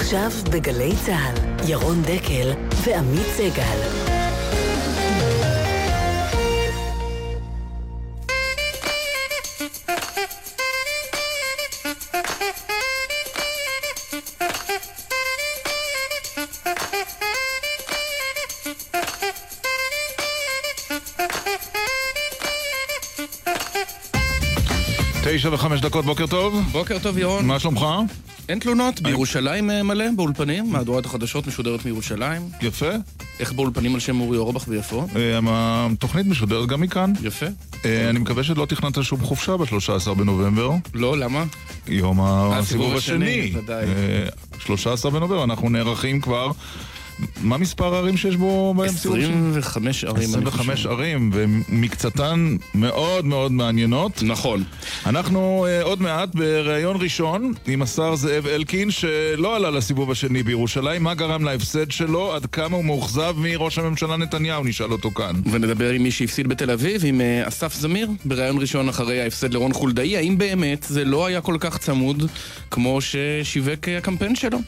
עכשיו בגלי צה"ל, ירון דקל ועמית סגל. תשע וחמש דקות, בוקר טוב. בוקר טוב, ירון. מה שלומך? אין תלונות, בירושלים אה, מלא, באולפנים, מהדורת החדשות משודרת מירושלים. יפה. איך באולפנים על שם אורי אורבך ויפו? אה, התוכנית משודרת גם מכאן. יפה. אה, אני מקווה שלא תכננת שום חופשה ב-13 בנובמבר. לא, למה? יום הסיבוב השני. ודאי. 13 בנובמבר, אנחנו נערכים כבר מה מספר הערים שיש בו בהם סיבוב? 25 ערים, 25 ערים, ומקצתן מאוד מאוד מעניינות. נכון. אנחנו uh, עוד מעט בריאיון ראשון עם השר זאב אלקין, שלא עלה לסיבוב השני בירושלים. מה גרם להפסד שלו? עד כמה הוא מאוכזב מראש הממשלה נתניהו? נשאל אותו כאן. ונדבר עם מי שהפסיד בתל אביב, עם uh, אסף זמיר, בריאיון ראשון אחרי ההפסד לרון חולדאי. האם באמת זה לא היה כל כך צמוד כמו ששיווק הקמפיין שלו?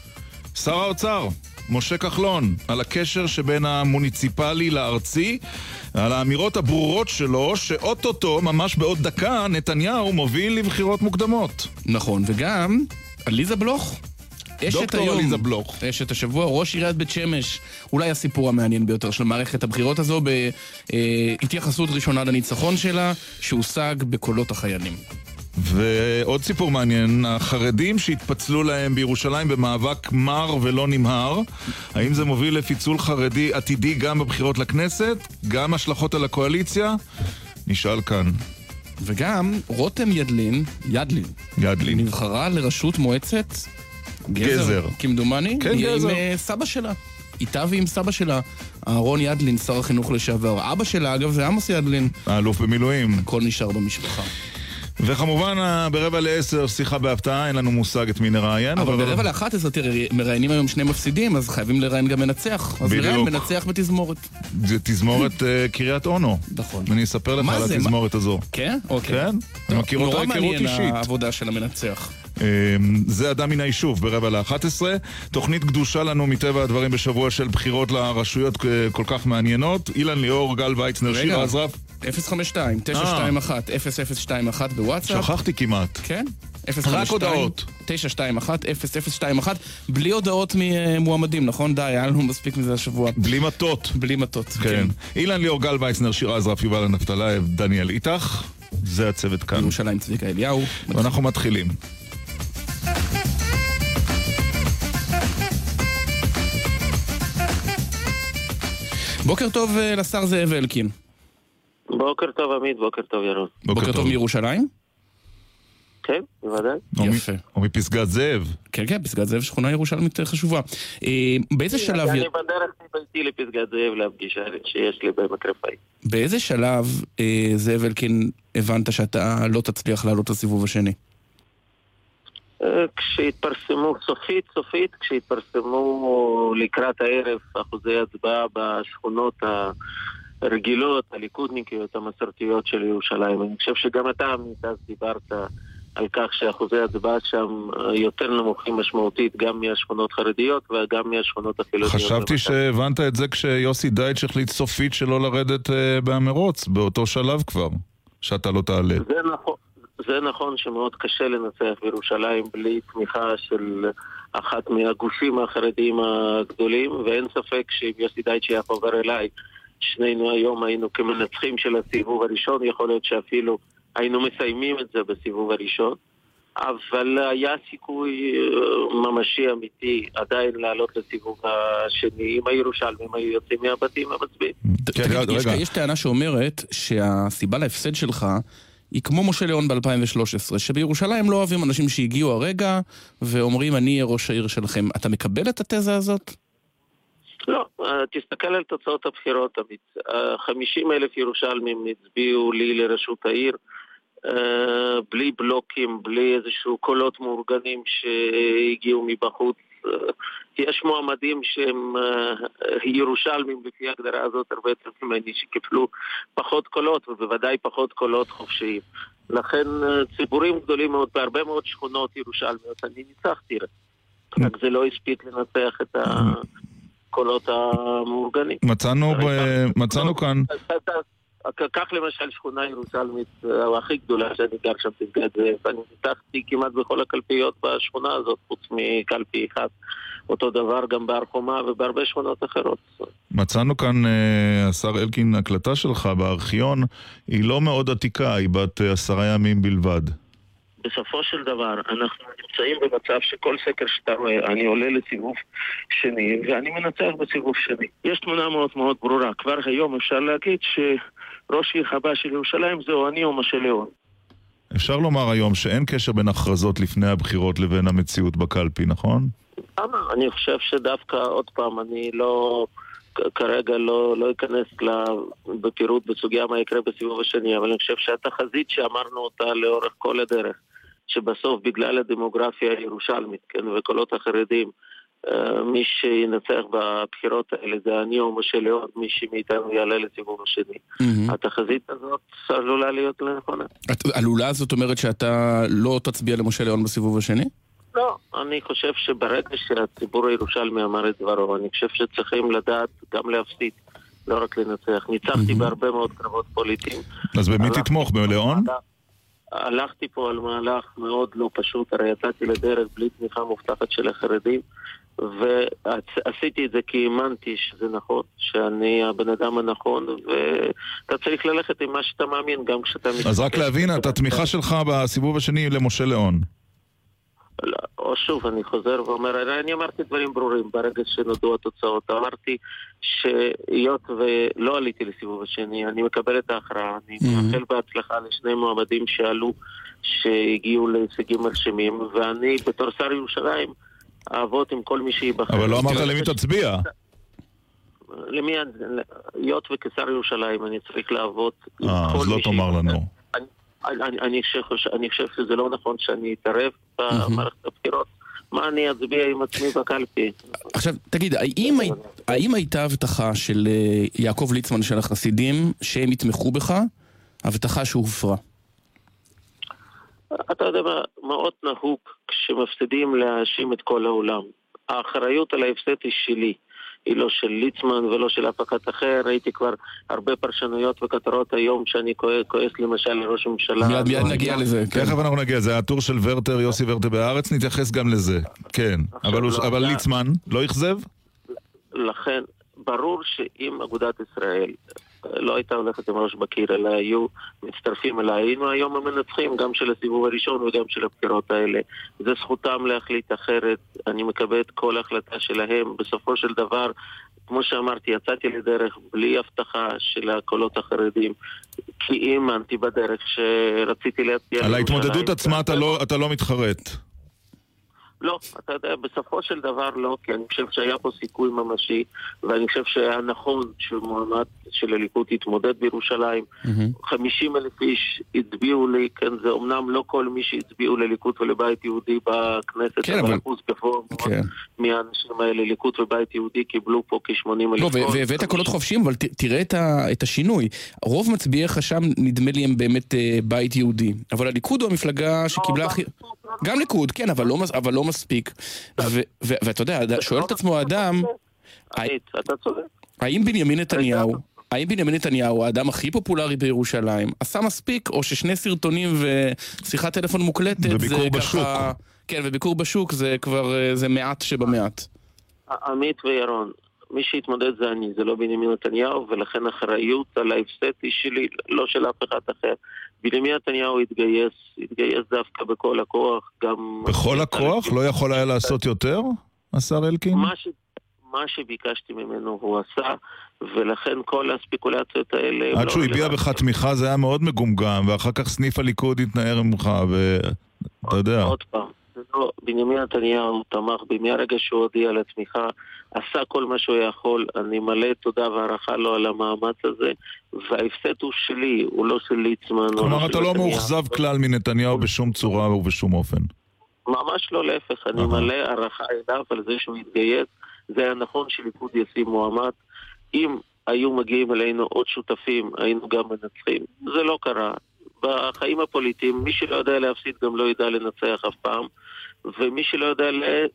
שר האוצר, משה כחלון, על הקשר שבין המוניציפלי לארצי, על האמירות הברורות שלו, שאו-טו-טו, ממש בעוד דקה, נתניהו מוביל לבחירות מוקדמות. נכון, וגם עליזה בלוך. אשת היום, עליזה בלוך. אשת השבוע, ראש עיריית בית שמש. אולי הסיפור המעניין ביותר של מערכת הבחירות הזו, בהתייחסות ראשונה לניצחון שלה, שהושג בקולות החיילים. ועוד סיפור מעניין, החרדים שהתפצלו להם בירושלים במאבק מר ונמהר, האם זה מוביל לפיצול חרדי עתידי גם בבחירות לכנסת? גם השלכות על הקואליציה? נשאל כאן. וגם רותם ידלין, ידלין, ידלין, נבחרה לראשות מועצת גזר, גזר. כמדומני, כן, היא גזר. עם אה, סבא שלה. איתה ועם סבא שלה, אהרון ידלין, שר החינוך לשעבר. אבא שלה, אגב, זה עמוס ידלין. האלוף במילואים. הכל נשאר במשפחה. וכמובן, ברבע לעשר, שיחה בהפתעה, אין לנו מושג את מי נראיין. אבל, אבל ברבע לאחת עשרה, תראה, מראיינים היום שני מפסידים, אז חייבים לראיין גם מנצח. אז נראיין מנצח בתזמורת. זה תזמורת אה, קריית אונו. נכון. אני אספר לך על התזמורת הזו. כן? אוקיי. כן? אתה מכיר אותה היכרות אישית. נורא מעניין העבודה של המנצח. אמ, זה אדם מן היישוב ברבע לאחת עשרה. תוכנית קדושה לנו מטבע הדברים בשבוע של בחירות לרשויות כל כך מעניינות. אילן ליאור, גל ויצנר, שיר עזרף. 052 921 0021 בוואטסאפ. שכחתי כמעט. כן. רק הודעות. 921 0021 בלי הודעות ממועמדים, נכון? די, היה לנו מספיק מזה השבוע. בלי מטות. בלי מטות, כן. כן. אילן ליאור, גל ויצנר, שירה זרף, יובל נפתלייב, דניאל איתך. זה הצוות כאן. ירושלים צביקה אליהו. ואנחנו מתחילים. בוקר טוב אה, לשר זאב אלקין. בוקר טוב עמית, בוקר טוב ירון. בוקר, בוקר טוב מירושלים? כן, בוודאי. יפה. או מפסגת זאב. כן, כן, פסגת זאב שכונה ירושלמית חשובה. אה, באיזה שלב... אני בדרך מביתי לפסגת זאב לפגישה שיש לי בעמק רפאי. באיזה שלב, אה, זאב אלקין, הבנת שאתה לא תצליח לעלות לסיבוב השני? כשהתפרסמו, סופית, סופית, כשהתפרסמו לקראת הערב אחוזי הצבעה בשכונות הרגילות, הליכודניקיות, המסורתיות של ירושלים. אני חושב שגם אתה, עמית, אז דיברת על כך שאחוזי הצבעה שם יותר נמוכים משמעותית גם מהשכונות חרדיות וגם מהשכונות החילוניות. חשבתי שהבנת את זה כשיוסי דייטש החליט סופית שלא לרדת במרוץ, באותו שלב כבר, שאתה לא תעלה. זה נכון. זה נכון שמאוד קשה לנצח בירושלים בלי תמיכה של אחת מהגופים החרדיים הגדולים, ואין ספק שאם יוסי דייטשי היה עובר אליי, שנינו היום היינו כמנצחים של הסיבוב הראשון, יכול להיות שאפילו היינו מסיימים את זה בסיבוב הראשון. אבל היה סיכוי ממשי אמיתי עדיין לעלות לסיבוב השני אם הירושלמים היו יוצאים מהבתים המצביעים. יש טענה שאומרת שהסיבה להפסד שלך היא כמו משה ליאון ב-2013, שבירושלים לא אוהבים אנשים שהגיעו הרגע ואומרים אני אהיה ראש העיר שלכם. אתה מקבל את התזה הזאת? לא, תסתכל על תוצאות הבחירות, עמית. 50 אלף ירושלמים הצביעו לי לראשות העיר, בלי בלוקים, בלי איזשהו קולות מאורגנים שהגיעו מבחוץ. יש מועמדים שהם ירושלמים לפי ההגדרה הזאת הרבה יותר ממני שקיבלו פחות קולות ובוודאי פחות קולות חופשיים. לכן ציבורים גדולים מאוד בהרבה מאוד שכונות ירושלמיות אני ניצחתי רק זה לא הספיק לנצח את הקולות המאורגנים. מצאנו, ב... מצאנו כאן... קח למשל שכונה ירושלמית אה, הכי גדולה שאני גר שם, פסגת זאב. אני ניתחתי כמעט בכל הקלפיות בשכונה הזאת, חוץ מקלפי אחד. אותו דבר גם בהר חומה ובהרבה שכונות אחרות. מצאנו כאן, אה, השר אלקין, הקלטה שלך בארכיון, היא לא מאוד עתיקה, היא בת אה, עשרה ימים בלבד. בסופו של דבר, אנחנו נמצאים במצב שכל סקר שאתה רואה, אני עולה לסיבוב שני, ואני מנצח בסיבוב שני. יש תמונה מאוד מאוד ברורה. כבר היום אפשר להגיד שראש עיר הבא של ירושלים זהו אני או משה ליאון. אפשר לומר היום שאין קשר בין הכרזות לפני הבחירות לבין המציאות בקלפי, נכון? למה? אני חושב שדווקא, עוד פעם, אני לא... כרגע לא, לא אכנס בפירוט בסוגיה מה יקרה בסיבוב השני, אבל אני חושב שהתחזית שאמרנו אותה לאורך כל הדרך, שבסוף בגלל הדמוגרפיה הירושלמית, כן, וקולות החרדים, אה, מי שינצח בבחירות האלה זה אני או משה ליאון, מי שמאיתנו יעלה לסיבוב השני. Mm-hmm. התחזית הזאת עלולה להיות נכונה. עלולה זאת אומרת שאתה לא תצביע למשה ליאון בסיבוב השני? לא, אני חושב שברגע שהציבור הירושלמי אמר את דברו, אני חושב שצריכים לדעת גם להפסיד, לא רק לנצח. ניצחתי בהרבה מאוד קרבות פוליטיים. אז במי תתמוך? בליאון? הלכתי פה על מהלך מאוד לא פשוט, הרי יצאתי לדרך בלי תמיכה מובטחת של החרדים ועשיתי את זה כי האמנתי שזה נכון, שאני הבן אדם הנכון ואתה צריך ללכת עם מה שאתה מאמין גם כשאתה... אז רק להבין, את התמיכה שלך בסיבוב השני למשה ליאון. לא, או שוב, אני חוזר ואומר, אני אמרתי דברים ברורים ברגע שנודעו התוצאות. אמרתי שהיות ולא עליתי לסיבוב השני, אני מקבל את ההכרעה, אני mm-hmm. מאחל בהצלחה לשני מועמדים שעלו, שהגיעו להישגים מרשימים, ואני בתור שר ירושלים אעבוד עם כל מי שייבחר. אבל לא אמרת למי תצביע. למי, היות וכשר ירושלים אני צריך לעבוד עם אה, כל מי... אה, אז לא תאמר לנו. אני, אני, חושב, אני חושב שזה לא נכון שאני אתערב במערכת הבחירות. מה אני אצביע עם עצמי בקלפי. עכשיו, תגיד, האם, האם הייתה הבטחה של אה, יעקב ליצמן של החסידים שהם יתמכו בך, הבטחה שהופרה? אתה יודע מה, מאוד נהוג כשמפסידים להאשים את כל העולם. האחריות על ההפסד היא שלי. היא לא של ליצמן ולא של אף אחד אחר. ראיתי כבר הרבה פרשנויות וכותרות היום שאני כועס למשל לראש הממשלה. מיד מיד נגיע לזה. כן. תכף אנחנו נגיע, זה הטור של ורטר, יוסי ורטר בהארץ, נתייחס גם לזה. כן. אבל לא, ליצמן לא אכזב? לכן, ברור שאם אגודת ישראל לא הייתה הולכת עם ראש בקיר, אלא היו מצטרפים אליי. היינו היום המנצחים, גם של הסיבוב הראשון וגם של הבחירות האלה. זה זכותם להחליט אחרת, אני מקבל את כל החלטה שלהם. בסופו של דבר, כמו שאמרתי, יצאתי לדרך בלי הבטחה של הקולות החרדים, כי האמנתי בדרך שרציתי להצביע... על ההתמודדות עצמה אתה לא, אתה לא מתחרט. לא, אתה יודע, בסופו של דבר לא, כי אני חושב שהיה פה סיכוי ממשי, ואני חושב שהיה נכון שמועמד של הליכוד יתמודד בירושלים. Mm-hmm. 50 אלף איש הצביעו לי, כן, זה אמנם לא כל מי שהצביעו לליכוד ולבית יהודי בכנסת, כן, אבל אחוז גבוה כן. מהאנשים האלה, ליכוד ובית יהודי קיבלו פה כ-80 אלף. לא, והבאת קולות חופשיים, אבל תראה את, ה, את השינוי. רוב מצביעיך שם, נדמה לי, הם באמת אה, בית יהודי. אבל הליכוד הוא המפלגה לא, שקיבלה הכי... גם ליכוד, כן, אבל לא, אבל לא מספיק. ואתה יודע, שואל את עצמו האדם... אתה צודק. האם בנימין נתניהו, האם בנימין נתניהו, האדם הכי פופולרי בירושלים, עשה מספיק, או ששני סרטונים ושיחת טלפון מוקלטת זה ככה... וביקור בשוק. כן, וביקור בשוק זה כבר, אה, זה מעט שבמעט. עמית וירון, מי שהתמודד זה אני, זה לא בנימין נתניהו, ולכן האחריות על ההפסד היא שלי, לא של אף אחד אחר. בנימין נתניהו התגייס, התגייס דווקא בכל הכוח, גם... בכל הכוח? לא יכול היה לעשות יותר, השר אלקין? מה, ש... מה שביקשתי ממנו הוא עשה, ולכן כל הספקולציות האלה... עד לא שהוא הביע בך תמיכה זה היה מאוד מגומגם, ואחר כך סניף הליכוד התנער ממך, ואתה יודע. עוד פעם. לא, בנימין נתניהו תמך בי מהרגע שהוא הודיע על התמיכה, עשה כל מה שהוא יכול, אני מלא תודה והערכה לו על המאמץ הזה, וההפסד הוא שלי, הוא לא של ליצמן. לא כלומר, אתה לא מאוכזב כלל מנתניהו בשום צורה ובשום אופן. ממש לא, להפך, אני מלא הערכה אליו על זה שהוא התגייס. זה היה נכון שליכוד ישים מועמד. אם היו מגיעים אלינו עוד שותפים, היינו גם מנצחים. זה לא קרה. בחיים הפוליטיים, מי שלא יודע להפסיד גם לא ידע לנצח אף פעם. ומי שלא יודע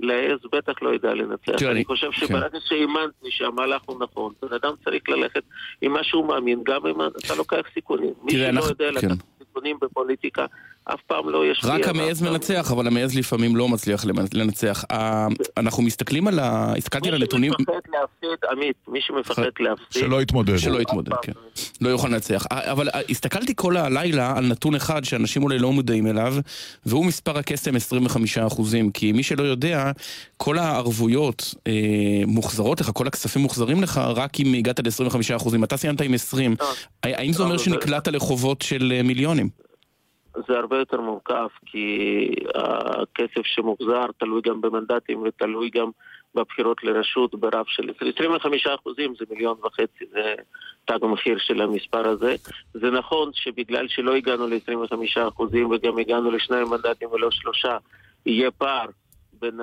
להעז בטח לא יודע לנצח. אני חושב כן. שברגע שהאמנתי שהמהלך הוא נכון, בן אדם צריך ללכת עם מה שהוא מאמין, גם אם אתה לוקח סיכונים. מי שלא אנחנו- יודע כן. לקחת סיכונים בפוליטיקה, אף פעם לא ישפיע. רק המעז פעם- מנצח, אבל המעז לפעמים לא מצליח לנצח. אנחנו מסתכלים על ה... הסתכלתי על הנתונים... מי שמפחד להפסיד, עמית, מי שמפחד להפסיד... שלא יתמודד. שלא יתמודד, כן. פעם לא יוכל לנצח. אבל הסתכלתי כל הלילה על נתון אחד שאנשים אולי לא מודעים אליו, והוא מספר הקסם 25%. כי מי שלא יודע, כל הערבויות אה, מוחזרות לך, כל הכספים מוחזרים לך, רק אם הגעת ל-25%. אתה סיימת עם 20. לא. האם זה אומר לא, שנקלעת לחובות של אה, מיליונים? זה הרבה יותר מורכב, כי הכסף שמוחזר תלוי גם במנדטים ותלוי גם בבחירות לרשות ברף של 25 אחוזים, זה מיליון וחצי, זה תג המחיר של המספר הזה. זה נכון שבגלל שלא הגענו ל-25 אחוזים וגם הגענו לשניים מנדטים ולא שלושה, יהיה פער בין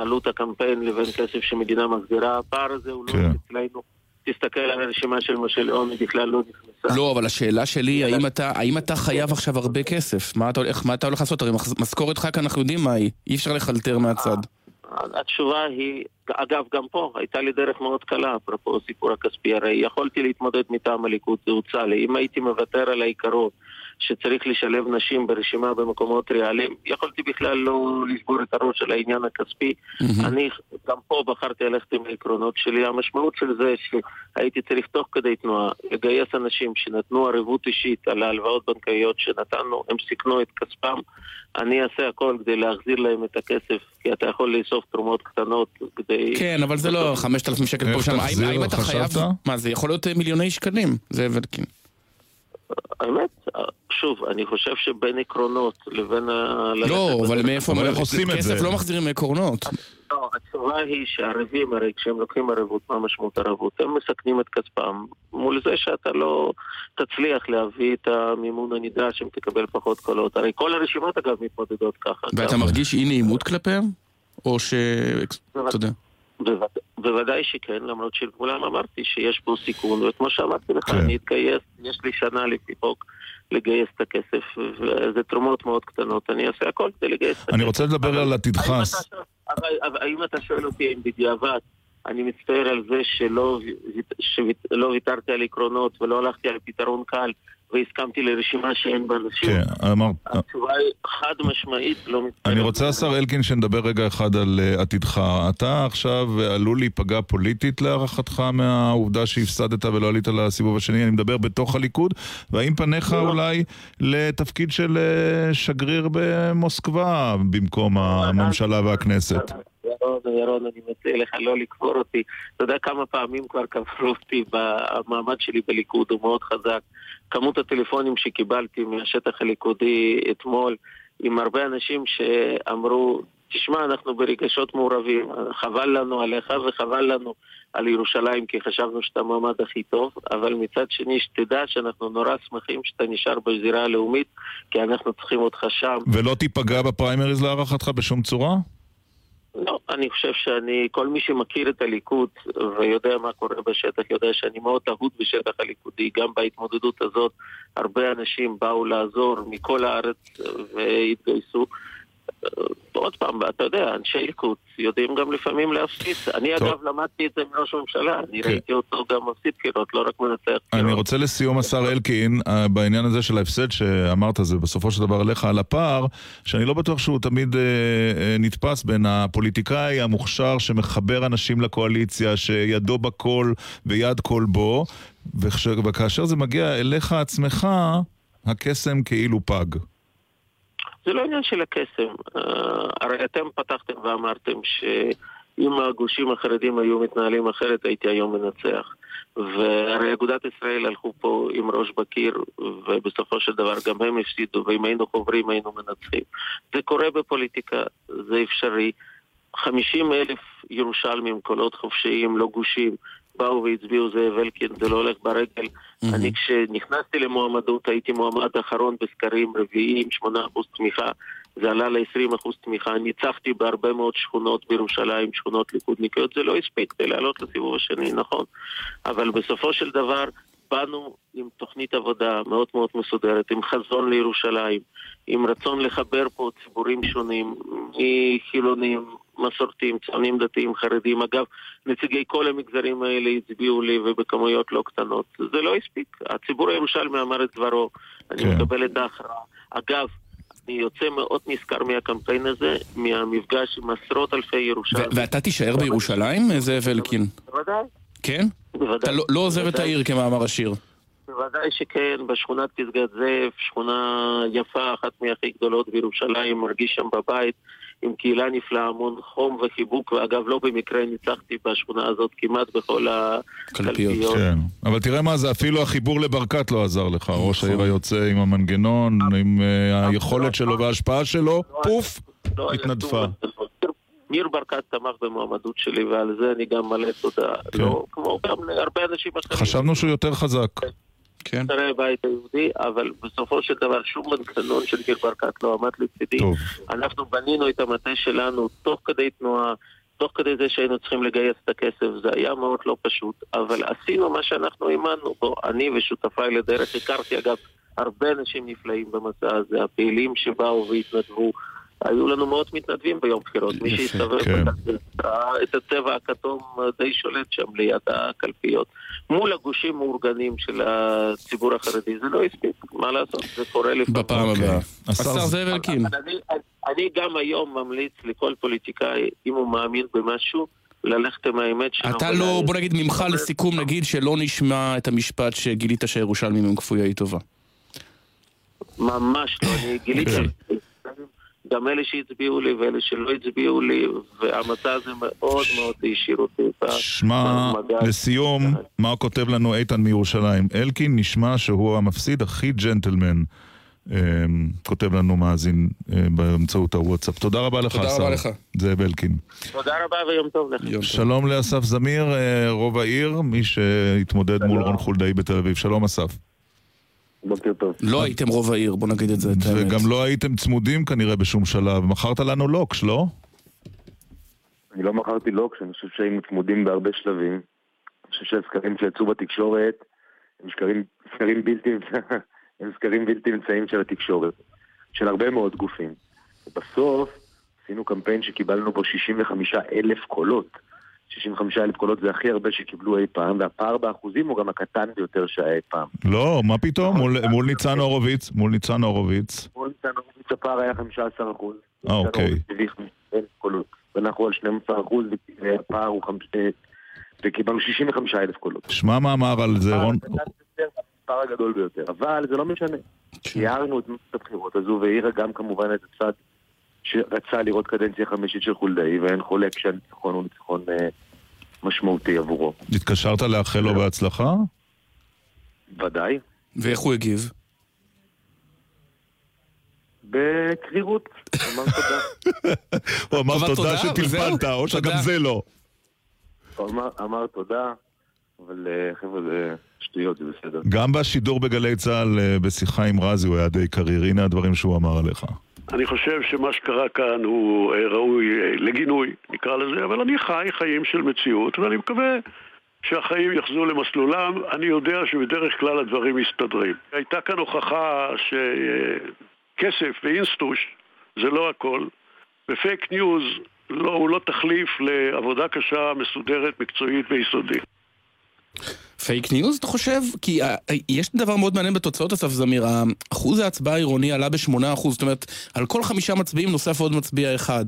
עלות הקמפיין לבין כסף שמדינה מחזירה. הפער הזה הוא כן. לא אצלנו. תסתכל על הרשימה של משה ליאון, היא בכלל לא נכנסה. לא, אבל השאלה שלי, האם אתה, האם אתה חייב עכשיו הרבה כסף? מה אתה, איך, מה אתה הולך לעשות? הרי משכורת ח"כ אנחנו יודעים מה היא, אי אפשר לחלטר מהצד. התשובה היא, אגב, גם פה הייתה לי דרך מאוד קלה, אפרופו הסיפור הכספי, הרי יכולתי להתמודד מטעם הליכוד, זה הוצע לי. אם הייתי מוותר על העיקרון שצריך לשלב נשים ברשימה במקומות ריאליים, יכולתי בכלל לא לשבור את הראש על העניין הכספי. אני גם פה בחרתי ללכת עם העקרונות שלי. המשמעות של זה שהייתי צריך תוך כדי תנועה לגייס אנשים שנתנו ערבות אישית על ההלוואות בנקאיות שנתנו, הם סיכנו את כספם. אני אעשה הכל כדי להחזיר להם את הכסף, כי אתה יכול לאסוף תרומות קטנות כדי... כן, אבל זה לא 5,000 שקל פה שם. האם- אתה חייב... מה, זה יכול להיות מיליוני שקלים. זה ולקין. האמת, שוב, אני חושב שבין עקרונות לבין ה... לא, אבל מאיפה... אבל איך עושים את זה? כסף לא מחזירים מעקרונות. לא, התשובה היא שהערבים, הרי כשהם לוקחים ערבות, מה משמעות ערבות? הם מסכנים את כספם מול זה שאתה לא תצליח להביא את המימון הנדרש אם תקבל פחות קולות. הרי כל הרשימות אגב מתמודדות ככה. ואתה מרגיש אי נעימות כלפיהם? או ש... אתה יודע. בוודא- בוודאי שכן, למרות שלכולם אמרתי שיש פה סיכון, וכמו שאמרתי לך, כן. אני אתגייס, יש לי שנה לפי חוק לגייס את הכסף, וזה תרומות מאוד קטנות, אני אעשה הכל כדי לגייס את הכסף. אני רוצה לדבר על עתידך. האם אתה שואל- אותי אם בדיעבד אני מצטער על זה שלא לא ויתרתי על עקרונות ולא הלכתי על פתרון קל והסכמתי לרשימה שאין בה נשים? כן, אמרת... התשובה היא חד משמעית לא מצטער. אני רוצה, השר אלקין, שנדבר רגע אחד על אה, עתידך. אתה עכשיו עלול להיפגע פוליטית להערכתך מהעובדה שהפסדת ולא עלית לסיבוב השני. אני מדבר בתוך הליכוד, והאם פניך לא. אולי לתפקיד של אה, שגריר במוסקבה במקום הממשלה והכנסת? ירון, ירון, אני מציע לך לא לקבור אותי. אתה יודע כמה פעמים כבר קברו אותי במעמד שלי בליכוד, הוא מאוד חזק. כמות הטלפונים שקיבלתי מהשטח הליכודי אתמול, עם הרבה אנשים שאמרו, תשמע, אנחנו ברגשות מעורבים, חבל לנו עליך וחבל לנו על ירושלים, כי חשבנו שאתה המועמד הכי טוב, אבל מצד שני, שתדע שאנחנו נורא שמחים שאתה נשאר בזירה הלאומית, כי אנחנו צריכים אותך שם. ולא תיפגע בפריימריז להערכתך בשום צורה? לא, אני חושב שאני, כל מי שמכיר את הליכוד ויודע מה קורה בשטח, יודע שאני מאוד אהוד בשטח הליכודי. גם בהתמודדות הזאת הרבה אנשים באו לעזור מכל הארץ והתגייסו. עוד פעם, אתה יודע, אנשי ליכוד יודעים גם לפעמים להפסיד. אני טוב. אגב למדתי את זה מראש הממשלה, אני כן. ראיתי אותו גם מפסיד בחירות, לא רק מנצח אני בחירות. רוצה לסיום, השר אלקין, אה, בעניין הזה של ההפסד שאמרת, זה בסופו של דבר עליך על הפער, שאני לא בטוח שהוא תמיד אה, אה, נתפס בין הפוליטיקאי המוכשר שמחבר אנשים לקואליציה, שידו בכל ויד כל בו, וכש, וכאשר זה מגיע אליך עצמך, הקסם כאילו פג. זה לא עניין של הקסם. אה, הרי אתם פתחתם ואמרתם שאם הגושים החרדים היו מתנהלים אחרת, הייתי היום מנצח. והרי אגודת ישראל הלכו פה עם ראש בקיר, ובסופו של דבר גם הם הפסידו, ואם היינו חוברים היינו מנצחים. זה קורה בפוליטיקה, זה אפשרי. 50 אלף ירושלמים, קולות חופשיים, לא גושים, באו והצביעו זאב אלקין, זה לא הולך ברגל. אני כשנכנסתי למועמדות הייתי מועמד אחרון בסקרים רביעי עם 8% תמיכה, זה עלה ל-20% תמיכה, ניצחתי בהרבה מאוד שכונות בירושלים, שכונות ליכודניקיות, זה לא הספיק כדי לעלות לסיבוב השני, נכון. אבל בסופו של דבר, באנו עם תוכנית עבודה מאוד מאוד מסודרת, עם חזון לירושלים, עם רצון לחבר פה ציבורים שונים, מחילונים, מסורתיים, ציונים דתיים, חרדים. אגב, נציגי כל המגזרים האלה הצביעו לי ובכמויות לא קטנות. זה לא הספיק. הציבור הירושלמי אמר את דברו, אני כן. מקבל את ההכרעה. אגב, אני יוצא מאוד נשכר מהקמפיין הזה, מהמפגש עם עשרות אלפי ירושלמים. ואתה תישאר בירושלים, זאב אלקין? בוודאי. כן? אתה בוודאי. לא- לא עוזב את בוודאי. העיר כמאמר השיר. בוודאי שכן, בשכונת פסגת זאב, שכונה יפה, אחת מהכי גדולות בירושלים, מרגיש שם בבית, עם קהילה נפלאה, המון חום וחיבוק, ואגב, לא במקרה ניצחתי בשכונה הזאת כמעט בכל קלפיות. הקלפיות. כן. אבל תראה מה זה, אפילו החיבור לברקת לא עזר לך. ראש נכון. העיר היוצא עם המנגנון, עם אה, היכולת שלו וההשפעה שלו, פוף, לא התנדפה. ניר ברקת תמך במועמדות שלי, ועל זה אני גם מלא תודה. כן. לא, כמו גם להרבה אנשים אחרים. חשבנו שהוא יותר חזק. כן. שרי הבית היהודי, אבל בסופו של דבר שום מנגנון של ניר ברקת לא עמד לצידי. טוב. אנחנו בנינו את המטה שלנו תוך כדי תנועה, תוך כדי זה שהיינו צריכים לגייס את הכסף, זה היה מאוד לא פשוט, אבל עשינו מה שאנחנו האמנו בו. אני ושותפיי לדרך, הכרתי אגב הרבה אנשים נפלאים במסע הזה, הפעילים שבאו והתנדבו. היו לנו מאות מתנדבים ביום בחירות. מי שהסתובב כן. את הצבע הכתום די שולט שם ליד הקלפיות. מול הגושים מאורגנים של הציבור החרדי, זה לא הספיק, מה לעשות, זה קורה לפעמים. בפעם אוקיי. הבאה. השר השר זאב אלקין. אני, גם היום ממליץ לכל פוליטיקאי, אם הוא מאמין במשהו, ללכת עם האמת שלו. אתה לא, בוא נגיד ממך לסיכום, נגיד שלא נשמע את המשפט שגילית שהירושלמים הם כפויי טובה. ממש לא, אני גיליתי... גם אלה שהצביעו לי ואלה שלא הצביעו לי, והמצע הזה מאוד מאוד העשיר אותי. שמע. לסיום, מה כותב לנו איתן מירושלים? אלקין נשמע שהוא המפסיד הכי ג'נטלמן. אה, כותב לנו מאזין אה, באמצעות הוואטסאפ. תודה רבה לך, תודה השר. רבה לך. זאב אלקין. תודה רבה ויום טוב טוב. שלום לאסף זמיר, אה, רוב העיר, מי שהתמודד מול רון חולדאי בתל אביב. שלום אסף. בוקר טוב. לא הייתם רוב העיר, בוא נגיד את זה, את האמת. וגם לא הייתם צמודים כנראה בשום שלב. מכרת לנו לוקש, לא? אני לא מכרתי לוקש, אני חושב שהיינו צמודים בהרבה שלבים. אני חושב שהסקרים שיצאו בתקשורת הם שקרים, סקרים בלתי, הם סקרים בלתי אמצעיים של התקשורת, של הרבה מאוד גופים. ובסוף עשינו קמפיין שקיבלנו בו 65 אלף קולות. 65 אלף קולות זה הכי הרבה שקיבלו אי פעם, והפער באחוזים הוא גם הקטן ביותר שהיה אי פעם. לא, מה פתאום? מול- מול ניצן הורוביץ, מול ניצן הורוביץ. מול ניצן הורוביץ הפער היה 15 אחוז. אה, אוקיי. ואנחנו על 12 אחוז, והפער הוא. אה, וקיבלנו 65 אלף קולות. שמע מה אמר על זה רון... הפער המספר הגדול ביותר. אבל זה לא משנה. תיארנו את מערכת הבחירות הזו, והעירה גם כמובן את הצד שרצה לראות קדנציה חמישית של חולדאי, ואין חולק שהניצחון הוא ניצחון אה, משמעותי עבורו. התקשרת לאחל לו בהצלחה? ודאי. ואיך הוא הגיב? בקרירות, אמר תודה. הוא אמר תודה שטלפנת. או שגם. זה לא. הוא אמר, תודה, אבל אה, חבר'ה, זה שטויות, זה בסדר. גם בשידור בגלי צה"ל אה, בשיחה עם רזי הוא היה די קריר, הנה הדברים שהוא אמר עליך. אני חושב שמה שקרה כאן הוא אה, ראוי אה, לגינוי, נקרא לזה, אבל אני חי חיים של מציאות, ואני מקווה שהחיים יחזרו למסלולם. אני יודע שבדרך כלל הדברים מסתדרים. הייתה כאן הוכחה שכסף ואינסטוש זה לא הכל, ופייק ניוז לא, הוא לא תחליף לעבודה קשה, מסודרת, מקצועית ויסודית. פייק ניוז, אתה חושב? כי אה, יש דבר מאוד מעניין בתוצאות, אסף זמיר. אחוז ההצבעה העירוני עלה ב-8%, זאת אומרת, על כל חמישה מצביעים נוסף עוד מצביע אחד.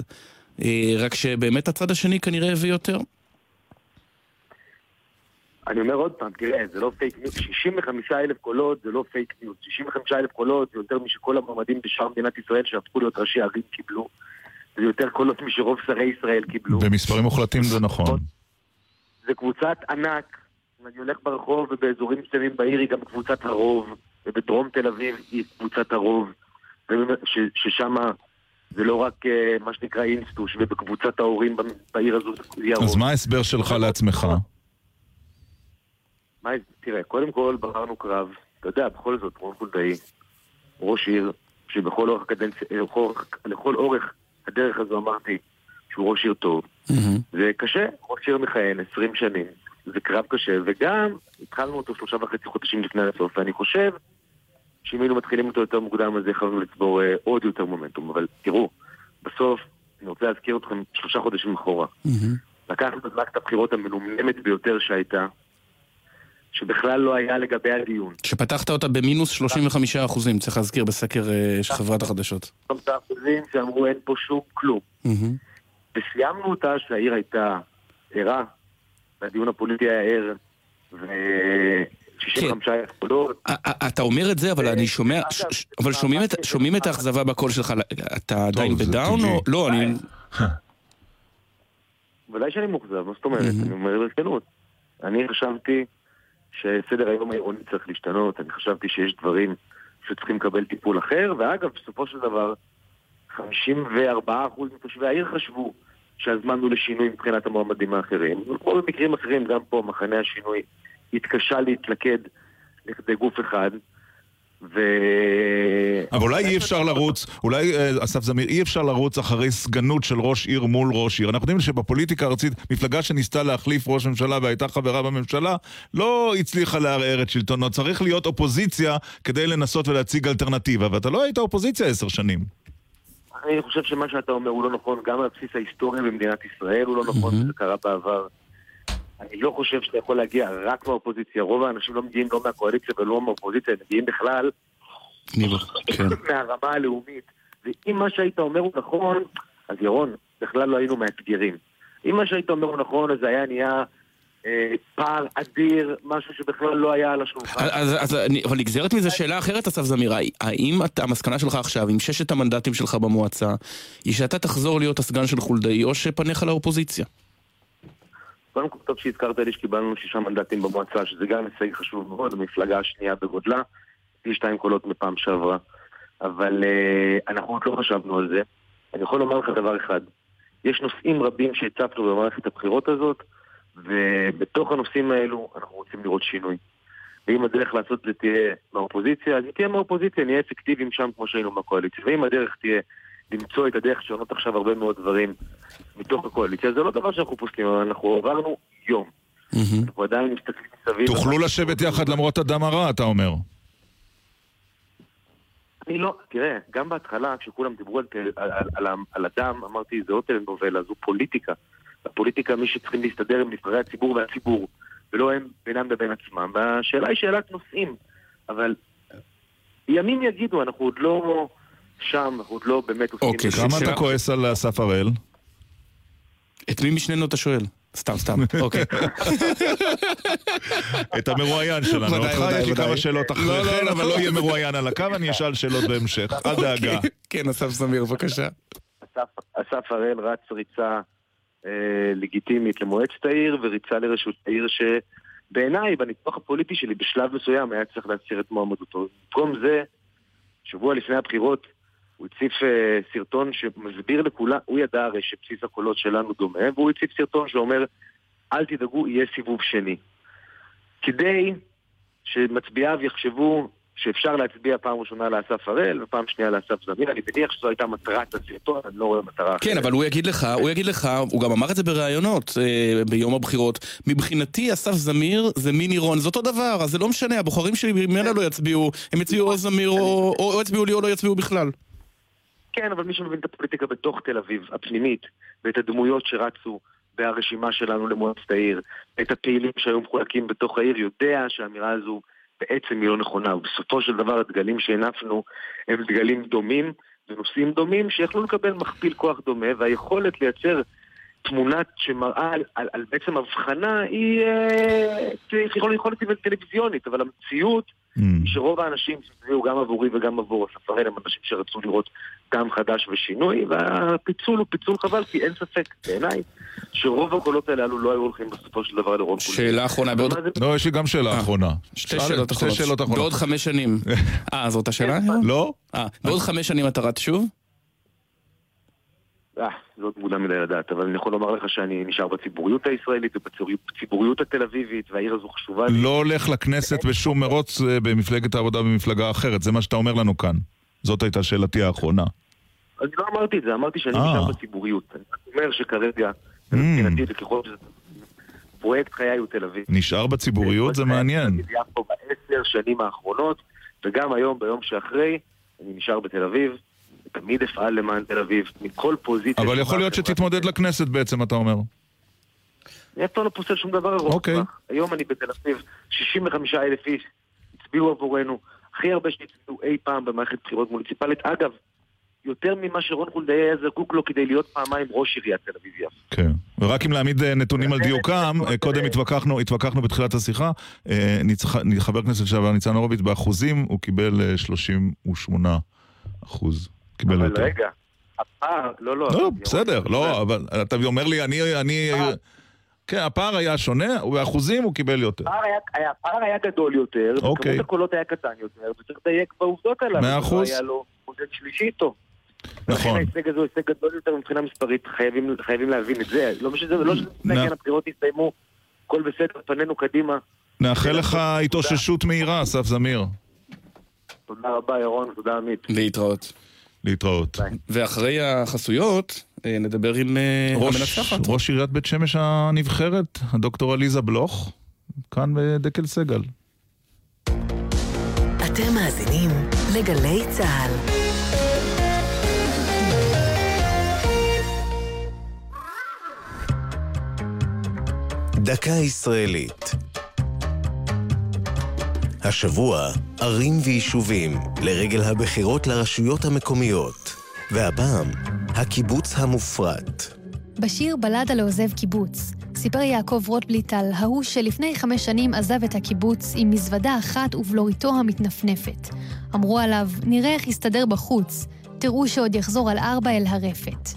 אה, רק שבאמת הצד השני כנראה הביא יותר. אני אומר עוד פעם, תראה, זה לא פייק ניוז, 65 אלף קולות זה לא פייק ניוז, 65 אלף קולות זה יותר משכל המועמדים בשאר מדינת ישראל שהפכו להיות ראשי ערים קיבלו, זה יותר קולות משרוב שרי ישראל קיבלו. במספרים מוחלטים זה נכון. זה קבוצת ענק, אני הולך ברחוב ובאזורים מסוימים בעיר היא גם קבוצת הרוב, ובדרום תל אביב היא קבוצת הרוב, ששם זה לא רק אה, מה שנקרא אינסטוש, ובקבוצת ההורים בעיר הזו היא הרוב. אז מה ההסבר שלך לעצמך? מה, תראה, קודם כל בררנו קרב, אתה יודע, בכל זאת, רון חולדאי, ראש עיר, שבכל אורך הקדנציה, אה, לכל, לכל אורך הדרך הזו אמרתי שהוא ראש עיר טוב. זה קשה, ראש עיר מכהן 20 שנים, זה קרב קשה, וגם התחלנו אותו שלושה וחצי חודשים לפני הסוף, ואני חושב שאם היינו מתחילים אותו יותר מוקדם, אז יכולנו לצבור אה, עוד יותר מומנטום. אבל תראו, בסוף, אני רוצה להזכיר אתכם שלושה חודשים אחורה. לקחנו את מערכת הבחירות המנומנמת ביותר שהייתה, שבכלל לא היה לגבי הדיון. שפתחת אותה במינוס 35 אחוזים, צריך להזכיר בסקר אה, של חברת החדשות. חמישה אחוזים שאמרו אין פה שום כלום. וסיימנו אותה שהעיר הייתה ערה, והדיון הפוליטי היה ער, ו-65 קולות. א- א- אתה אומר את זה, אבל אני שומע, ש- ש- אבל שומעים את- שומעים את האכזבה בקול שלך, אתה עדיין בדאון. או... לא, אני... ודאי שאני מאוכזב, מה זאת אומרת? אני אומר ברצינות. אני חשבתי שסדר היום העירוני צריך להשתנות, אני חשבתי שיש דברים שצריכים לקבל טיפול אחר, ואגב, בסופו של דבר, 54% מתושבי העיר חשבו שהזמן הוא לשינוי מבחינת המועמדים האחרים. כמו במקרים אחרים, גם פה מחנה השינוי התקשה להתלכד לכדי גוף אחד, ו... אבל אולי אי אפשר לרוץ, אולי, אה, אסף זמיר, אי אפשר לרוץ אחרי סגנות של ראש עיר מול ראש עיר. אנחנו יודעים שבפוליטיקה הארצית, מפלגה שניסתה להחליף ראש ממשלה והייתה חברה בממשלה, לא הצליחה לערער את שלטונו. צריך להיות אופוזיציה כדי לנסות ולהציג אלטרנטיבה, ואתה לא היית אופוזיציה עשר שנים. אני חושב שמה שאתה אומר הוא לא נכון, גם על בסיס ההיסטוריה במדינת ישראל הוא לא נכון, זה קרה בעבר. אני לא חושב שאתה יכול להגיע רק מהאופוזיציה, רוב האנשים לא מגיעים לא מהקואליציה ולא מהאופוזיציה, הם מגיעים בכלל כן. מהרמה הלאומית. ואם מה שהיית אומר הוא נכון, אז ירון, בכלל לא היינו מאתגרים. אם מה שהיית אומר הוא נכון, אז זה היה נהיה פער אדיר, משהו שבכלל לא היה על השולחן. אז, אז אני, אבל נגזרת מזה שאלה אחרת, אסף זמיר, האם אתה, המסקנה שלך עכשיו, עם ששת המנדטים שלך במועצה, היא שאתה תחזור להיות הסגן של חולדאי, או שפניך לאופוזיציה? קודם כל, טוב שהזכרת לי שקיבלנו שישה מנדטים במועצה, שזה גם הישג חשוב מאוד, המפלגה השנייה בגודלה, פי שתיים קולות מפעם שעברה. אבל אה, אנחנו עוד לא חשבנו על זה. אני יכול לומר לך דבר אחד, יש נושאים רבים שהצפנו במערכת הבחירות הזאת, ובתוך הנושאים האלו אנחנו רוצים לראות שינוי. ואם הדרך לעשות זה תהיה מהאופוזיציה, אז היא תהיה מהאופוזיציה, נהיה אפקטיביים שם כמו שהיינו מהקואליציה. ואם הדרך תהיה למצוא את הדרך לשנות עכשיו הרבה מאוד דברים מתוך הקואליציה, זה לא דבר שאנחנו פוסקים, אבל אנחנו עברנו יום. אנחנו עדיין מסתכלים מסביב. תוכלו לשבת יחד למרות הדם הרע, אתה אומר. אני לא, תראה, גם בהתחלה, כשכולם דיברו על, טל- על, על, על, על אדם, אמרתי, זה לא טלנובלה, זו פוליטיקה. בפוליטיקה מי שצריכים להסתדר עם נבחרי הציבור והציבור, ולא הם בינם לבין עצמם. והשאלה היא שאלת נושאים, אבל ימים יגידו, אנחנו עוד לא שם, אנחנו עוד לא באמת עוסקים אוקיי. כמה אתה כועס על אסף הראל? את מי משנינו אתה שואל? סתם, סתם, אוקיי. את המרואיין שלנו. אותך יש לי. כמה שאלות אחרי לא, לא, כן, לא. אבל לא יהיה מרואיין על הקו, אני אשאל שאלות בהמשך. אל דאגה. כן, אסף זמיר, בבקשה. אסף, הראל רץ ריצה לגיטימית למועצת העיר וריצה לרשות העיר שבעיניי, בניתוח הפוליטי שלי, בשלב מסוים היה צריך להסיר את מועמדותו. במקום זה, שבוע לפני הבחירות, הוא הציף אה, סרטון שמסביר לכולם, הוא ידע הרי שבסיס הקולות שלנו דומה, והוא הציף סרטון שאומר, אל תדאגו, יהיה סיבוב שני. כדי שמצביעיו יחשבו שאפשר להצביע פעם ראשונה לאסף הראל ופעם שנייה לאסף זמיר. אני מניח שזו הייתה מטרת הסרטון, אני לא רואה מטרה אחרת. כן, אבל הוא יגיד לך, הוא יגיד לך, הוא גם אמר את זה בראיונות אה, ביום הבחירות. מבחינתי, אסף זמיר זה מיני רון, זה אותו דבר, אז זה לא משנה, הבוחרים שלי ממילא לא יצביעו, הם יצביעו או זמיר או או- או יצביעו לי או לא יצביעו בכלל. כן, אבל מי שמבין את הפוליטיקה בתוך תל אביב, הפנימית, ואת הדמויות שרצו ברשימה שלנו למועצת העיר, את הפעילים שהיו מחולקים בתוך העיר, יודע שהאמירה הזו בעצם היא לא נכונה. ובסופו של דבר הדגלים שהנפנו הם דגלים דומים ונושאים דומים שיכלו לקבל מכפיל כוח דומה, והיכולת לייצר תמונה שמראה על, על, על בעצם הבחנה היא אה, יכולת טלוויזיונית, אבל המציאות שרוב האנשים שהצביעו גם עבורי וגם עבור הראל הם אנשים שרצו לראות טעם חדש ושינוי, והפיצול הוא פיצול חבל, כי אין ספק בעיניי שרוב הקולות הללו לא היו הולכים בסופו של דבר לרון קולט. שאלה אחרונה, בעוד... לא, יש לי גם שאלה אה, אחרונה. שתי שאל- שאלות אחרונות. בעוד חמש שנים. אה, זאת השאלה? לא? אה, בעוד חמש שנים אתה רץ שוב? אה, זה עוד מוקדם מדי לדעת, אבל אני יכול לומר לך שאני נשאר בציבוריות הישראלית ובציבוריות התל אביבית, והעיר הזו חשובה לי. לא הולך לכנסת בשום מרוץ אה, במפלגת העבודה במפלגה אחרת, זה מה שאתה אומר לנו כאן. זאת הייתה שאלתי האחרונה. אני לא אמרתי את זה, אמרתי שאני אה. נשאר בציבוריות. אני אומר שכרגע, Mm. מבחינתי, וככל שזה... פרויקט חיי הוא תל אביב. נשאר בציבוריות, זה מעניין. בעשר שנים האחרונות, וגם היום, ביום שאחרי, אני נשאר בתל אביב, תמיד אפעל למען תל אביב, מכל פוזיציה. אבל יכול להיות שתתמודד לכנסת בעצם, אתה אומר. אני אף פעם לא פוסל שום דבר ארוך אוקיי. היום אני בתל אביב, 65 אלף איש הצביעו עבורנו, הכי הרבה שהצביעו אי פעם במערכת בחירות מוניציפלית. אגב, יותר ממה שרון חולדאי היה זקוק לו כדי להיות פעמיים ראש עיריית תל אביב יפו. כן. ורק אם להעמיד אה, נתונים על דיוקם, אה, קודם התווכחנו, התווכחנו בתחילת השיחה, אה, חבר הכנסת לשעבר ניצן הורוביץ באחוזים, הוא קיבל אה, 38 אחוז. קיבל אבל יותר. רגע, הפער, לא, לא. לא, אבל- בסדר, לא, אבל אתה אומר לי, אני. כן, הפער היה שונה, ובאחוזים הוא קיבל יותר. הפער היה- היה- הפער היה גדול יותר, אוקיי. וכמות הקולות היה קטן יותר, וצריך לדייק בעובדות הללו. מאה אחוז. לא היה לו מודל שלישי איתו. נכון. לכן ההישג הזה הוא הישג גדול יותר מבחינה מספרית, חייבים, חייבים להבין את זה. לא משנה, לא נא- כן הבחירות הסתיימו, הכל בסדר, פנינו קדימה. נאחל לך התאוששות מהירה, אסף זמיר. תודה רבה, ירון, תודה עמית. להתראות. להתראות. ביי. ואחרי החסויות, אה, נדבר עם אה, ראש, המנצחת. ראש עיריית בית שמש הנבחרת, הדוקטור עליזה בלוך, כאן בדקל סגל. אתם מאזינים לגלי צה"ל. דקה ישראלית. השבוע, ערים ויישובים לרגל הבחירות לרשויות המקומיות. והפעם, הקיבוץ המופרט. בשיר בלדה לעוזב קיבוץ, סיפר יעקב רוטבליט על ההוא שלפני חמש שנים עזב את הקיבוץ עם מזוודה אחת ובלוריתו המתנפנפת. אמרו עליו, נראה איך יסתדר בחוץ, תראו שעוד יחזור על ארבע אל הרפת.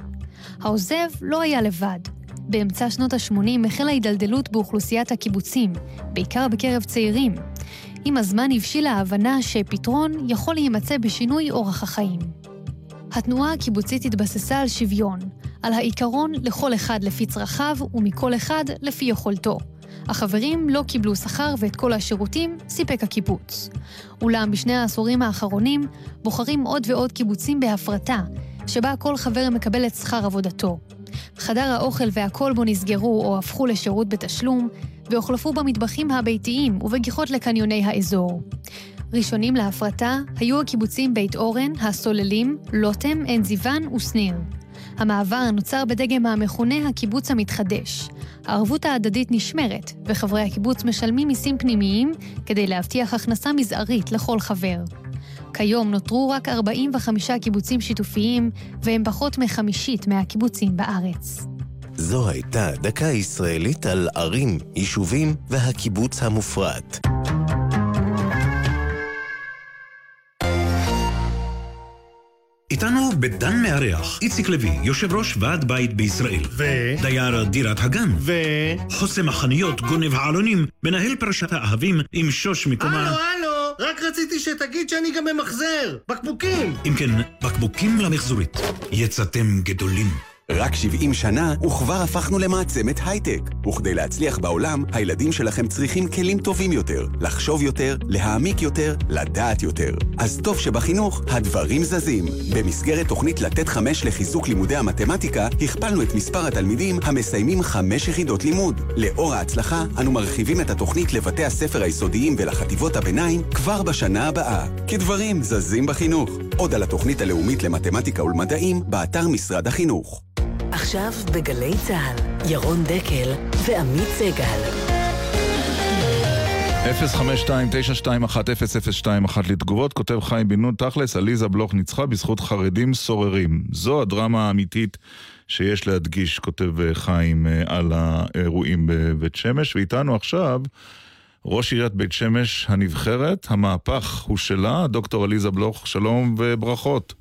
העוזב לא היה לבד. באמצע שנות ה-80 החלה הידלדלות באוכלוסיית הקיבוצים, בעיקר בקרב צעירים. עם הזמן הבשילה ההבנה שפתרון יכול להימצא בשינוי אורח החיים. התנועה הקיבוצית התבססה על שוויון, על העיקרון לכל אחד לפי צרכיו ומכל אחד לפי יכולתו. החברים לא קיבלו שכר ואת כל השירותים סיפק הקיבוץ. אולם בשני העשורים האחרונים בוחרים עוד ועוד קיבוצים בהפרטה, שבה כל חבר מקבל את שכר עבודתו. חדר האוכל והכל בו נסגרו או הפכו לשירות בתשלום, והוחלפו במטבחים הביתיים ובגיחות לקניוני האזור. ראשונים להפרטה היו הקיבוצים בית אורן, הסוללים, לוטם, עין זיוון ושניר. המעבר נוצר בדגם המכונה הקיבוץ המתחדש. הערבות ההדדית נשמרת, וחברי הקיבוץ משלמים מיסים פנימיים כדי להבטיח הכנסה מזערית לכל חבר. כיום נותרו רק 45 קיבוצים שיתופיים, והם פחות מחמישית מהקיבוצים בארץ. זו הייתה דקה ישראלית על ערים, יישובים והקיבוץ המופרט. איתנו בדן מארח, איציק לוי, יושב ראש ועד בית בישראל. ו? דייר דירת הגן. ו? חוסם החנויות, גונב העלונים, מנהל פרשת האהבים עם שוש מקומה. הלו, הלו! רק רציתי שתגיד שאני גם ממחזר! בקבוקים! אם כן, בקבוקים למחזורית. יצאתם גדולים. רק 70 שנה, וכבר הפכנו למעצמת הייטק. וכדי להצליח בעולם, הילדים שלכם צריכים כלים טובים יותר, לחשוב יותר, להעמיק יותר, לדעת יותר. אז טוב שבחינוך, הדברים זזים. במסגרת תוכנית לתת חמש לחיזוק לימודי המתמטיקה, הכפלנו את מספר התלמידים המסיימים חמש יחידות לימוד. לאור ההצלחה, אנו מרחיבים את התוכנית לבתי הספר היסודיים ולחטיבות הביניים כבר בשנה הבאה. כי דברים זזים בחינוך. עוד על התוכנית הלאומית למתמטיקה ולמדעים, באתר משרד החינוך. עכשיו בגלי צה"ל, ירון דקל ועמית סגל. 052-921-0021 לתגובות, כותב חיים בן נון, תכלס, עליזה בלוך ניצחה בזכות חרדים סוררים. זו הדרמה האמיתית שיש להדגיש, כותב אה, חיים, אה, על האירועים בבית שמש. ואיתנו עכשיו ראש עיריית בית שמש הנבחרת, המהפך הוא שלה, דוקטור עליזה בלוך, שלום וברכות.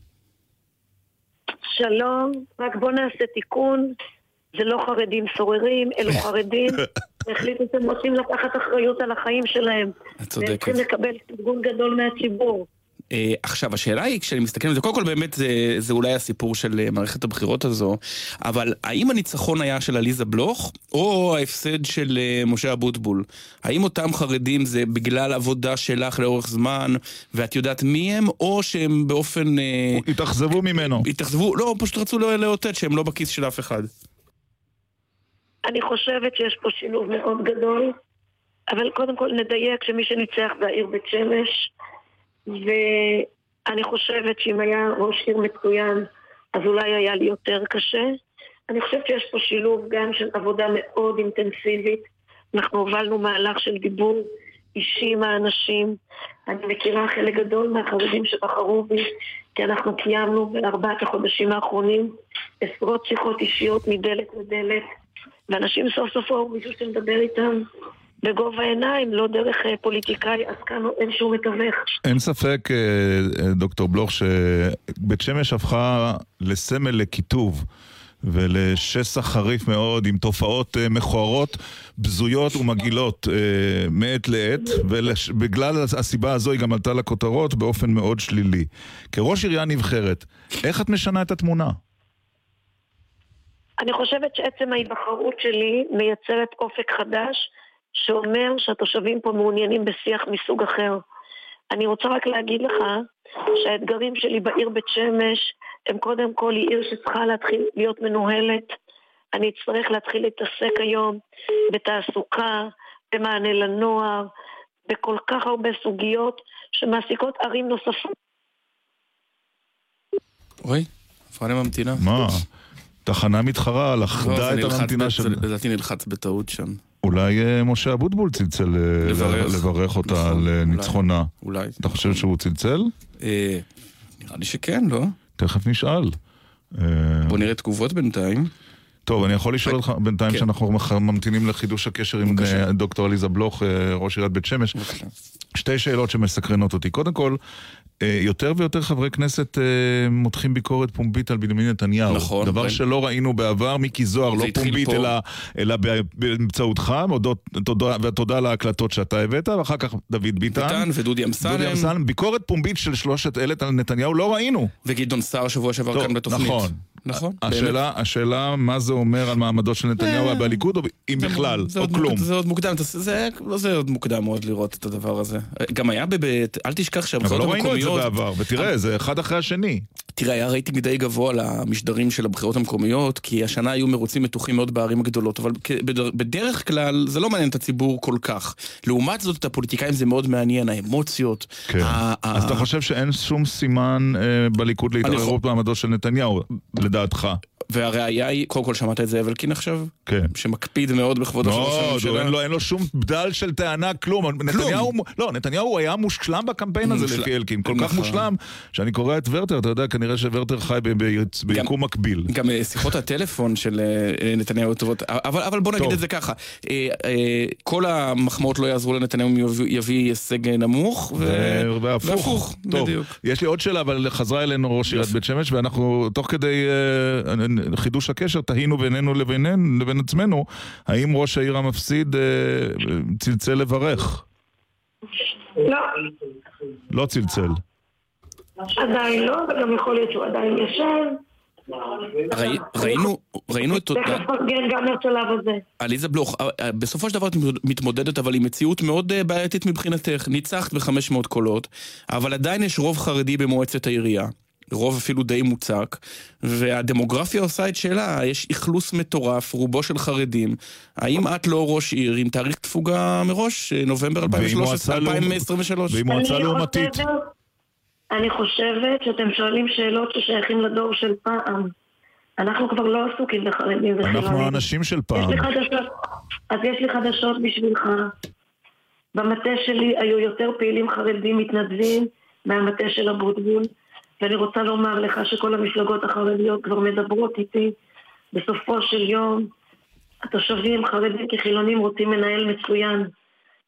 שלום, רק בוא נעשה תיקון. זה לא חרדים סוררים, אלו חרדים שהחליטו שהם רוצים לקחת אחריות על החיים שלהם. את צודקת. והם צריכים לקבל ארגון גדול מהציבור. אה, עכשיו, השאלה היא, כשאני מסתכל על זה, קודם כל באמת זה, זה אולי הסיפור של אה, מערכת הבחירות הזו, אבל האם הניצחון היה של עליזה בלוך, או ההפסד של אה, משה אבוטבול? האם אותם חרדים זה בגלל עבודה שלך לאורך זמן, ואת יודעת מי הם, או שהם באופן... אה, התאכזבו ממנו. התאכזבו, לא, פשוט רצו לא- לאותת שהם לא בכיס של אף אחד. אני חושבת שיש פה שילוב מאוד גדול, אבל קודם כל נדייק שמי שניצח זה העיר בית שמש, ואני חושבת שאם היה ראש עיר מצוין, אז אולי היה לי יותר קשה. אני חושבת שיש פה שילוב גם של עבודה מאוד אינטנסיבית. אנחנו הובלנו מהלך של דיבור אישי עם האנשים. אני מכירה חלק גדול מהחרדים שבחרו בי, כי אנחנו קיימנו בארבעת החודשים האחרונים עשרות שיחות אישיות מדלת לדלת, ואנשים סוף סוף ראו מישהו שמדבר איתם בגובה העיניים, לא דרך אה, פוליטיקאי, אז כאן אין שום מתווך. אין ספק, אה, אה, דוקטור בלוך, שבית שמש הפכה לסמל לקיטוב. ולשסע חריף מאוד עם תופעות מכוערות, בזויות ומגעילות מעת לעת, ובגלל הסיבה הזו היא גם עלתה לכותרות באופן מאוד שלילי. כראש עירייה נבחרת, איך את משנה את התמונה? אני חושבת שעצם ההיבחרות שלי מייצרת אופק חדש שאומר שהתושבים פה מעוניינים בשיח מסוג אחר. אני רוצה רק להגיד לך שהאתגרים שלי בעיר בית שמש הם קודם כל היא עיר שצריכה להתחיל להיות מנוהלת. אני אצטרך להתחיל להתעסק היום בתעסוקה, במענה לנוער, בכל כך הרבה סוגיות שמעסיקות ערים נוספות. אוי, הפרעה ממתינה. מה? תחנה מתחרה, לחדה את הממתינה של... לדעתי נלחץ בטעות שם. אולי אה, משה אבוטבול צלצל אה, לברך אותה נכון, על אה, ניצחונה. אולי. אתה חושב שהוא צלצל? נראה לי שכן, לא? תכף נשאל. בוא נראה תגובות בינתיים. טוב, אני יכול לשאול אותך בינתיים כן. שאנחנו ממתינים לחידוש הקשר עם דוקטור עליזה בלוך, ראש עיריית בית שמש. שתי שאלות שמסקרנות אותי. קודם כל, יותר ויותר חברי כנסת מותחים ביקורת פומבית על בנימין נתניהו. נכון. דבר בין... שלא ראינו בעבר, מיקי זוהר, לא פומבית, אלא, אלא באמצעותך, ותודה על ההקלטות שאתה הבאת, ואחר כך דוד ביטן. ביטן ודודי אמסלם. דודי אמסלם. ביקורת פומבית של שלושת אלה על נתניהו לא ראינו. וגדעון סער שבוע שעבר כאן בתוכנית. נכון. נכון. השאלה, השאלה מה זה אומר על מעמדו של נתניהו בליכוד, או אם בכלל, או כלום. זה עוד מוקדם, זה, זה עוד מוקדם מאוד לראות את הדבר הזה. גם היה בבית, אל תשכח שהבחירות המקומיות... אבל לא ראינו את זה בעבר, ותראה, זה אחד אחרי השני. תראה, היה רייטינג די גבוה למשדרים של הבחירות המקומיות, כי השנה היו מרוצים מתוחים מאוד בערים הגדולות, אבל בדרך כלל זה לא מעניין את הציבור כל כך. לעומת זאת, את הפוליטיקאים זה מאוד מעניין, האמוציות. כן. אז אתה חושב שאין שום סימן בליכוד להתערערות במעמדו של נתניהו, לדעתך? והראיה היא, קודם כל שמעת את זאב אלקין עכשיו? כן. שמקפיד מאוד בכבודו של ראש הממשלה. אין לו, אין לו שום בדל של טענה, כלום. כלום. נתניהו, לא, נתניהו היה מושלם בקמפיין הזה לפי אלקין. כל כך מושלם, שאני קורא את ורטר, אתה יודע, כנראה שוורטר חי ביקום מקביל. גם שיחות הטלפון של נתניהו טובות, אבל, אבל בוא נגיד טוב. את זה ככה. כל המחמאות לא יעזרו לנתניהו אם יביא הישג נמוך, ו... והפוך. והפוך, טוב. בדיוק. יש לי עוד שאלה, אבל חזרה אלינו ראש עיריית בית שמש, ואנחנו תוך כדי... חידוש הקשר, תהינו בינינו לבינינו, לבין עצמנו, האם ראש העיר המפסיד אה, צלצל לברך? לא. לא צלצל. עדיין לא, וגם יכול להיות שהוא עדיין ישן. ראינו, ראינו את... תכף פרגן גם לשלב הזה. עליזה בלוך, בסופו של דבר את מתמודדת אבל עם מציאות מאוד בעייתית מבחינתך. ניצחת ב-500 קולות, אבל עדיין יש רוב חרדי במועצת העירייה. רוב אפילו די מוצק, והדמוגרפיה עושה את שלה, יש אכלוס מטורף, רובו של חרדים. האם את לא ראש עיר עם תאריך תפוגה מראש, נובמבר 2023? ועם מועצה לעומתית. אני חושבת שאתם שואלים שאלות ששייכים לדור של פעם. אנחנו כבר לא עסוקים בחרדים וחילונים. אנחנו האנשים של פעם. אז יש לי חדשות בשבילך. במטה שלי היו יותר פעילים חרדים מתנדבים מהמטה של אבוטבול. ואני רוצה לומר לך שכל המפלגות החרדיות כבר מדברות איתי. בסופו של יום, התושבים, חרדים כחילונים, רוצים מנהל מצוין.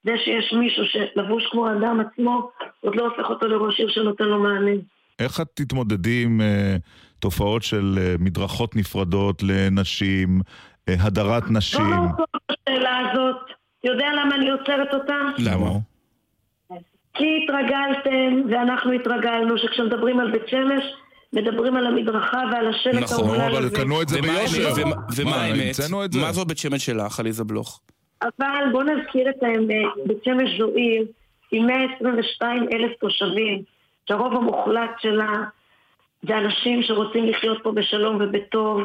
זה שיש מישהו שלבוש כמו האדם עצמו, עוד לא הופך אותו לראש עיר שנותן לו מענה. איך את תתמודדי עם uh, תופעות של uh, מדרכות נפרדות לנשים, uh, הדרת נשים? לא לעצור את השאלה הזאת. יודע למה אני עוצרת אותה? למה? כי התרגלתם, ואנחנו התרגלנו, שכשמדברים על בית שמש, מדברים על המדרכה ועל השלט נכון, אבל קנו את זה ביושר. ומה האמת? מה זו בית שמש שלך, עליזה בלוך? אבל בוא נזכיר את האמת, בית שמש זו עיר עם 122 אלף תושבים, שהרוב המוחלט שלה זה אנשים שרוצים לחיות פה בשלום ובטוב,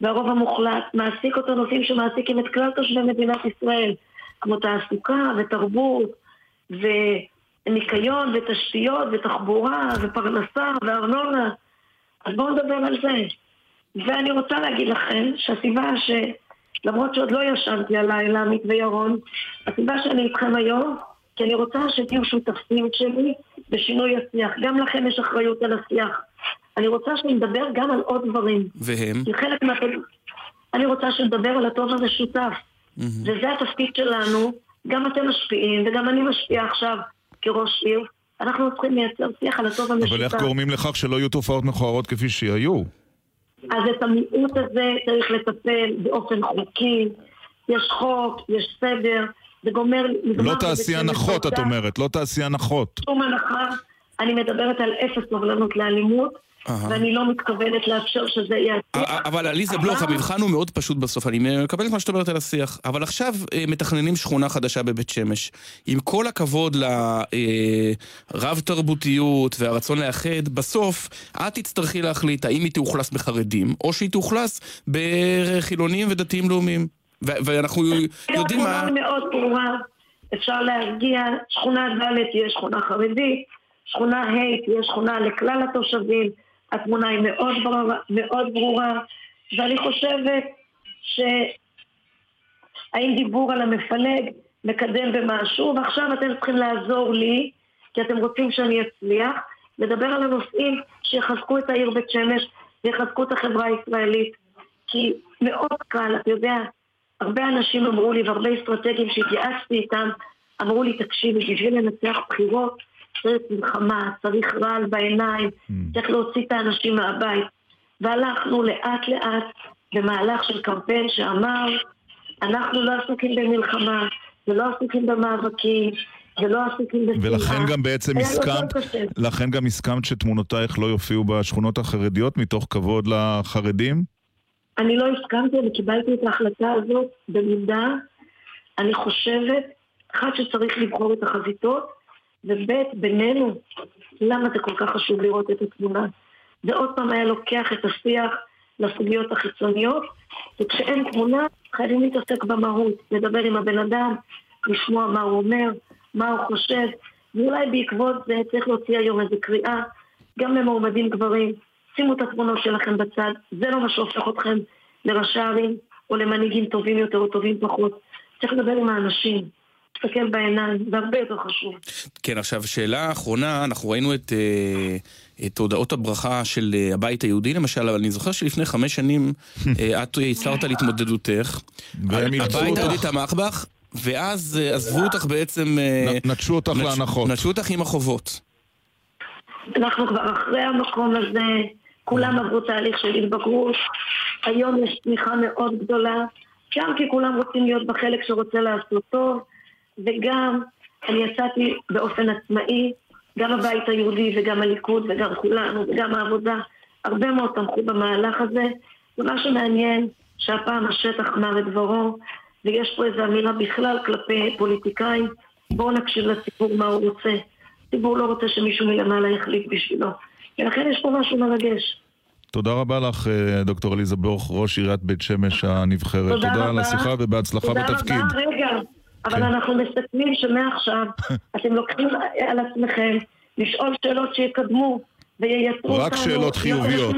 והרוב המוחלט מעסיק אותו נושאים שמעסיקים את כלל תושבי מדינת ישראל, כמו תעסוקה ותרבות וניקיון ותשתיות ותחבורה ופרנסה וארנונה. אז בואו נדבר על זה. ואני רוצה להגיד לכם שהסיבה ש... למרות שעוד לא ישנתי הלילה, עמית וירון, הסיבה שאני איתכם היום, כי אני רוצה שתהיו שותפים שלי בשינוי השיח. גם לכם יש אחריות על השיח. אני רוצה שנדבר גם על עוד דברים. והם? כי חלק מה... אני רוצה שנדבר על הטוב המשותף. וזה התפקיד שלנו. גם אתם משפיעים, וגם אני משפיעה עכשיו כראש עיר. אנחנו צריכים לייצר שיח על הטוב המשותף. אבל איך גורמים לכך שלא יהיו תופעות מכוערות כפי שהיו? אז את המיעוט הזה צריך לטפל באופן חוקי. יש חוק, יש סדר, זה גומר... לא תעשי הנחות, את אומרת, לא תעשי הנחות. שום הנחה. אני מדברת על אפס סובלנות לאלימות. ואני לא מתכוונת לאפשר שזה יהיה השיח. אבל עליזה בלוך, המבחן הוא מאוד פשוט בסוף, אני מקבל את מה שאת אומרת על השיח. אבל עכשיו אה, מתכננים שכונה חדשה בבית שמש. עם כל הכבוד לרב תרבותיות והרצון לאחד, בסוף את תצטרכי להחליט האם היא תאוכלס בחרדים, או שהיא תאוכלס בחילונים ודתיים לאומיים. ואנחנו יודעים מה... התמונה מאוד ברורה. אפשר להרגיע, שכונה ד' תהיה שכונה חרדית, שכונה ה' תהיה שכונה לכלל התושבים. התמונה היא מאוד ברורה, מאוד ברורה ואני חושבת שהאם דיבור על המפלג מקדם במשהו, ועכשיו אתם צריכים לעזור לי, כי אתם רוצים שאני אצליח, לדבר על הנושאים שיחזקו את העיר בית שמש ויחזקו את החברה הישראלית. כי מאוד קל, אתה יודע, הרבה אנשים אמרו לי, והרבה אסטרטגים שהתייעצתי איתם, אמרו לי, תקשיבי, בשביל לנצח בחירות, צריך מלחמה, צריך רעל בעיניים, mm. צריך להוציא את האנשים מהבית. והלכנו לאט לאט במהלך של קמפיין שאמר, אנחנו לא עסוקים במלחמה, ולא עסוקים במאבקים, ולא עסוקים בשנאה. ולכן גם בעצם הסכמת, לכן גם הסכמת שתמונותייך לא יופיעו בשכונות החרדיות מתוך כבוד לחרדים? אני לא הסכמתי וקיבלתי את ההחלטה הזאת במידה. אני חושבת, אחד שצריך לבחור את החזיתות, וב' בינינו, למה זה כל כך חשוב לראות את התמונה? זה עוד פעם היה לוקח את השיח לסוגיות החיצוניות, וכשאין תמונה חייבים להתעסק במהות, לדבר עם הבן אדם, לשמוע מה הוא אומר, מה הוא חושב, ואולי בעקבות זה צריך להוציא היום איזו קריאה, גם למועמדים גברים, שימו את התמונות שלכם בצד, זה לא מה שהופך אתכם לראשי ערים או למנהיגים טובים יותר או טובים פחות. צריך לדבר עם האנשים. להסתכל בעיניים, זה הרבה יותר חשוב. כן, עכשיו, שאלה אחרונה, אנחנו ראינו את, אה, את הודעות הברכה של אה, הבית היהודי למשל, אבל אני זוכר שלפני חמש שנים אה, את הצהרת על התמודדותך. הבית היהודי תמך בך, ואז עזבו אותך בעצם... נטשו אותך להנחות. נטשו אותך עם החובות. אנחנו כבר אחרי המקום הזה, כולם עברו תהליך של התבגרות, היום יש תמיכה מאוד גדולה, גם כי כולם רוצים להיות בחלק שרוצה לעשות טוב. וגם אני יצאתי באופן עצמאי, גם הבית היהודי וגם הליכוד וגם כולנו וגם העבודה, הרבה מאוד תמכו במהלך הזה, ומה שמעניין שהפעם השטח אמר את דברו, ויש פה איזו אמירה בכלל כלפי פוליטיקאים, בואו נקשיב לציבור מה הוא רוצה. הציבור לא רוצה שמישהו מלמעלה יחליט בשבילו. ולכן יש פה משהו מרגש. תודה רבה לך, אה, דוקטור עליזה בלוך, ראש עיריית בית שמש הנבחרת. תודה, תודה. על השיחה ובהצלחה תודה בתפקיד. תודה רבה, רגע. אבל כן. אנחנו מסתכלים שמעכשיו אתם לוקחים על עצמכם לשאול שאלות שיקדמו וייצרו רק שאלות חיוביות.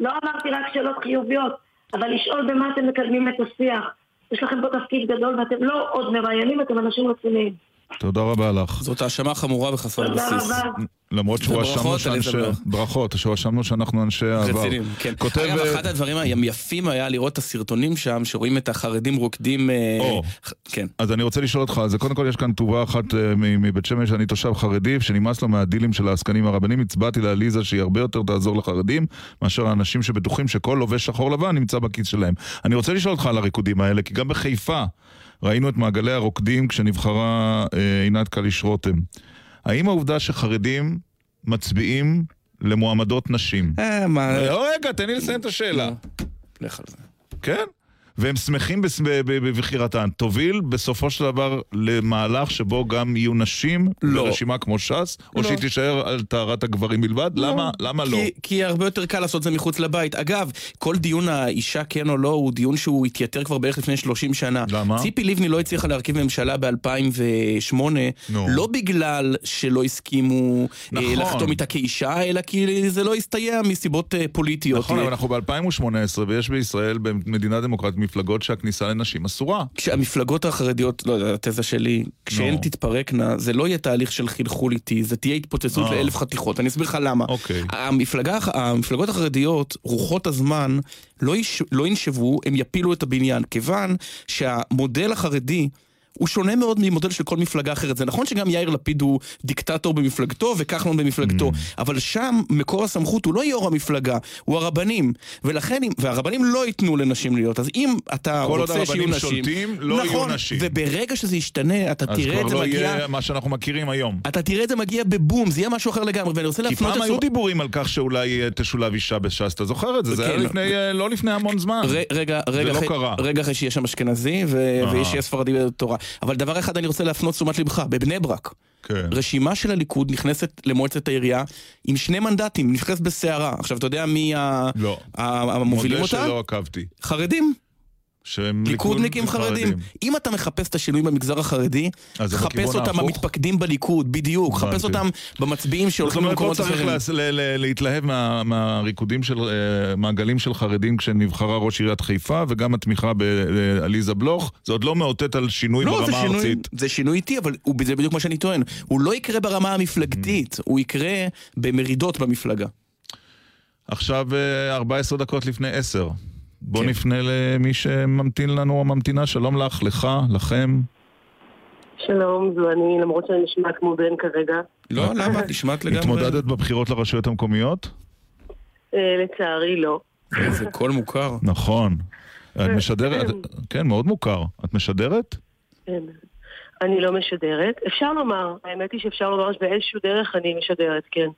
לא אמרתי רק שאלות חיוביות, אבל לשאול במה אתם מקדמים את השיח. יש לכם פה תפקיד גדול ואתם לא עוד מראיינים, אתם אנשים רציניים. תודה רבה לך. זאת האשמה חמורה וחסרת בסיס. תודה רבה. למרות שהואשמנו שאנשי... ברכות, שהואשמנו שאנחנו אנשי העבר. רצינים, כן. כותב... אגב, אחד הדברים היפים היה לראות את הסרטונים שם, שרואים את החרדים רוקדים... אה, או, כן. אז אני רוצה לשאול אותך, אז קודם כל יש כאן תגובה אחת אה, מבית שמש, אני תושב חרדי, שנמאס לו מהדילים של העסקנים הרבנים, הצבעתי לעליזה שהיא הרבה יותר תעזור לחרדים, מאשר האנשים שבטוחים שכל לובש שחור לבן נמצא בכיס שלהם. אני רוצה לשאול אותך על הריקודים האלה, כי גם בחיפה ראינו את מעגלי הרוקדים כשנבחרה אה, עינת קליש רותם. האם העובדה שחרדים מצביעים למועמדות נשים... אה, מה... לא, רגע, תן לי לסיים את השאלה. לך על זה. כן? והם שמחים בבחירתן. תוביל בסופו של דבר למהלך שבו גם יהיו נשים לא. ברשימה כמו ש"ס, או לא. שהיא תישאר על טהרת הגברים בלבד? למה, למה לא? כי, כי הרבה יותר קל לעשות זה מחוץ לבית. אגב, כל דיון האישה כן או לא הוא דיון שהוא התייתר כבר בערך לפני 30 שנה. למה? ציפי לבני לא הצליחה להרכיב ממשלה ב-2008, נו. לא בגלל שלא הסכימו נכון. אה, לחתום איתה כאישה, אלא כי זה לא הסתייע מסיבות אה, פוליטיות. נכון, אה, אבל אנחנו ב-2018, ויש בישראל, במדינה דמוקרטית, מפלגות שהכניסה לנשים אסורה. כשהמפלגות החרדיות, לא יודע, התזה שלי, כשהן נו. תתפרקנה, זה לא יהיה תהליך של חלחול איטי, זה תהיה התפוצצות אה. לאלף חתיכות. אני אסביר לך למה. אוקיי. המפלגה, המפלגות החרדיות, רוחות הזמן, לא, יש, לא ינשבו, הם יפילו את הבניין, כיוון שהמודל החרדי... הוא שונה מאוד ממודל של כל מפלגה אחרת. זה נכון שגם יאיר לפיד הוא דיקטטור במפלגתו וכחלון במפלגתו, Mm. אבל שם מקור הסמכות הוא לא יו"ר המפלגה, הוא הרבנים. ולכן, והרבנים לא ייתנו לנשים להיות. אז אם אתה כל עוד רוצה שיהיו הרבנים נשים... שולטים, לא יהיו נכון, נשים. וברגע שזה ישתנה, אתה אז תראה כבר את זה לא מגיע... יהיה מה שאנחנו מכירים היום. אתה תראה את זה מגיע בבום, זה יהיה משהו אחר לגמרי, ואני רוצה כי להפנות פעם את היו תשומת- דיבורים על כך שאולי אה, תשולב אישה בש"ס, אתה זוכר את זה? זה היה כן. לפני, אה, לא לפני המון זמן. רגע, רגע, זה לא אחרי, שיש שם אשכנזי. ויש ספרדי. אבל דבר אחד אני רוצה להפנות תשומת לבך, בבני ברק. כן. רשימה של הליכוד נכנסת למועצת העירייה עם שני מנדטים, נכנסת בסערה. עכשיו, אתה יודע מי ה- לא. המובילים מודה אותה? שלא עקבתי. חרדים. שהם ליכודניקים ליכוד חרדים. אם אתה מחפש את השינויים במגזר החרדי, חפש אותם ההפוך? במתפקדים בליכוד, בדיוק. חפש אותם במצביעים זאת שהולכים אומרת, לא למקומות צריך אחרים. להס- ל- ל- להתלהב מה- מהריקודים של, אה, מעגלים של חרדים כשנבחרה ראש עיריית חיפה, וגם התמיכה בעליזה בלוך. זה עוד לא מאותת על שינוי לא, ברמה הארצית. זה שינוי איטי, אבל הוא, זה בדיוק מה שאני טוען. הוא לא יקרה ברמה המפלגתית, Mm. הוא יקרה במרידות במפלגה. עכשיו אה, 14 דקות לפני 10. בואו כן. נפנה למי שממתין לנו או ממתינה. שלום לך, לך, לכם. שלום, זו אני, למרות שאני נשמעת כמו בן כרגע. לא, למה? את נשמעת לגמרי... התמודדת בבחירות לרשויות המקומיות? אה, לצערי לא. זה קול מוכר. נכון. את משדרת, את- כן, מאוד מוכר. את משדרת? כן. אני לא משדרת. אפשר לומר, האמת היא שאפשר לומר שבאיזשהו דרך אני משדרת, כן.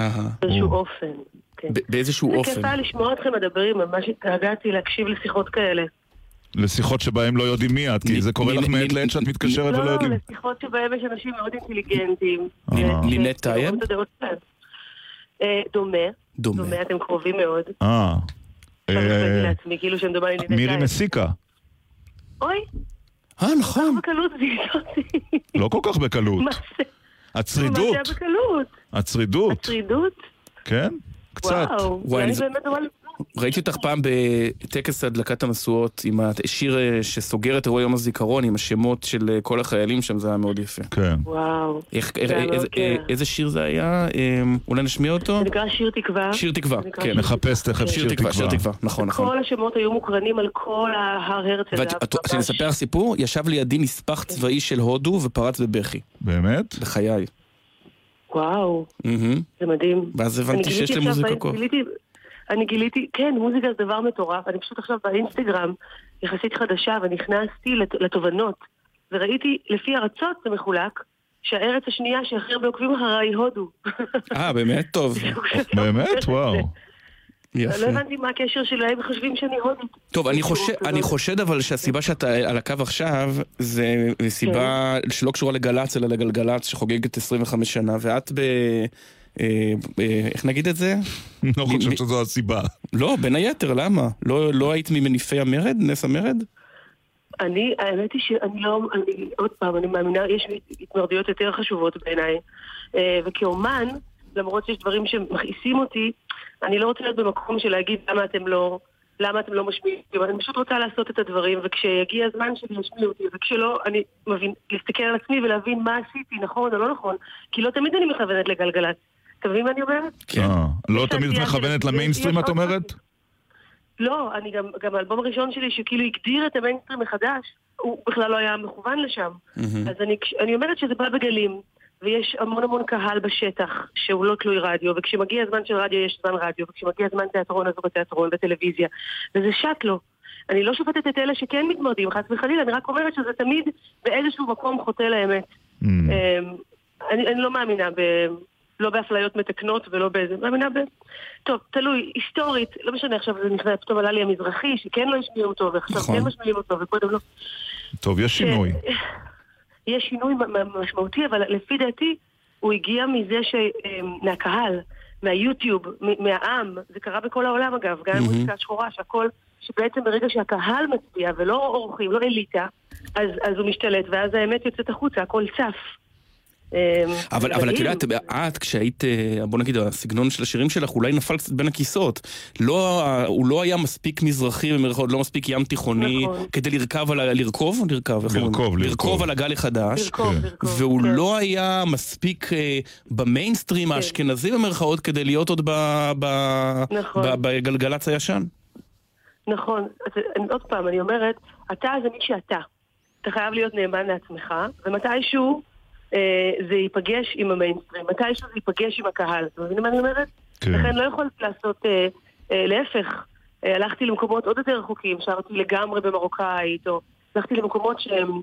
אהה. באיזשהו אופן. כן. באיזשהו זה אופן. כיף היה לשמוע אתכם מדברים, ממש התגעגעתי להקשיב לשיחות כאלה. לשיחות שבהם לא יודעים מי את, כי זה קורה לך מעת לעת שאת מתקשרת לא, ולא לא, יודעים. לשיחות שבהם יש אנשים מאוד אינטליגנטים. אה. ש- לינט ש- טייב? אה, דומה. דומה. אתם קרובים מאוד. אה. אה, כאילו מירי. מסיקה. אוי, אה, נכון. לא כל כך בקלות. מה זה? הצרידות. זה? הצרידות. הצרידות? כן? קצת. וואו, וואי, אני אני- באמת נורא... ראיתי אותך פעם בטקס הדלקת המשואות עם השיר אה, שסוגר את אירועי יום הזיכרון עם השמות של אה, כל החיילים שם, זה היה מאוד יפה. כן. וואו. איך, זה היה אה, איזה- איזה שיר זה היה? אה, אולי נשמיע אותו? זה נקרא שיר תקווה. שיר תקווה, זה כן. שיר נחפש תקווה. תכף כן. שיר תקווה, שיר תקווה, נכון, נכון. כל השמות היו מוקרנים על כל ההר הרצל. ואת- זה את- היה שאני ממש- אספר לך סיפור? ישב לידי נספח צבאי של הודו ופרץ בבכי. באמת? בחיי. וואו. זה מדהים. ואז הבנתי שיש למוזיקה כוח. אני גיליתי, כן, מוזיקה זה דבר מטורף. אני פשוט עכשיו באינסטגרם, יחסית חדשה, ונכנסתי לת- לתובנות, וראיתי, לפי ארצות זה מחולק, שהארץ השנייה שהכי הרבה עוקבים אחריי היא הודו. אה, באמת? טוב. באמת? וואו. יפה. לא הבנתי מה הקשר שלהם, חושבים שאני הודית. טוב, אני חושד. אני חושד אבל שהסיבה שאתה על הקו עכשיו זה סיבה שלא קשורה לגל"צ אלא לגלגלצ שחוגגת 25 שנה ואת ב... אה, אה, איך נגיד את זה? לא חושב שזו הסיבה. לא, בין היתר, למה? לא, לא היית ממניפי המרד? נס המרד? אני, האמת היא שאני לא, אני, עוד פעם, אני מאמינה, יש התמרדויות יותר חשובות בעיניי. אה, וכאומן, למרות שיש דברים שמכעיסים אותי, אני לא רוצה להיות במקום של להגיד למה אתם לא, למה אתם לא משמיעים. אני פשוט רוצה לעשות את הדברים, וכשיגיע הזמן שלי ישמיעו אותי, וכשלא, אני מבין, להסתכל על עצמי ולהבין מה עשיתי, נכון או לא נכון, כי לא תמיד אני מכוונת לגלגלצ. אתה מבין מה אני אומרת? כן. אה, לא תמיד את מכוונת למיינסטרים, את אומרת? לא, אני גם, גם האלבום הראשון שלי שכאילו הגדיר את המיינסטרים מחדש, הוא בכלל לא היה מכוון לשם. אז אני אומרת שזה בא בגלים, ויש המון המון קהל בשטח שהוא לא תלוי רדיו, וכשמגיע הזמן של רדיו יש זמן רדיו, וכשמגיע זמן תיאטרון אז הוא בתיאטרון וטלוויזיה, וזה שט לו. אני לא שופטת את אלה שכן מתמרדים, חס וחלילה, אני רק אומרת שזה תמיד באיזשהו מקום חוטא לאמת. Mm. אמ, אני, אני לא מאמינה ב... לא באפליות מתקנות ולא באיזה... מאמינה ב... טוב, תלוי, היסטורית, לא משנה עכשיו זה נכנס, פתאום עלה לי המזרחי, שכן לא השמיעו אותו, ועכשיו נכון. כן משמיעים אותו, וקודם לא. טוב, יש שינוי. יש שינוי משמעותי, אבל לפי דעתי הוא הגיע מזה ש... אמ, מהקהל, מהיוטיוב, מהעם, זה קרה בכל העולם אגב, גם עם מהמם. מוזיקה שחורה, שהכל, שבעצם ברגע שהקהל מצביע ולא אורחים, לא אליטה, אז, אז הוא משתלט, ואז האמת יוצאת החוצה, הכל צף. אמ, אבל, אבל את. יודעת, את כשהיית, אה, בוא נגיד, הסגנון של השירים שלך אולי נפל קצת בין הכיסאות. לא, הוא לא היה מספיק מזרחי במירכאות, לא מספיק ים תיכוני, נכון. כדי לרכב על ה... לרכוב? לרכב, איך אומרים? לרכוב, לרכוב. לרכוב על הגל החדש. לרכוב, כן. לרכוב, והוא כן. לא היה מספיק אה, במיינסטרים האשכנזי במרכאות כדי להיות עוד ב, ב, נכון. ב, בגלגלצ הישן. נכון, אז אני- עוד פעם, אני אומרת, אתה זה מי שאתה. אתה חייב להיות נאמן לעצמך, ומתישהו אה, זה ייפגש עם המיינסטרים, מתישהו זה ייפגש עם הקהל. אתה מבין מה אני אומרת? כן. לכן לא יכולת לעשות, אה, אה, להפך, אה, הלכתי למקומות עוד יותר רחוקים, שרתי לגמרי במרוקאית, או הלכתי למקומות שהם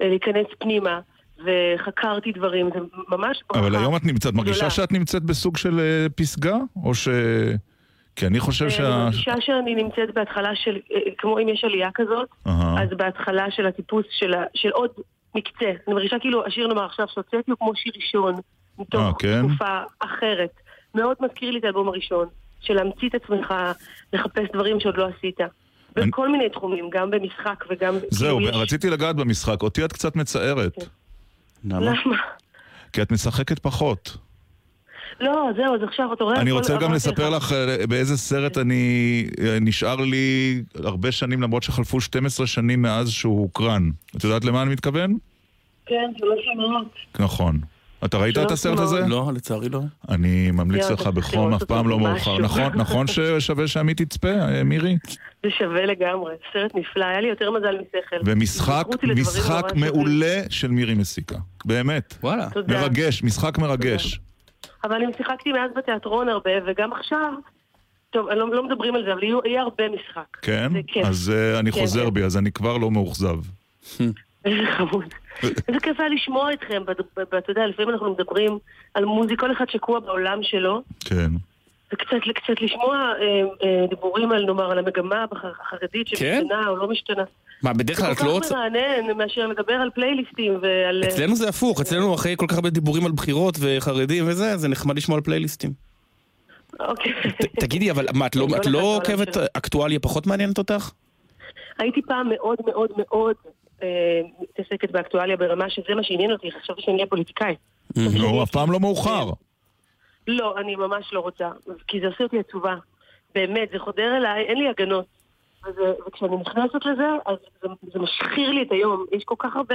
אה, להיכנס פנימה, וחקרתי דברים, זה ממש ברכה. אבל היום את נמצאת, מרגישה. שאת נמצאת בסוג של אה, פסגה? או ש... כי אני חושב אני שה... מרגישה שאני נמצאת בהתחלה של, אה, כמו אם יש עלייה כזאת, אהה. אז בהתחלה של הטיפוס של, של עוד מקצה. אני מרגישה כאילו השיר נאמר עכשיו שהוצאתי הוא כמו שיר ראשון, מתוך אה, כן? תקופה אחרת. מאוד מזכיר לי את האלבום הראשון, של להמציא את עצמך, לחפש דברים שעוד לא עשית. בכל מיני תחומים, גם במשחק וגם... זהו, כאילו יש- רציתי לגעת במשחק. אותי את קצת מצערת. למה? כי את משחקת פחות. לא, זהו, אז עכשיו אתה רואה... אני רוצה גם לספר לך אה, באיזה סרט אני... אה, נשאר לי הרבה שנים, למרות שחלפו 12 שנים מאז שהוא הוקרן. את יודעת למה אני מתכוון? כן, זה לא שמעות. נכון. אתה ראית את הסרט הזה? לא, לצערי לא. אני ממליץ לך בחום, אף פעם לא. מאוחר. נכון, נכון ששווה שעמית תצפה, אה, מירי? זה שווה לגמרי, סרט נפלא, היה לי יותר מזל משכל. ומשחק, משחק. מעולה של מירי מסיקה. באמת. וואלה. מרגש, משחק מרגש. אבל אני שיחקתי מאז בתיאטרון הרבה, וגם עכשיו, טוב, לא, לא מדברים על זה, אבל יהיו- יהיה הרבה משחק. כן? כיף. אז אה, אני כן, חוזר כן. בי, אז אני כבר לא מאוכזב. איזה חמוד. איזה כיף היה לשמוע אתכם, בד- ב- ב- אתה יודע, לפעמים אנחנו מדברים על מוזיקה, כל אחד שקוע בעולם שלו, כן. וקצת קצת לשמוע אה, אה, דיבורים על, נאמר, על המגמה החרדית כן? שמשתנה או לא משתנה. מה, בדרך כלל זה את כל לא כך רוצה... מרענן מאשר לדבר על פלייליסטים ועל... אה, אצלנו זה הפוך, אצלנו אחרי כל כך הרבה דיבורים על בחירות וחרדים וזה, זה נחמד לשמוע על פלייליסטים. אוקיי. תגידי, אבל מה, את לא- כל לא עוקבת. אקטואליה פחות מעניינת אותך? הייתי פעם מאוד מאוד מאוד אה, מתעסקת באקטואליה ברמה שזה מה שעניין אותי, חשבתי שאני אהיה פוליטיקאי. נו, אף פעם לא מאוחר. לא, אני ממש לא רוצה, כי זה עושה אותי עצובה. באמת, זה חודר אליי, אין לי הגנות. וזה, וכשאני נכנסת לזה, אז זה, זה משחיר לי את היום. יש כל כך הרבה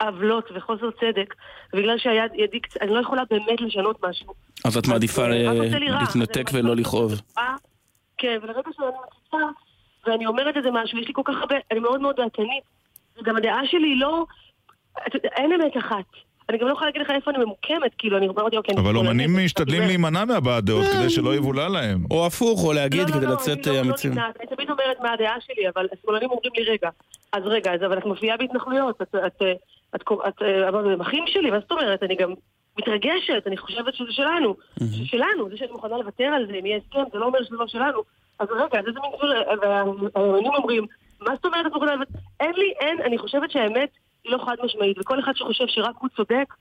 עוולות וחוסר צדק, ובגלל שהיד ידי קצת, אני לא יכולה באמת לשנות משהו. אז את מעדיפה אה, לי רע. להתנתק ולא לכאוב. אה, כן, ולרגע שאני מציצה, ואני אומרת איזה משהו, יש לי כל כך הרבה, אני מאוד מאוד דעתנית, וגם הדעה שלי היא לא, אין אמת אחת. אני גם לא יכולה להגיד לך איפה אני ממוקמת, כאילו, אני אומרת, אוקיי, אבל אומנים משתדלים שמאלנית. להימנע מהבעת דעות כדי שלא יבולע להם. או הפוך, או להגיד לא, לא, כדי לא, לצאת אני לא- אה, לא אמיצים. נמנעת. אני תמיד אומרת מה הדעה שלי, אבל השמאלנים אומרים לי, רגע, אז רגע, אז אבל את מופיעה בהתנחלויות, את, את, אבל הם אחים שלי, מה זאת אומרת? אני גם מתרגשת, אני חושבת שזה שלנו. שלנו, זה שאני מוכנה לוותר על זה, אם יהיה הסכם, זה לא אומר שזה לא שלנו. אז רגע, אז איזה מין גבול, והימנים אומרים, מה זאת אומרת את מוכנה לוותר? אין לי, אין, אני חושבת שהאמת היא לא חד משמעית, וכל אחד שחושב שרק הוא צודק,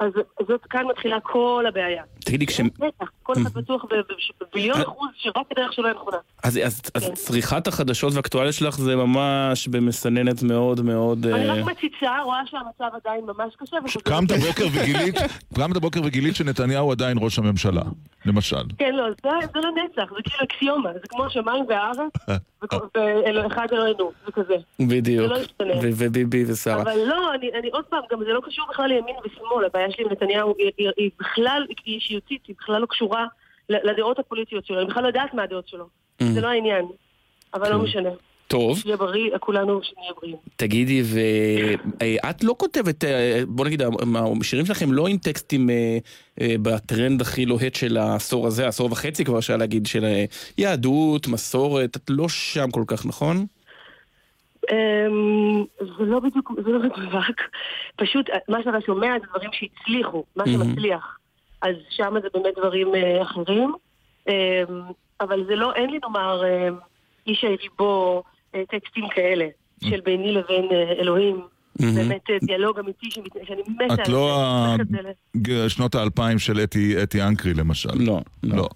אז זאת כאן מתחילה כל הבעיה. תגידי, כש... בטח, כל אחד בטוח ב- ב- במיליון אחוז שרק הדרך שלו היא נכונה. אז, אז, אז צריכת החדשות והאקטואליה שלך זה ממש במסננת מאוד מאוד... אני אה, רק מציצה, רואה שהמצב עדיין ממש קשה. קמת בוקר וגילית, קמת בוקר וגילית שנתניהו עדיין ראש הממשלה, למשל. כן, לא, זה זה לנצח, זה כאילו אקסיומה, זה כמו השמיים והארץ, ואחד אלוהינו, זה כזה. בדיוק. זה לא ישתנה. וביבי ושרה. אבל לא, אני, אני עוד פעם, גם זה לא קשור בכלל לימין ושמאל, הבעיה עם נתניהו היא, היא, היא בכלל, היא אישיותית, היא בכלל לא קשורה לדעות הפוליטיות שלו, אני בכלל לא יודעת מה הדעות שלו. Mm. זה לא העניין. אבל לא משנה. טוב. שיהיה בריא, כולנו שנהיה בריאים. תגידי, ואת לא כותבת, אה, בוא נגיד, השירים שלכם לא עם טקסטים אה, אה, בטרנד הכי לוהט של העשור הזה, עשור וחצי כבר אפשר להגיד, של אה, יהדות, מסורת, את לא שם כל כך, נכון? אמ, זה לא בדיוק, זה לא מדויק. פשוט, מה שאתה שומע זה דברים שהצליחו, מה. שמצליח. אז שם זה באמת דברים אה, אחרים. אה, אבל זה לא, אין לי נאמר אה, איש העירי בו אה, טקסטים כאלה, של ביני לבין אה, אלוהים. באמת אה, דיאלוג אמיתי שאני מתה את על לא שנות האלפיים של אתי- אתי אנקרי למשל. לא, לא.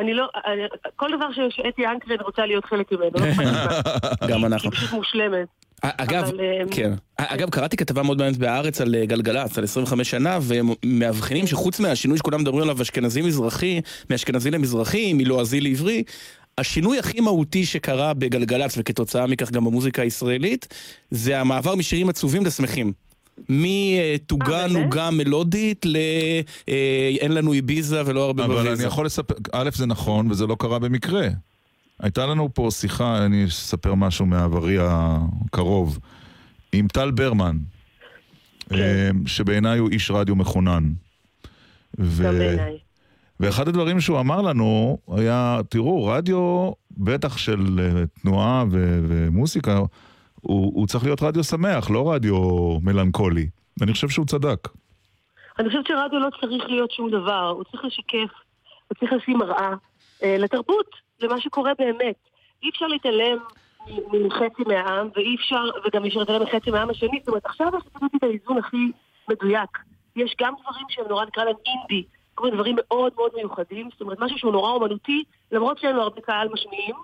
אני לא, אני- כל דבר ש- שאתי אנקרן רוצה להיות חלק ממנו, לא. גם אנחנו. היא פשוט מושלמת. אגב, אה, כן. אגב, קראתי כתבה מאוד מעניינת בהארץ על אה, גלגלצ, על 25 שנה, והם מאבחנים שחוץ מהשינוי שכולם מדברים עליו, אשכנזי-מזרחי, מאשכנזי למזרחי, מלועזי לעברי, השינוי הכי מהותי שקרה בגלגלצ, וכתוצאה מכך גם במוזיקה הישראלית, זה המעבר משירים עצובים לשמחים. מתוגה נוגה מלודית ל... אה, אין לנו איביזה ולא הרבה אבל בוויזה. אני יכול לספר, א', זה נכון, וזה לא קרה במקרה. הייתה לנו פה שיחה, אני אספר משהו מעברי הקרוב, עם טל ברמן, אה, שבעיניי הוא איש רדיו מחונן. ו... גם בעיניי. ואחד הדברים שהוא אמר לנו היה, תראו, רדיו, בטח של אה, תנועה ו- ומוסיקה, הוא, הוא צריך להיות רדיו שמח, לא רדיו מלנכולי. ואני חושב שהוא צדק. אני חושבת שרדיו לא צריך להיות שום דבר, הוא צריך לשקף, הוא צריך לשים מראה אה, לתרבות, למה שקורה באמת. אי אפשר להתעלם מחצי מהעם, ואי אפשר, וגם אי אפשר להתעלם מחצי מהעם השני. זאת אומרת, עכשיו יש לתת את האיזון הכי מדויק. יש גם דברים שהם נורא נקרא להם אינדי, כל מיני דברים מאוד מאוד מיוחדים, זאת אומרת, משהו שהוא נורא אומנותי, למרות שאין לו הרבה קהל משמיעים,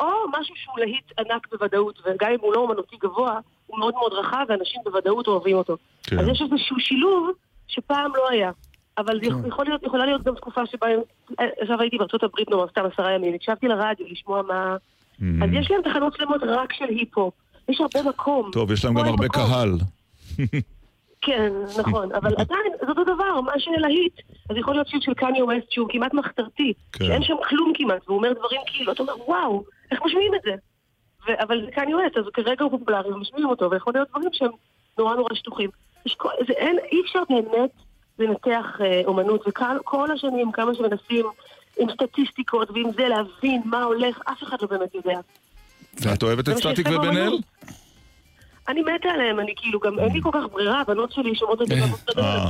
או משהו שהוא להיט ענק בוודאות, וגם אם הוא לא אומנותי גבוה, הוא מאוד מאוד רחב, ואנשים בוודאות אוהבים אותו. כן. אז יש איזשהו שילוב שפעם לא היה. אבל זה יכול להיות, יכולה להיות גם תקופה שבה, עכשיו הייתי בארצות הברית נורא סתם עשרה ימים, הקשבתי לרדיו לשמוע מה... אז יש להם תחנות שלמות רק של היפ-הופ. יש הרבה מקום. טוב, יש להם גם הרבה מקום. קהל. כן, נכון, אבל עדיין, זה אותו דבר, מה שלהיט. אז יכול להיות שיר של קניה ווסט שהוא כמעט מחתרתי, כן. שאין שם כלום כמעט, והוא אומר דברים כאילו, אתה אומר, וואו, איך משמיעים את זה? ו- אבל זה קניה ווסט, אז כרגע הוא פופולרי ומשמיעים אותו, ויכול להיות דברים שהם נורא נורא שטוחים. כל, זה אין, אי אפשר באמת לנתח אה, אומנות, וכל השנים, כמה שמנסים עם סטטיסטיקות ועם זה להבין מה הולך, אף אחד לא באמת יודע. את אוהבת את סטטיק ובן אל? אני מתה עליהם, אני כאילו גם, אין לי כל כך ברירה, הבנות שלי שומעות את זה גם בסדר. אה,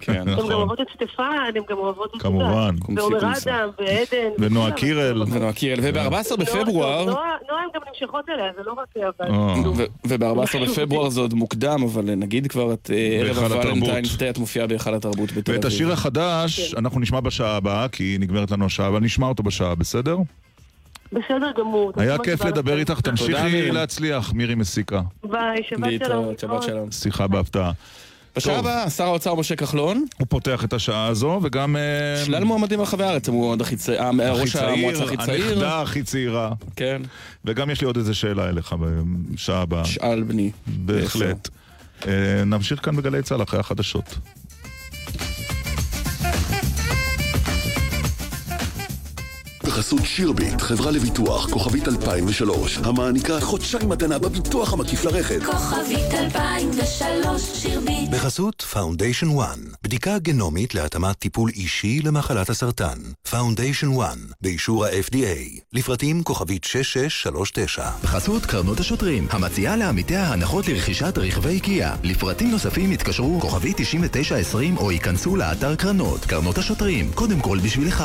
כן, הן גם נכון. אוהבות את סטפן, הן גם אוהבות את זה. כמובן. ועומר אדם, ועדן. ונועה. קירל. ונועה קירל, וב-14 בפברואר... נועה הן גם נמשכות אליה, זה לא רק אבל... אה. וב-14 בפברואר זה עוד מוקדם, אבל נגיד כבר את אה, ערב. הוולנטיינס דיי, את מופיעה בהיכל התרבות בתל אביב. ואת השיר החדש אנחנו נשמע בשעה הבאה, כי נגמרת לנו השעה, אבל נשמע אותו בשעה, בסדר? בסדר גמור. היה כיף לדבר. איתך, תמשיכי מירי. להצליח, מירי מסיקה. ביי, שבת שלום. שבת שלום. שיחה בהפתעה. בשעה. הבאה, שר האוצר משה כחלון, הוא פותח את השעה הזו, וגם... אה, שלל מועמדים ברחבי הארץ, הוא הכי צעיר, הכי ראש המועצה הכי צעיר. הנכדה הכי צעירה. כן. וגם יש לי עוד איזה שאלה אליך בשעה הבאה. שאל בני. בהחלט. אה, נמשיך כאן בגלי צה"ל אחרי החדשות. בחסות שירביט, חברה לביטוח, כוכבית 2003, המעניקה חודשיים מתנה בביטוח המקיף לרכב. כוכבית 2003 שירביט בחסות Foundation 1, בדיקה גנומית להתאמת טיפול אישי למחלת הסרטן. Foundation 1, באישור ה-FDA, לפרטים כוכבית 6639. בחסות קרנות השוטרים, המציעה לעמיתיה הנחות לרכישת רכבי קיה. לפרטים נוספים התקשרו כוכבית 9920 או היכנסו לאתר קרנות. קרנות השוטרים, קודם כל בשבילך.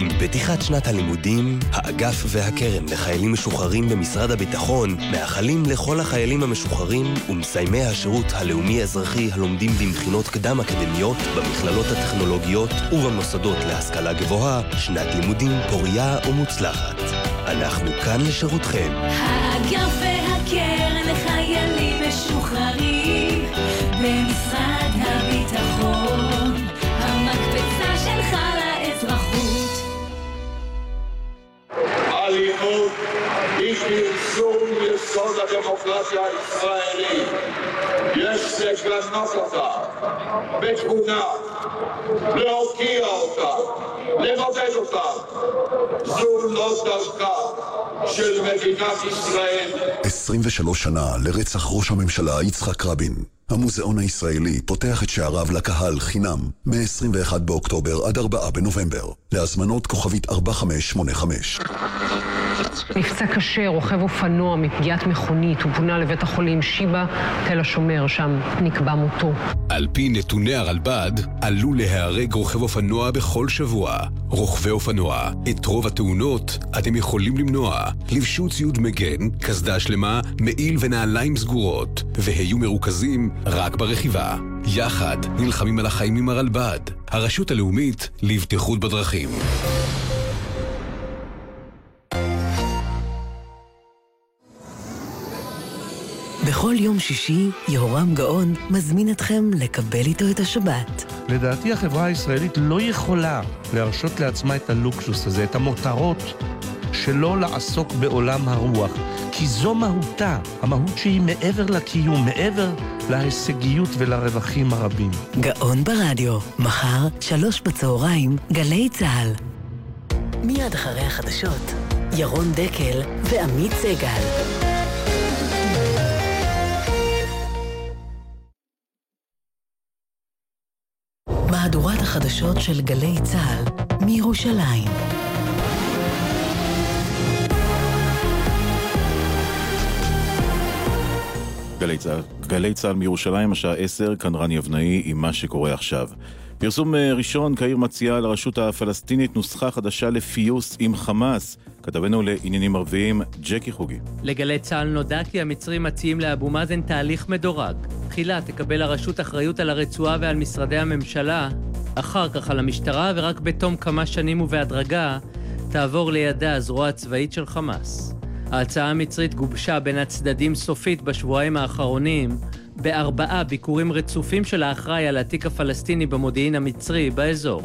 עם פתיחת שנת הלימודים, האגף והקרן לחיילים משוחררים במשרד הביטחון מאחלים לכל החיילים המשוחררים ומסיימי השירות הלאומי-אזרחי הלומדים במכינות קדם-אקדמיות, במכללות הטכנולוגיות ובמוסדות להשכלה גבוהה, שנת לימודים פוריה ומוצלחת. אנחנו כאן לשירותכם. האגף והקרן לחיילים משוחררים במשרד הביטחון Hollywood. היא פרסום יסוד הדמוקרטיה הישראלית. יש לגנות אותה בתבונה, להוקיע אותה, לבודד אותה. זו לא של מדינת ישראל. 23 שנה לרצח ראש הממשלה יצחק רבין. המוזיאון הישראלי פותח את שעריו לקהל חינם מ-21 באוקטובר עד 4 בנובמבר. להזמנות כוכבית 4585. נפצע קשה, רוכב אופנוע מפגיעת מכונית, הוא פונה לבית החולים שיבא, תל השומר, שם נקבע מותו. על פי נתוני הרלב"ד, עלול להיהרג רוכב אופנוע בכל שבוע. רוכבי אופנוע, את רוב התאונות אתם יכולים למנוע. לבשו ציוד מגן, קסדה שלמה, מעיל ונעליים סגורות, והיו מרוכזים רק ברכיבה. יחד נלחמים על החיים עם הרלב"ד, הרשות הלאומית לבטיחות בדרכים. בכל יום שישי, יהורם גאון מזמין אתכם לקבל איתו את השבת. לדעתי החברה הישראלית לא יכולה להרשות לעצמה את הלוקסוס הזה, את המותרות, שלא לעסוק בעולם הרוח. כי זו מהותה, המהות שהיא מעבר לקיום, מעבר להישגיות ולרווחים הרבים. גאון ברדיו, מחר, שלוש בצהריים, גלי צה"ל. מיד אחרי החדשות, ירון דקל ועמית סגל. החדשות של גלי צה"ל מירושלים. גלי צה"ל, גלי צה"ל מירושלים, השעה 10, כאן רני אבנאי עם מה שקורה עכשיו. פרסום אה, ראשון, קהיר מציעה לרשות הפלסטינית נוסחה חדשה לפיוס עם חמאס. כתבנו לעניינים ערביים, ג'קי חוגי. לגלי צה"ל נודע כי המצרים מציעים לאבו מאזן תהליך מדורג. תחילה תקבל הרשות אחריות על הרצועה ועל משרדי הממשלה, אחר כך על המשטרה, ורק בתום כמה שנים ובהדרגה תעבור לידה הזרוע הצבאית של חמאס. ההצעה המצרית גובשה בין הצדדים סופית בשבועיים האחרונים בארבעה ביקורים רצופים של האחראי על התיק הפלסטיני במודיעין המצרי באזור.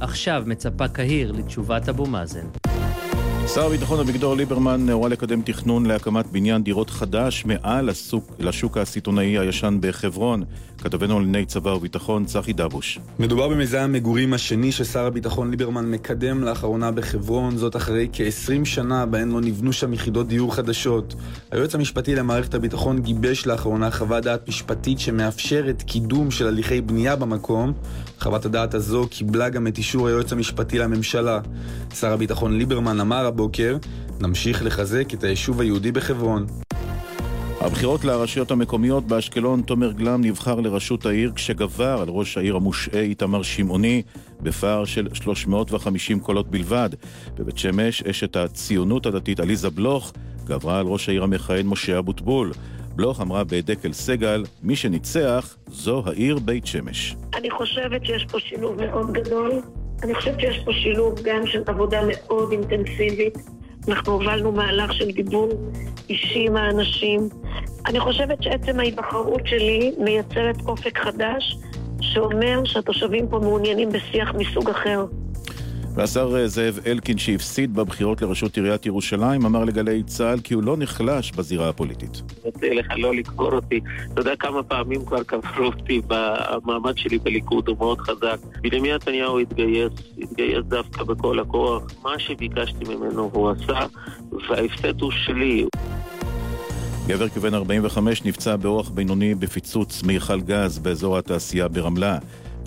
עכשיו מצפה קהיר לתשובת אבו מאזן. שר הביטחון אביגדור ליברמן הורה לקדם תכנון להקמת בניין דירות חדש מעל הסוק, לשוק הסיטונאי הישן בחברון. כתבנו לענייני צבא וביטחון צחי דבוש. מדובר במיזם המגורים השני ששר הביטחון ליברמן מקדם לאחרונה בחברון, זאת אחרי כ-20 שנה בהן לא נבנו שם יחידות דיור חדשות. היועץ המשפטי למערכת הביטחון גיבש לאחרונה חוות דעת משפטית שמאפשרת קידום של הליכי בנייה במקום. חוות הדעת הזו קיבלה גם את אישור היועץ המשפטי לממשלה. שר הביטחון ליברמן אמר הבוקר, נמשיך לחזק את היישוב היהודי בחברון. הבחירות לרשויות המקומיות באשקלון, תומר גלם נבחר לראשות העיר כשגבר על ראש העיר המושעה איתמר שמעוני בפער של 350 קולות בלבד. בבית שמש, אשת הציונות הדתית עליזה בלוך גברה על ראש העיר המכהן משה אבוטבול. בלוך אמרה בדקל סגל, מי שניצח זו העיר בית שמש. אני חושבת שיש פה שילוב מאוד גדול. אני חושבת שיש פה שילוב גם של עבודה מאוד אינטנסיבית. אנחנו הובלנו מהלך של דיבור אישי עם האנשים. אני חושבת שעצם ההיבחרות שלי מייצרת אופק חדש, שאומר שהתושבים פה מעוניינים בשיח מסוג אחר. והשר אה, זאב אלקין שהפסיד בבחירות לראשות עיריית ירושלים אמר לגלי צה"ל כי הוא לא נחלש בזירה הפוליטית. רוצה לך לא לקבור אותי. אתה יודע כמה פעמים כבר קברו אותי במעמד שלי בליכוד, הוא מאוד חזק. בנימין נתניהו התגייס, התגייס דווקא בכל הכוח. מה שביקשתי ממנו הוא עשה, וההפסד הוא שלי. גבר כבן 45 נפצע באורח בינוני בפיצוץ מיכל גז באזור התעשייה ברמלה.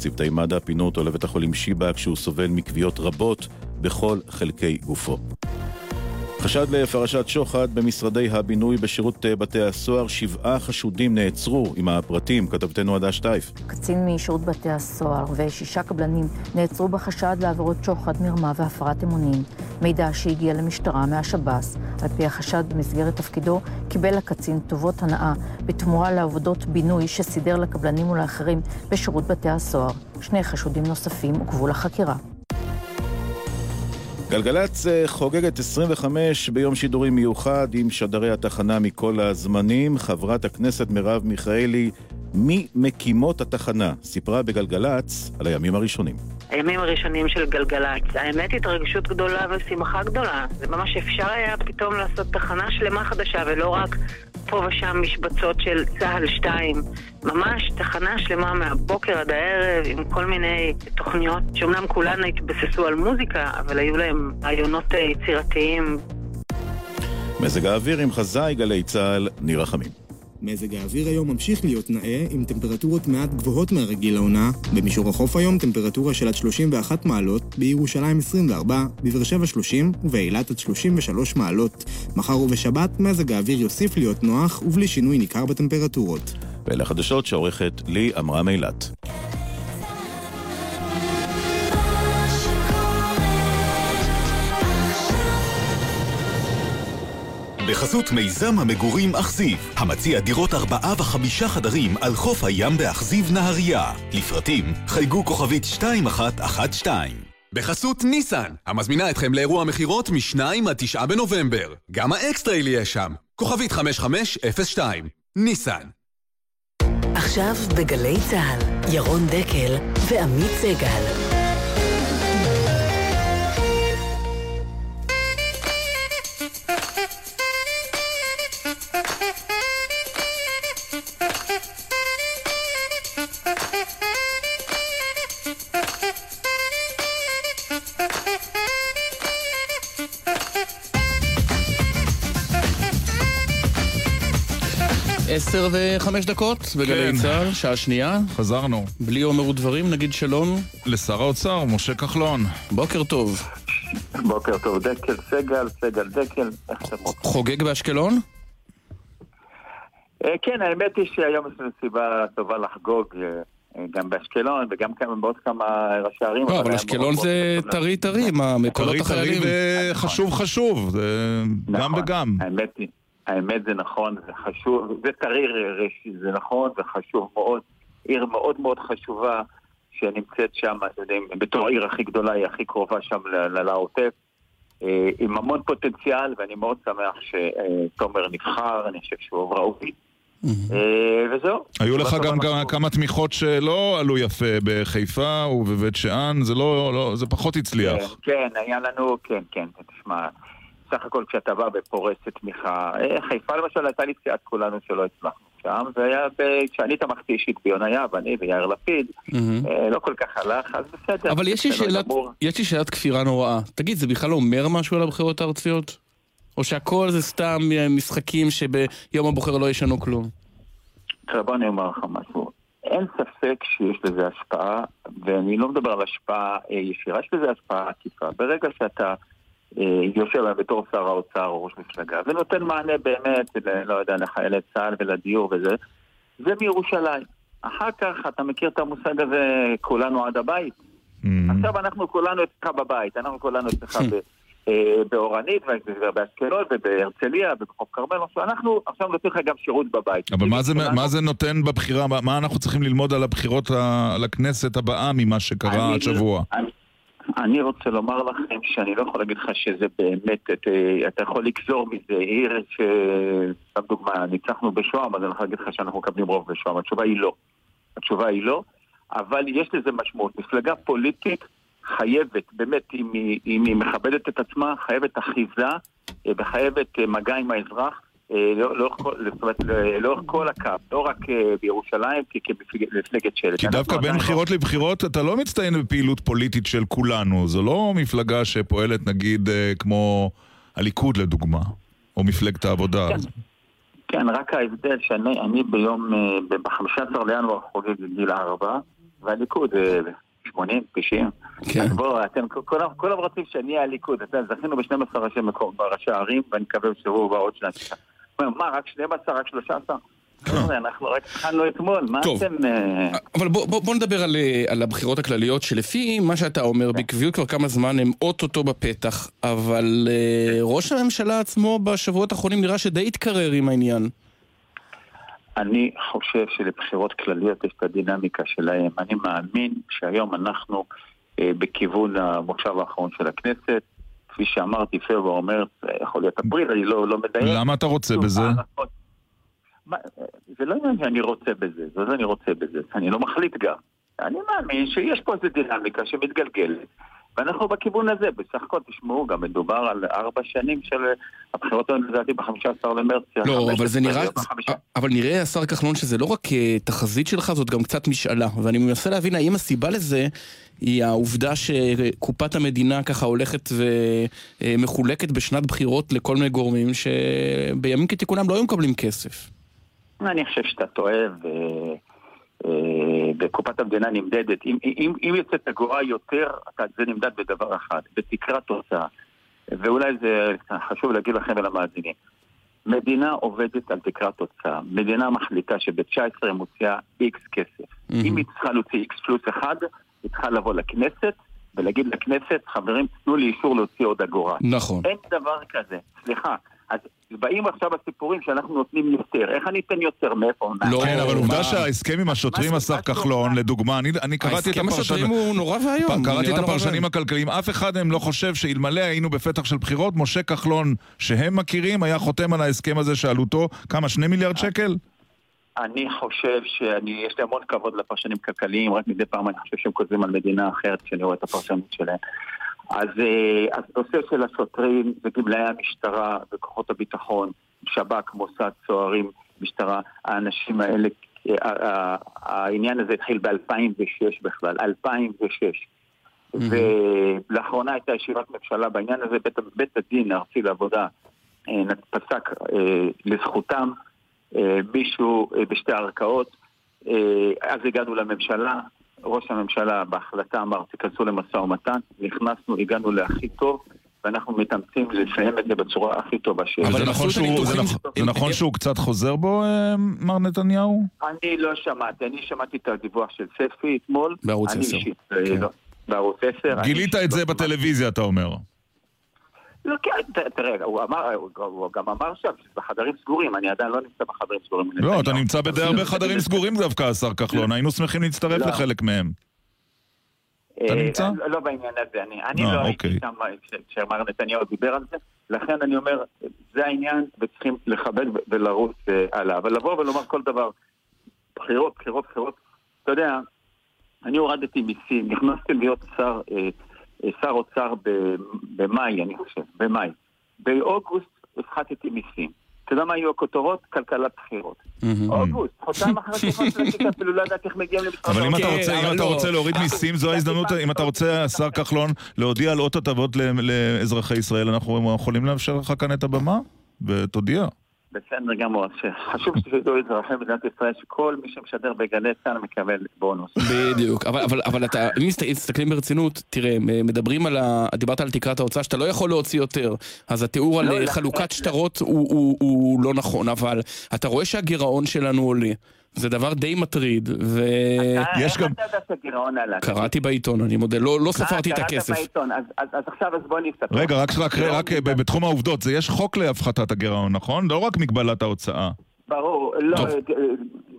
צוותי מד"א פינו אותו לבית החולים שיבא כשהוא סובל מכוויות רבות בכל חלקי גופו. חשד לפרשת שוחד במשרדי הבינוי בשירות אה, בתי הסוהר, שבעה חשודים נעצרו עם הפרטים, כתבתנו עדה שטייף. קצין משירות בתי הסוהר ושישה קבלנים נעצרו בחשד לעבירות שוחד, מרמה והפרת אמונים. מידע שהגיע למשטרה מהשב"ס. על פי החשד במסגרת תפקידו, קיבל הקצין טובות הנאה בתמורה לעבודות בינוי שסידר לקבלנים ולאחרים בשירות בתי הסוהר. שני חשודים נוספים עוכבו לחקירה. גלגלצ אה, חוגגת 25 ביום שידורים מיוחד עם שדרי התחנה מכל הזמנים. חברת הכנסת מרב מיכאלי, ממקימות התחנה, סיפרה בגלגלצ על הימים הראשונים. הימים הראשונים של גלגלצ. האמת התרגשות גדולה ושמחה גדולה. זה ממש אפשר היה פתאום לעשות תחנה שלמה חדשה ולא רק פה ושם משבצות של צה"ל 2. ממש תחנה שלמה מהבוקר עד הערב עם כל מיני תוכניות שאומנם כולן התבססו על מוזיקה, אבל היו להם רעיונות אה, יצירתיים. מזג האוויר עם חזאי גלי צה"ל, ניר רחמים. מזג האוויר היום ממשיך להיות נאה, עם טמפרטורות מעט גבוהות מהרגיל לעונה. במישור החוף היום טמפרטורה של עד 31 מעלות, בירושלים 24, בבאר שבע 30 ובאילת עד 33 מעלות. מחר ובשבת מזג האוויר יוסיף להיות נוח ובלי שינוי ניכר בטמפרטורות. ואלה חדשות שעורכת לי עמרם אילת. בחסות מיזם המגורים אכזיב, המציע דירות ארבעה וחמישה חדרים על חוף הים באכזיב נהריה. לפרטים, חייגו כוכבית 2112. בחסות ניסן, המזמינה אתכם לאירוע מכירות מ-2 עד 9 בנובמבר. גם האקסטרייל יהיה שם. כוכבית 5502. ניסן. עכשיו בגלי צה"ל, ירון דקל ועמית סגל. עשר וחמש דקות בגלי כן. צה"ל, שעה שנייה. חזרנו. בלי אומר ודברים, נגיד שלום. לשר האוצר, משה כחלון. בוקר טוב. בוקר טוב, דקל סגל, סגל דקל, איך אתם רוצים? חוגג באשקלון? אה, כן, האמת היא שהיום יש לנו סיבה טובה לחגוג אה, גם באשקלון וגם כמה- בעוד כמה ראשי ערים. לא, אבל אשקלון זה טרי טרי, מה, מקולות טרי טרי החיילים. וחשוב חשוב, זה גם נכון, וגם. האמת היא, האמת זה נכון, זה חשוב, זה טרי ראשי, זה נכון, זה חשוב מאוד. עיר מאוד מאוד חשובה שנמצאת שם, אתם יודעים, בתור העיר הכי גדולה, היא הכי קרובה שם לעוטף. אה, עם המון פוטנציאל, ואני מאוד שמח שתומר נבחר, אני חושב שהוא ראוי. אה, וזהו. היו לך גם כמה- תמיכות שלא עלו יפה בחיפה ובבית שאן, זה לא, לא- זה פחות הצליח. כן, כן, היה לנו, כן, כן, תשמע, סך הכל כשאתה בא בפורסת תמיכה, אה, חיפה למשל הייתה לי סיעת כולנו שלא הצלחנו שם, זה היה כשאני תמכתי אישית ביונה יהב, אני ויאיר לפיד, אה, לא כל כך הלך, אז בסדר. אבל יש לי שאלת. יש לי שאלת כפירה נוראה. תגיד, זה בכלל אומר משהו על הבחירות הארציות? או שהכל זה סתם אה, משחקים שביום הבוחר לא ישנו כלום? תראה, בוא אני אומר לך משהו. אין ספק שיש לזה השפעה, ואני לא מדבר על השפעה ישירה, יש לזה השפעה עקיפה. ברגע שאתה אה, יושב בתור שר האוצר או ראש מפלגה, ונותן מענה באמת, לא יודע, לחיילי צה"ל ולדיור וזה, זה מירושלים. אחר כך אתה מכיר את המושג הזה, כולנו עד הבית. עכשיו אנחנו כולנו אצלך בבית, אנחנו כולנו אצלך ב... אה, באורנית, ובאשקלון, ובהרצליה, ובחוף כרמל, אנחנו עכשיו נותנים לך גם שירות בבית. אבל מה זה, מה זה נותן בבחירה, מה- אנחנו צריכים ללמוד על הבחירות לכנסת הבאה ממה שקרה השבוע? אני- אני רוצה לומר לכם שאני לא יכול להגיד לך שזה באמת, את, אה, אתה יכול לגזור מזה עיר ש... סתם דוגמה, ניצחנו בשוהם, אז אני יכול להגיד לך שאנחנו מקבלים רוב בשוהם. התשובה היא לא. התשובה היא לא, אבל יש לזה משמעות. מפלגה פוליטית חייבת, באמת, אם היא, אם היא מכבדת את עצמה, חייבת אחיזה אה, וחייבת אה, מגע עם האזרח. אה, לא- לאורך כל- זאת אומרת, אה, לאורך כל הקו, לא רק אה, בירושלים כמפלגת שלט. כי דווקא בין לא- בחירות לבחירות אתה לא מצטיין בפעילות פוליטית של כולנו. זו לא מפלגה שפועלת נגיד אה, כמו הליכוד לדוגמה, או מפלגת העבודה. כן, רק ההבדל שאני אני ביום, אה, ב-15 לינואר חוגג גיל 4, והליכוד אה, 80, 90. כן. אז בואו, אתם כולם כולם רוצים שאני אהיה הליכוד. יודע, זכינו ב-12 ראשי מקום, ראשי ערים, ואני מקווה שבשבוע הבא עוד שניים. מה, רק 12, רק 13? חבר'ה, אנחנו רק התחלנו אתמול, מה. אתם... אה, אבל בוא, נדבר על, אה, על הבחירות הכלליות, שלפי מה שאתה אומר, בקביעות כבר כמה זמן הם אוטוטו בפתח, אבל אה, ראש הממשלה עצמו בשבועות האחרונים נראה שדי התקרר עם העניין. אני חושב שלבחירות כלליות יש את הדינמיקה שלהם. אני מאמין שהיום אנחנו אה, בכיוון המושב האחרון של הכנסת. כפי שאמרתי, פברואר, מרץ, אה, יכול להיות אפריל, אני לא, לא מדייק. למה אתה רוצה בזה? מה, אה, זה לא עניין שאני רוצה בזה, זה לא אני רוצה בזה, אני לא מחליט גם. אני מאמין שיש פה איזו דינמיקה שמתגלגלת, ואנחנו בכיוון הזה. בסך הכל, תשמעו, גם מדובר על ארבע שנים של הבחירות האלה, לדעתי, ב-15 למרץ. לא, אבל 15, זה נראה... אבל נראה, השר כחלון, שזה לא רק אה, תחזית שלך, זאת גם קצת משאלה. ואני מנסה להבין האם הסיבה לזה היא העובדה שקופת המדינה ככה הולכת ומחולקת בשנת בחירות לכל מיני גורמים שבימים כתיקונם לא היו מקבלים כסף. אני חושב שאתה טועה, ו... אה, וקופת המדינה נמדדת. אם, אם, אם יוצאת אגורה יותר, זה נמדד בדבר אחד, בתקרת תוצאה. ואולי זה חשוב להגיד לכם ולמאזינים. מדינה עובדת על תקרת תוצאה. מדינה מחליטה שב-19 היא מוציאה איקס כסף. אם היא צריכה להוציא איקס פלוס אחד, היא צריכה לבוא לכנסת ולהגיד לכנסת, חברים, תנו לי אישור להוציא עוד אגורה. נכון. אין דבר כזה. סליחה. אז באים עכשיו הסיפורים שאנחנו נותנים יותר. איך אני אתן יותר? מאיפה? לא, כן, אבל עובדה שההסכם עם השוטרים, השר כחלון, לדוגמה, אני- אני קראתי את ההסכם השוטרים הוא נורא ואיום, קראתי את נורא הפרשנים. הכלכליים, אף אחד מהם לא חושב שאלמלא היינו בפתח של בחירות, משה כחלון, שהם מכירים, היה חותם על ההסכם הזה שעלותו, כמה, שני מיליארד שקל? אני חושב שאני, יש לי המון כבוד לפרשנים כלכליים, רק מדי פעם אני חושב שהם כותבים על מדינה אחרת כשאני רואה את הפרשנות שלהם. אז אה, אז הנושא של השוטרים וגמלאי המשטרה וכוחות הביטחון, שב"כ, מוסד, צוערים, משטרה, האנשים האלה, אה, ה- ה- העניין הזה התחיל ב-2006 בכלל, 2006. ולאחרונה הייתה ישיבת ממשלה בעניין הזה, בית, בית הדין הארצי לעבודה אה, פסק אה, לזכותם אה, מישהו אה, בשתי ערכאות, אה, אז הגענו לממשלה, ראש הממשלה בהחלטה אמר תיכנסו למשא ומתן, נכנסנו, הגענו להכי טוב ואנחנו מתאמצים לסיים את זה בצורה הכי טובה שיש. זה נכון שהוא- זה נכון- זה נכון שהוא קצת חוזר בו, אה, מר נתניהו? אני לא שמעתי, אני שמעתי את הדיווח של ספי אתמול. בערוץ אני 10. אישית, אה, לא, בערוץ 10. אני גילית את זה בטלוויזיה, אתה אומר. לא, כן, תראה, הוא אמר, הוא- גם אמר שם שזה בחדרים סגורים, אני עדיין לא נמצא בחדרים סגורים. לא, אתה נמצא בדי הרבה חדרים סגורים דווקא, השר כחלון, היינו שמחים להצטרף לא. לחלק מהם. אתה אה, נמצא? לא- לא בעניין הזה, אני, אה, לא אוקיי. הייתי שם כש- כשמר נתניהו דיבר על זה, לכן אני אומר, זה העניין וצריכים לכבד ולרוץ אה, הלאה. אבל לבוא ולומר כל דבר, בחירות, בחירות, בחירות, אתה יודע, אני הורדתי מיסים, נכנסתי להיות שר, אה, אה, שר אוצר ב- במאי, אני חושב, במאי. באוגוסט הפחתתי מיסים. אתה יודע מה היו הכותרות? כלכלת בחירות. אוגוסט, חודשיים אחרי שהכנסתי אפילו לא ידעתי איך מגיעים למשרד אבל אם אתה. רוצה, אם אתה רוצה להוריד מיסים, זו ההזדמנות, אם אתה רוצה, השר כחלון, להודיע על עוד הטבות ל- לאזרחי ישראל, אנחנו יכולים לאפשר לך כאן את הבמה? ותודיע. בסדר גמור, חשוב שתדעו אזרחי מדינת ישראל שכל מי שמשדר בגלי צה"ל מקבל בונוס. בדיוק, אבל, אבל, אבל אתה, אם מסת- מסתכלים ברצינות, תראה, מדברים על ה... דיברת על תקרת ההוצאה שאתה לא יכול להוציא יותר, אז התיאור על לא, אה, לא, חלוקת שטרות הוא, הוא, הוא לא נכון, אבל אתה רואה שהגירעון שלנו עולה. זה דבר די מטריד, איך אתה יודע שהגירעון עלה? וקראתי בעיתון, אני מודה, לא, לא אה, ספרתי את קראת הכסף. בעיתון, אז- אז אז עכשיו אז בוא אספר. רגע, רק, רק, רק אה, ב- בתחום העובדות, זה יש חוק להפחתת הגירעון, נכון? לא רק מגבלת ההוצאה. ברור, לא. אה,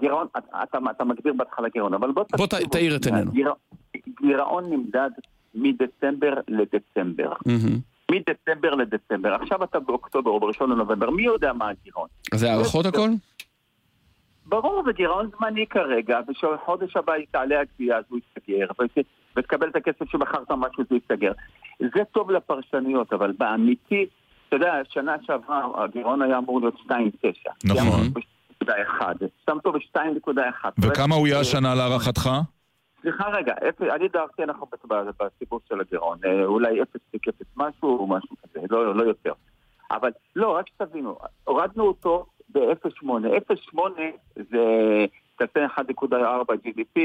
גירעון, אתה- אתה אתה מגדיר בהתחלה גירעון, אבל בוא בוא. תאיר את עינינו. גיר- גירעון נמדד מדצמבר לדצמבר. מדצמבר לדצמבר. עכשיו אתה באוקטובר או בראשון לנובמבר, מי יודע מה הגירעון? זה הערכות הכל? ברור, זה גירעון זמני כרגע, ושחודש הבא תעלה הגבייה אז הוא ות- ותקבל את הכסף שמכרת משהו זה ייסגר. זה טוב לפרשנויות, אבל באמיתי, אתה יודע, שנה שעברה הגירעון היה אמור להיות 2.9. נכון. 2.1. שם אותו ב-2.1. וכמה הוא יהיה השנה להערכתך? סליחה רגע, אני דעתי אנחנו בסיפור של הגירעון, אה, אולי 0.0 משהו או משהו כזה, לא, לא יותר. אבל לא, רק שתבינו, הורדנו אותו ב-0.8, 0.8 זה, תעשה 1.4 GDP,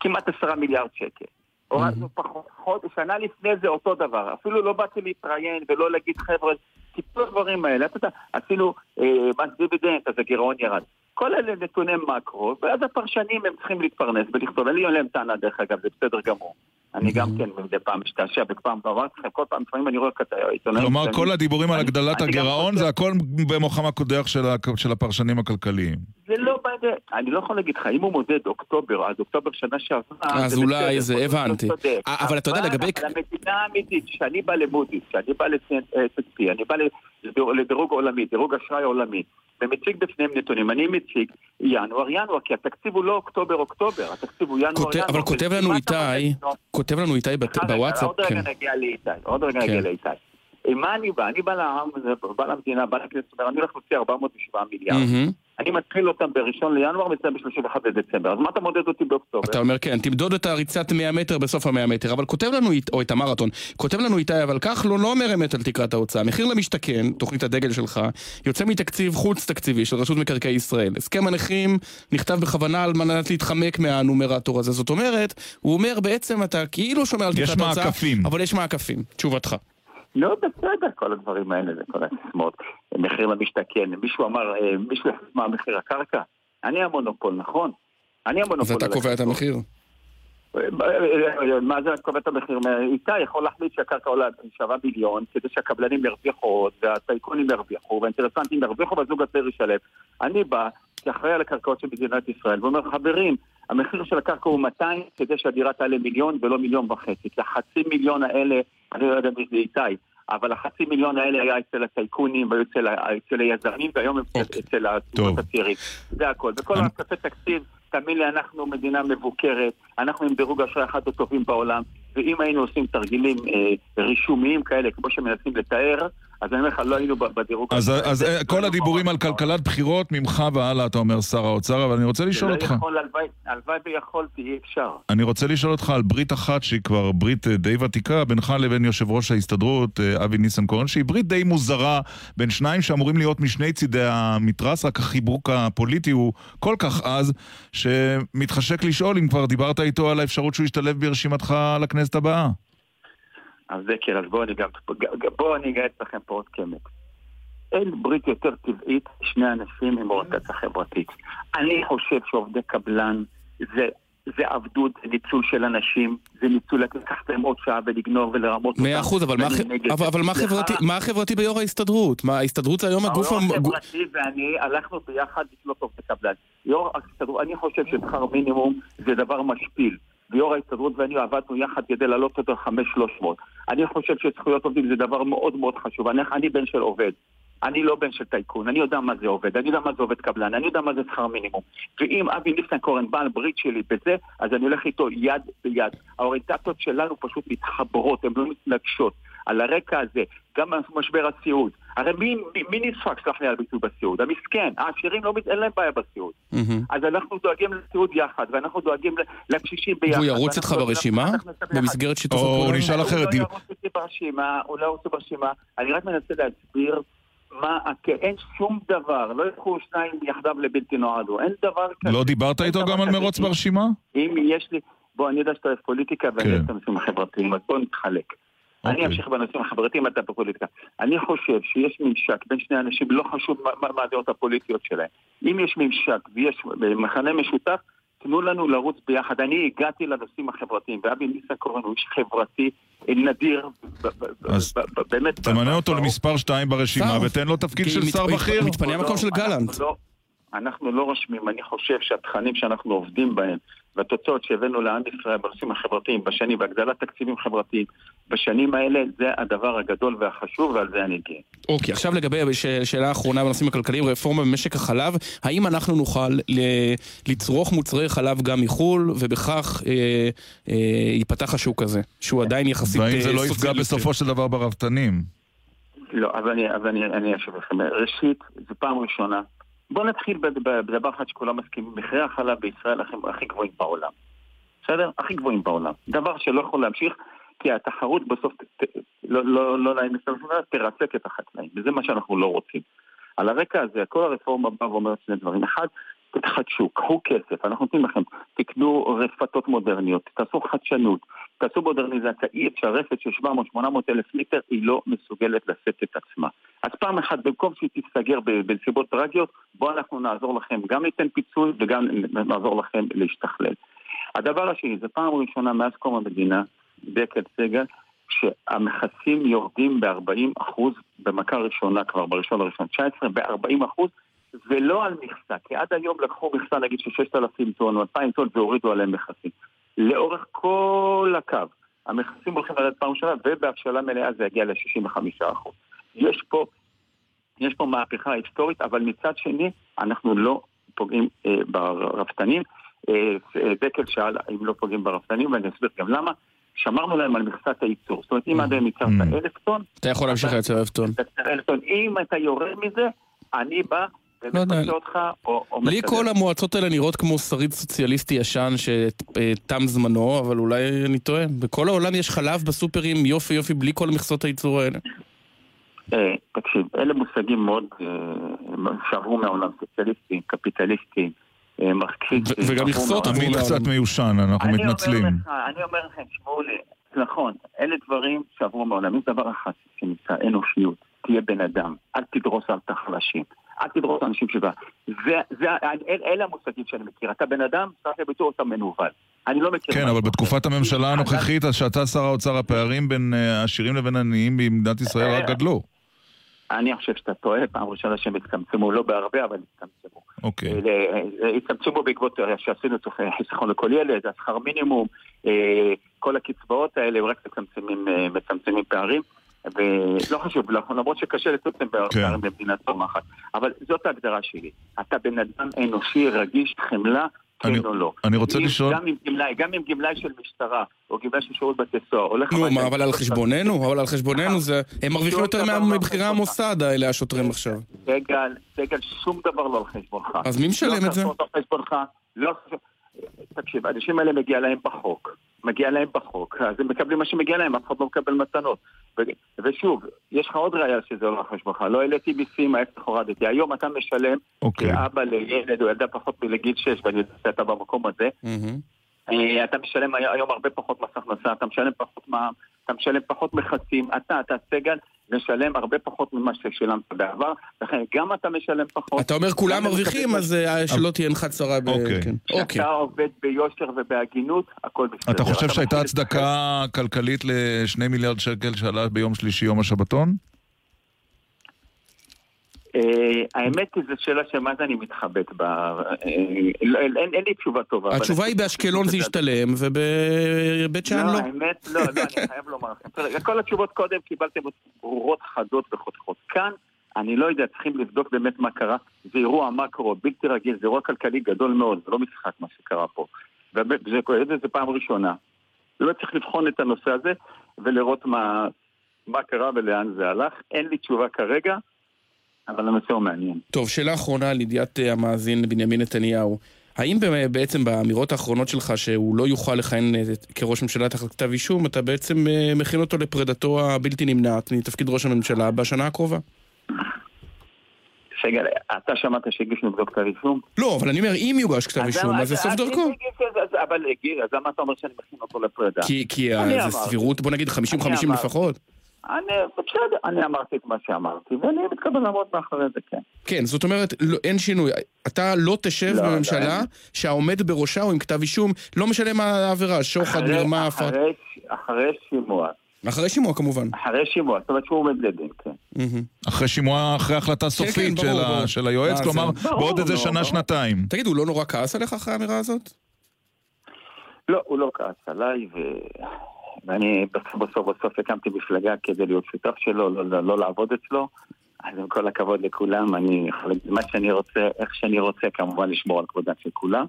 כמעט 10 מיליארד שקל. הורדנו פחות, שנה לפני זה אותו דבר, אפילו לא באתי להתראיין ולא להגיד חבר'ה, טיפלו הדברים האלה, אתה יודע, עשינו אה, מס דיבידנד, אז הגירעון ירד. כל אלה נתוני מקרו, ואז הפרשנים הם צריכים להתפרנס ולכתוב. אין לי עליהם טענה דרך אגב, זה בסדר גמור. אני גם כן מדי פעם משתעשע, ופעם אמרתי לכם, כל פעם, לפעמים אני רואה כת- עיתונאים... כלומר. כל הדיבורים על הגדלת הגירעון זה הכל במוחם הקודח של הפרשנים הכלכליים. זה לא בעיה, אני לא יכול להגיד לך, אם הוא מודד אוקטובר עד אוקטובר שנה שעברה... אז אולי זה, הוא הבנתי. אה, אבל אתה יודע, לגבי- אבל המדינה האמיתית, כשאני בא למודי'ס, כשאני בא ל-S&P, אני בא לדירוג- לדירוג עולמי, דירוג אשראי עולמי, ומציג בפניהם נתונים, אני מציג ינואר-ינואר, כי התקציב הוא לא אוקטובר-אוקטובר, התקציב הוא ינואר-ינואר. אבל כותב לנו איתי, כותב לנו איתי רגע, בוואטסאפ, עוד רגע כן. נגיע לאיתי, עוד רגע כן. נגיע לאיתי. עם מה אני בא? אני בא לעם, בא למדינה, בא לכנסת, אני הולך להוציא 407 מיליארד. אני מתחיל אותם בראשון לינואר ומסיים ב-31 לדצמבר. אז מה אתה מודד אותי באוקטובר? אתה אומר כן, תמדוד את הריצת 100 מטר בסוף ה-100 מטר, אבל כותב לנו, או את המרתון, כותב לנו איתי, אבל כחלון לא אומר אמת על תקרת ההוצאה. מחיר למשתכן, תוכנית הדגל שלך, יוצא מתקציב חוץ תקציבי של רשות מקרקעי ישראל. הסכם הנכים נכתב בכוונה על מנת להתחמק מהנומרטור הזה. זאת אומרת, הוא אומר בעצם אתה כאילו שומר על תקרת ההוצאה, מעקפים. אבל יש מעקפים. תשובתך. לא, בסדר, כל הדברים האלה, זה כל הסיסמאות. מחיר למשתכן, מישהו אמר, אה, מישהו מה מחיר הקרקע? אני המונופול, נכון? אני המונופול. אז אתה על קובע את. המחיר. מה זה קובע את המחיר? איתי יכול להחליט שהקרקע עולה שווה מיליון כדי שהקבלנים ירוויחו עוד והטייקונים ירוויחו והאינטרסנטים ירוויחו והזוג הצעיר ישלם. אני בא כאחראי על הקרקעות של מדינת ישראל ואומר חברים, המחיר של הקרקע הוא 200 כדי שהדירה תעלה מיליון ולא מיליון וחצי. כי החצי מיליון האלה, אני לא יודע מי זה איתי, אבל החצי מיליון האלה היה אצל הטייקונים והיו אצל, אצל היזמים והיום הם אצל- אצל הזוגות הצעירים. זה הכל. וכל ההתקפי תקציב, תאמין לי, אנחנו מדינה מבוקרת, אנחנו עם דירוג אשראי אחד הטובים בעולם, ואם היינו עושים תרגילים אה, רישומיים כאלה, כמו שמנסים לתאר, אז אני אומר לך, לא היינו בדירוג אז. אז אה, כל הדיבורים על כלכלת בחירות, ממך והלאה, אתה אומר שר האוצר, אבל אני רוצה לשאול אותך. לא הלוואי- הלוואי ויכולתי, אי אפשר. אני רוצה לשאול אותך על ברית אחת שהיא כבר ברית אה, די ותיקה בינך לבין יושב ראש ההסתדרות אה, אבי ניסנקורן שהיא ברית די מוזרה בין שניים שאמורים להיות משני צידי המתרס רק החיבוק הפוליטי הוא כל כך עז שמתחשק לשאול אם כבר דיברת איתו על האפשרות שהוא ישתלב ברשימתך לכנסת הבאה. אז זה כן, אז בואו אני גם, בואו אני אגייס לכם פה עוד קמט. אין ברית יותר טבעית שני אנשים עם אוריינטציה חברתית. אני חושב שעובדי קבלן זה, זה עבדות, זה ניצול של אנשים, זה ניצול לקחת להם עוד שעה ולגנוב ולרמות אותם. מאה אחוז, אבל מה ח- אבל-. אבל מה חברתי- מה חברתי ביו"ר ההסתדרות? מה, ההסתדרות היום הגוף... היו"ר המ- החברתי ואני הלכנו ביחד לקלוט עובדי קבלן. יו"ר ההסתדרות, אני חושב ששכר מינימום זה דבר משפיל. ויו"ר ההסתדרות ואני עבדנו יחד כדי להעלות אותו 5,300. אני חושב שזכויות עובדים זה דבר מאוד מאוד חשוב. אני, אני בן של עובד. אני לא בן של טייקון, אני יודע מה זה עובד, אני יודע מה זה עובד קבלן, אני יודע מה זה שכר מינימום. ואם אבי ניסנקורן בעל ברית שלי בזה, אז אני הולך איתו יד ביד. האוריינטציות שלנו פשוט מתחברות, הן לא מתנגשות. על הרקע הזה, גם משבר הסיעוד. הרי מי, מי, מי נדפק, סלח לי על ביטוי בסיעוד? המסכן. העשירים לא, אין להם בעיה בסיעוד. אז אנחנו דואגים לסיעוד יחד, ואנחנו דואגים לקשישים ביחד. והוא ירוץ איתך ואנחנו- ברשימה? במסגרת שיתוף או הפעולה? הוא נשאל אחרת, הוא לא ירוץ איתי ברשימה, הוא לא ירוץ ברשימה. אני רק מנסה להסביר מה, אין שום דבר, לא ילכו שניים יחדיו לבלתי נועדו, אין דבר כזה. לא דיברת איתו גם על. מרוץ ברשימה? אם יש לי, בוא, אני יודע שאתה אוהב פוליטיקה ואני כן. אוהב את הנושאים החברתיים, אז בוא נתחלק. אני אוקיי. אמשיך בנושאים החברתיים, אתה בפוליטיקה. אני חושב שיש ממשק בין שני אנשים, לא חשוב מה- מה הדעות הפוליטיות שלהם. אם יש ממשק ויש מכנה משותף, תנו לנו לרוץ ביחד. אני הגעתי לנושאים החברתיים, ואבי ניסנקורן הוא איש חברתי אה, נדיר, ב- ב- אז ב- ב- באמת... תמנה אותו למספר 2 ברשימה שר. ותן לו תפקיד של מת- שר בכיר. מתפנה המקום של גלנט. אנחנו לא- רושמים, אני חושב שהתכנים שאנחנו עובדים בהם והתוצאות שהבאנו לעם ישראל בנושאים החברתיים בשנים, והגדלת תקציבים חברתיים בשנים האלה, זה הדבר הגדול והחשוב ועל זה אני גאה. אוקיי, עכשיו לגבי ש- שאלה אחרונה בנושאים הכלכליים, רפורמה במשק החלב, האם אנחנו נוכל ל- לצרוך מוצרי חלב גם מחו"ל, ובכך אה, אה, ייפתח השוק הזה, שהוא עדיין יחסית והאם זה אה, לא יפגע סוציאלי בסופו של דבר ברפתנים? לא, אז אני, אז אני, אני אשיב לכם. ראשית, זו פעם ראשונה. בואו נתחיל בדבר אחד שכולם מסכימים. מחירי החלב בישראל הכי, הכי גבוהים בעולם. בסדר? הכי גבוהים בעולם. דבר שלא יכול להמשיך, כי התחרות בסוף, ת, לא, לא, לא נעים לסתם תרסק את החקלאים, וזה מה שאנחנו לא רוצים. על הרקע הזה, כל הרפורמה באה ואומרת שני דברים. אחד, תחדשו, קחו כסף, אנחנו נותנים לכם, תקנו רפתות מודרניות, תעשו חדשנות, תעשו מודרניזציה, אי אפשר, רפת של 700-800 אלף ליטר, היא לא מסוגלת לשאת את עצמה. אז פעם אחת, במקום שהיא תיסגר בנסיבות טרגיות, בואו אנחנו נעזור לכם, גם ניתן פיצוי וגם נעזור לכם להשתכלל. הדבר השני, זו פעם ראשונה מאז קום המדינה, דקל סגל, שהמכסים יורדים ב-40 אחוז במכה ראשונה כבר, בראשון לראשון 19, ב-40 אחוז, ולא על מכסה, כי עד היום לקחו מכסה נגיד של 6,000 טון או 2,000 טון והורידו עליהם מכסים. לאורך כל הקו, המכסים הולכים לרדת פעם ראשונה, ובהבשלה מלאה זה יגיע ל-65 אחוז. יש פה, יש פה מהפכה היסטורית, אבל מצד שני, אנחנו לא פוגעים אה, ברפתנים. אה, דקל שאל אם לא פוגעים ברפתנים, ואני אסביר גם למה. שמרנו להם על מכסת הייצור. זאת אומרת, אם עד היום ייצרת אלף טון, אתה יכול להמשיך לייצר. אלף טון. אם אתה יורד מזה, אני בא לא יודע. אותך או, או לי. כל המועצות האלה נראות כמו שריד סוציאליסטי ישן שתם זמנו, אבל אולי אני טועה. בכל העולם יש חלב בסופרים יופי יופי בלי כל מכסות הייצור האלה. אה, תקשיב, אלה מושגים מאוד אה, שעברו מהעולם, סוציאליסטים, קפיטליסטים, אה, מרקסיסטים. וגם עברו מכסות מהעולם. עמית קצת מיושן, אנחנו אני מתנצלים. אומר לך, אני אומר לכם, שמעו לי, נכון, אלה דברים שעברו מהעולם. יש דבר אחד שנקרא אנושיות, תהיה בן אדם, אל תדרוס על החלשים, אל תדרוס אנשים שבא. זה, זה, אל, אלה המושגים שאני מכיר. אתה בן אדם, צריך לביטוי אתה מנוול. אני לא מכיר... כן, אבל בתקופת הממשלה הנוכחית, אז שאתה שר האוצר, הפערים בין אה, עשירים לבין עניים במדינת ישראל רק גדלו. אני חושב שאתה טועה, פעם ראשונה שהם הצטמצמו, לא בהרבה, אבל הצטמצמו. אוקיי. אה, הצטמצמו בעקבות אה, שעשינו את חיסכון לכל ילד, השכר מינימום, אה, כל הקצבאות האלה, הם רק אה, מצמצמים פערים. ולא חשוב, לא- למרות שקשה לצמצם פערים במדינה צומחת. אבל זאת ההגדרה שלי. אתה בן אדם אנושי, רגיש, חמלה, כן או לא. אני רוצה אם- לשאול- גם עם גמלאי, גם עם גמלאי של משטרה, או גמלאי של שירות בתי סוהר, הולך... נו, מה, אבל על חשבוננו? אבל על חשבוננו זה... הם מרוויחים יותר מבכירי המוסד האלה, השוטרים עכשיו. סגל, סגל, שום דבר לא על חשבונך. אז מי משלם לא את זה? קרקעות על חשבונך, לא... תקשיב, האנשים האלה מגיע להם בחוק. מגיע להם בחוק, אז הם מקבלים מה שמגיע להם, אף אחד לא מקבל מתנות. ו- ושוב, יש לך עוד ראייה שזה לא על חשבונך. לא העליתי מיסים, ההפך הורדתי. היום אתה משלם אוקיי. כאבא לילד או ילדה פחות מלגיל 6, ואני יודע שאתה במקום הזה, אה, אתה משלם הי- היום הרבה פחות מס הכנסה, אתה משלם פחות מע"מ, אתה משלם פחות מכסים, אתה, אתה סגל, משלם הרבה פחות ממה ששילמת בעבר, לכן גם אתה משלם פחות. אתה אומר כולם מרוויחים, אז אה, שלא תהיה נחת צרה ב... כן. אוקיי. כשאתה עובד ביושר ובהגינות, הכל בסדר. אתה חושב שהייתה הצדקה כלכלית לשני מיליארד שקל שעלה ביום שלישי יום השבתון? אה, האמת היא, זו שאלה שמה זה אני מתחבט בה. אה, לא, אין לי תשובה טובה. התשובה היא באשקלון זה ישתלם, ובבית שאן לא. לא, האמת, לא, לא, אני חייב לומר לכם. כל התשובות קודם קיבלתם ברורות חדות וחותכות. כאן, אני לא יודע, צריכים לבדוק באמת מה קרה. זה אירוע מקרו, בלתי רגיל, זה אירוע כלכלי גדול מאוד, זה לא משחק מה שקרה פה. ובאמת, זה כואב, זה פעם ראשונה. באמת צריך לבחון את הנושא הזה ולראות מה, מה קרה ולאן זה הלך. אין לי תשובה כרגע, אבל הנושא הוא מעניין. טוב, שאלה אחרונה לידיעת אה, המאזין בנימין נתניהו. האם בעצם באמירות האחרונות שלך שהוא לא יוכל לכהן אה, כראש ממשלה תחת כתב אישום, אתה בעצם אה, מכין אותו לפרידתו הבלתי נמנעת מתפקיד ראש הממשלה בשנה הקרובה? סגל, אתה שמעת שהגישו נגדו כתב אישום? לא, אבל אני אומר, אם יוגש כתב אישום, אז זה סוף דרכו. אבל גיל, אז למה אתה אומר שאני מכין אותו לפרידה? כי- זה. סבירות, בוא נגיד 50-50 אני אמרתי. לפחות. אני, בסדר, אני אמרתי את מה שאמרתי, ואני מתכוון לעמוד מאחורי זה, כן. כן, זאת אומרת, לא, אין שינוי. אתה לא תשב לא, בממשלה לא, שהעומד בראשה הוא עם כתב אישום, לא משנה מה העבירה, שוחד, אחרי- מרמה, הפרת... אחרי, אחרי שימוע. אחרי שימוע כמובן. אחרי שימוע, זאת אומרת שהוא עומד לדין, כן. אחרי שימוע, אחרי החלטה סופית כן, ברור, של ה- ברור. של היועץ, מה כלומר, זה? בעוד איזה שנה-שנתיים. תגיד, הוא לא נורא כעס עליך אחרי האמירה הזאת? לא, הוא לא כעס עליי, ו... ואני בסוף בסוף בסוף הקמתי מפלגה כדי להיות שותף שלו, לא, לא, לא לעבוד אצלו. אז עם כל הכבוד לכולם, אני יכול להגיד מה שאני רוצה, איך שאני רוצה, כמובן לשמור על כבודם של כולם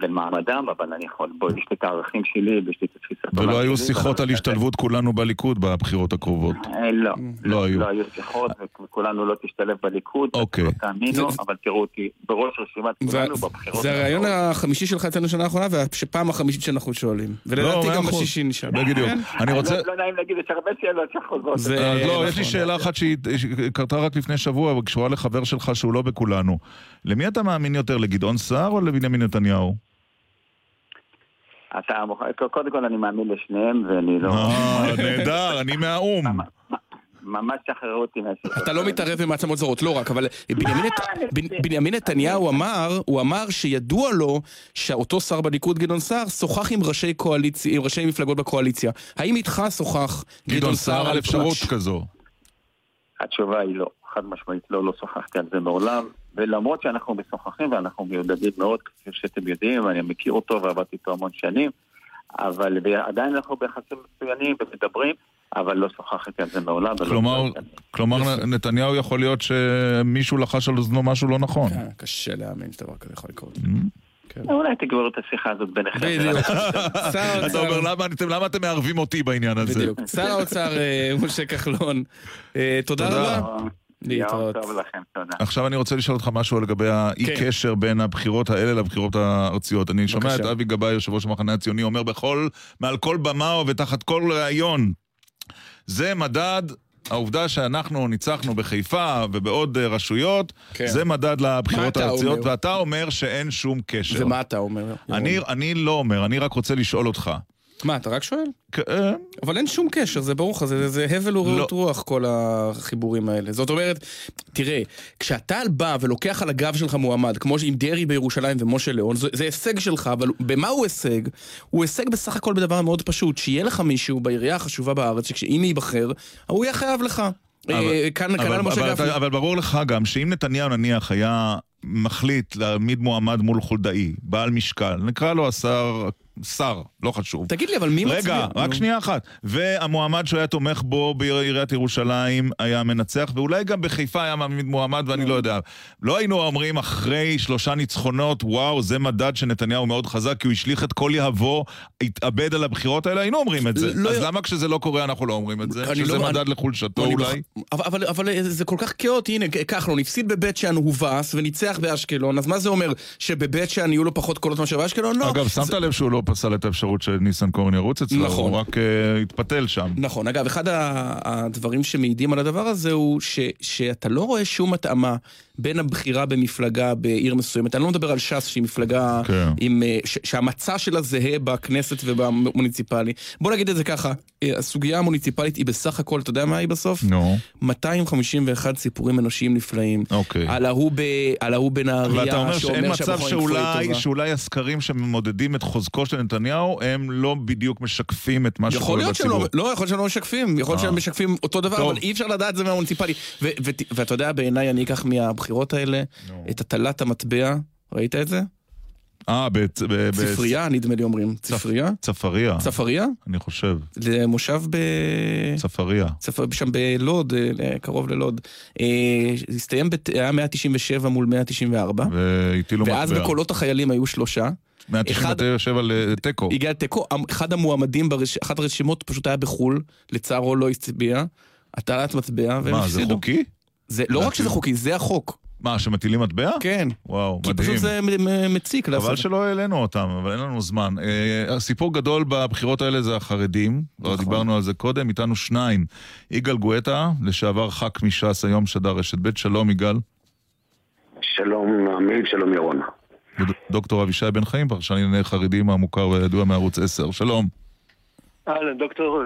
ולמעמדם, אבל אני יכול, בוא, יש לי את הערכים שלי ויש לי את התפיסת העולם ולא היו שיחות על השתלבות כולנו בליכוד בבחירות הקרובות. אה, לא, לא היו. לא היו שיחות, וכולנו לא תשתלב בליכוד, אוקיי. לא תאמינו, אבל תראו אותי בראש רשימת כולנו בבחירות. זה הרעיון החמישי שלך אצלנו שנה האחרונה, והפעם החמישית שאנחנו שואלים. ולדעתי גם. בשישי נשאל. בדיוק. כן? אני רוצה... לא- לא נעים להגיד, יש הרבה שאלות שחוזרות. לא, יש לי שאלה אחת שהיא קרתה רק לפני שבוע, וקשורה לחבר שלך שהוא לא בכולנו. למי אתה מאמין יותר, לגדעון סער או לבנימין נתניהו? אתה מוכן, קודם כל אני מאמין לשניהם, ואני לא... אה, נהדר, אני מהאו"ם. ממש שחררו אותי מהסיפור. אתה לא מתערב במעצמות זרות, לא רק, אבל בנימין בנימין נתניהו אמר, הוא אמר שידוע לו שאותו שר בליכוד, גדעון סער, שוחח עם ראשי קואליציה, עם ראשי מפלגות בקואליציה. האם איתך שוחח גדעון סער על אפשרות? כזו. התשובה היא לא, חד משמעית לא, לא שוחחתי על זה מעולם, ולמרות שאנחנו משוחחים ואנחנו מיודדים מאוד, כפי שאתם יודעים, אני מכיר אותו ועבדתי איתו המון שנים, אבל עדיין אנחנו ביחסים מצוינים ומדברים, אבל לא שוחחתי על זה מעולם. כלומר. כלומר נתניהו יכול להיות שמישהו לחש על אוזנו משהו לא נכון. אה, קשה להאמין שדבר כזה יכול לקרות. אולי תגמרו את השיחה הזאת ביניכם. בדיוק. שר אתה אומר, "למה אתם- למה אתם מערבים אותי בעניין הזה? בדיוק. שר האוצר אה, משה כחלון, אה, תודה תודה. יום טוב לכם, תודה. עכשיו אני רוצה לשאול אותך משהו לגבי האי קשר בין הבחירות האלה לבחירות הארציות. אני שומע בבקשה. את אבי גבאי, יושב ראש המחנה הציוני, אומר בכל, מעל כל במה ותחת כל ראיון, זה מדד, העובדה שאנחנו ניצחנו בחיפה ובעוד אה, רשויות, כן. זה מדד לבחירות הארציות? ואתה אומר שאין שום קשר. ומה אתה אומר? אני, אני לא אומר, אני רק רוצה לשאול אותך. מה, אתה רק שואל? כן. אבל אין שום קשר, זה ברור לך, זה, זה הבל ורעות לא. רוח כל החיבורים האלה. זאת אומרת, תראה, כשאתה בא ולוקח על הגב שלך מועמד, כמו עם דרעי בירושלים ומשה ליאון, זה, זה הישג שלך, אבל במה הוא הישג? הוא הישג בסך הכל בדבר מאוד פשוט, שיהיה לך מישהו בעירייה החשובה בארץ, שאם ייבחר, הוא יהיה חייב לך. אה, כאן, אבל, כנ"ל משה אבל, גפני. אבל ברור לך גם שאם נתניהו נניח היה מחליט להעמיד מועמד מול חולדאי, בעל משקל, נקרא לו השר, שר, לא חשוב. תגיד לי, אבל מי מצביע? רגע, רק. שנייה אחת. והמועמד שהוא היה תומך בו בעיריית ירושלים היה מנצח, ואולי גם בחיפה היה מעמיד מועמד ואני לא יודע. לא היינו אומרים אחרי שלושה ניצחונות, וואו, זה מדד שנתניהו מאוד חזק, כי הוא השליך את כל יהבו, התאבד על הבחירות האלה, היינו אומרים את זה. לא- אז למה כשזה לא קורה אנחנו לא אומרים את זה? שזה לא- מדד אני- לחולשתו אני אולי? אבל, אבל, אבל זה כל כך כאוטי, הנה, כחלון הפסיד בבית שאן, הובס וניצח באשקלון, אז מה זה אומר? שבבית שאן יהיו לו פחות קולות מאשר באשקלון? לא. אגב, שמת לב שהוא לא פסל את האפשרות שניסנקורן ירוץ אצלו, נכון. הוא רק אה, התפתל שם. נכון, אגב, אחד הדברים שמעידים על הדבר הזה הוא ש, שאתה לא רואה שום התאמה בין הבחירה במפלגה בעיר מסוימת. אני לא מדבר על ש"ס שהיא מפלגה כן. עם, אה, ש, שהמצע שלה זהה בכנסת ובמוניציפלי. בוא נגיד את זה ככה, אה, הסוגיה המוניציפלית היא בסך הכל, אתה יודע מה היא בסוף? נו. 251 סיפורים אנושיים נפלאים. אוקיי. ב- על ההוא בנהריה, ואתה אומר שאין מצב שאולי. שאולי הסקרים שממודדים את חוזקו של נתניהו, הם לא בדיוק משקפים את מה יכול שקורה להיות שהם בציבור. לא, לא, יכול להיות שהם לא משקפים, יכול להיות אה. שהם משקפים אותו דבר, טוב. אבל אי אפשר לדעת זה מהמוניציפלי. ו- ו- ואתה יודע, בעיניי אני אקח מהבחירות האלה את הטלת המטבע, ראית את זה? אה, ב... ב- ב- צפריה, נדמה לי אומרים. צפריה? צפריה. צפריה? אני חושב. זה מושב ב... צפריה. צפ... שם בלוד, אה, קרוב ללוד. אה, הסתיים. היה 197 מול 194. והטילו מטבע. ואז בקולות החיילים היו שלושה. 197 לתיקו. הגיע לתיקו, אחד המועמדים. אחת הרשימות פשוט היה בחו"ל, לצערו לא הצביע, הטלת מטבע, והם מה, זה. חוקי? זה לא רק שזה חוקי, זה החוק. מה, שמטילים מטבע? כן. וואו, כי מדהים. פשוט זה מציק לעשות. חבל שלא העלינו אותם, אבל אין לנו זמן. אה, הסיפור גדול בבחירות האלה זה החרדים, נכון. דיברנו על זה קודם, איתנו שניים. יגאל גואטה, לשעבר ח"כ מש"ס, היום שדר רשת ב', שלום יגאל. שלום עמית, שלום ירון. דוקטור אבישי בן חיים, פרשן לענייני חרדים המוכר וידוע מערוץ 10, שלום. אהלן, דוקטור,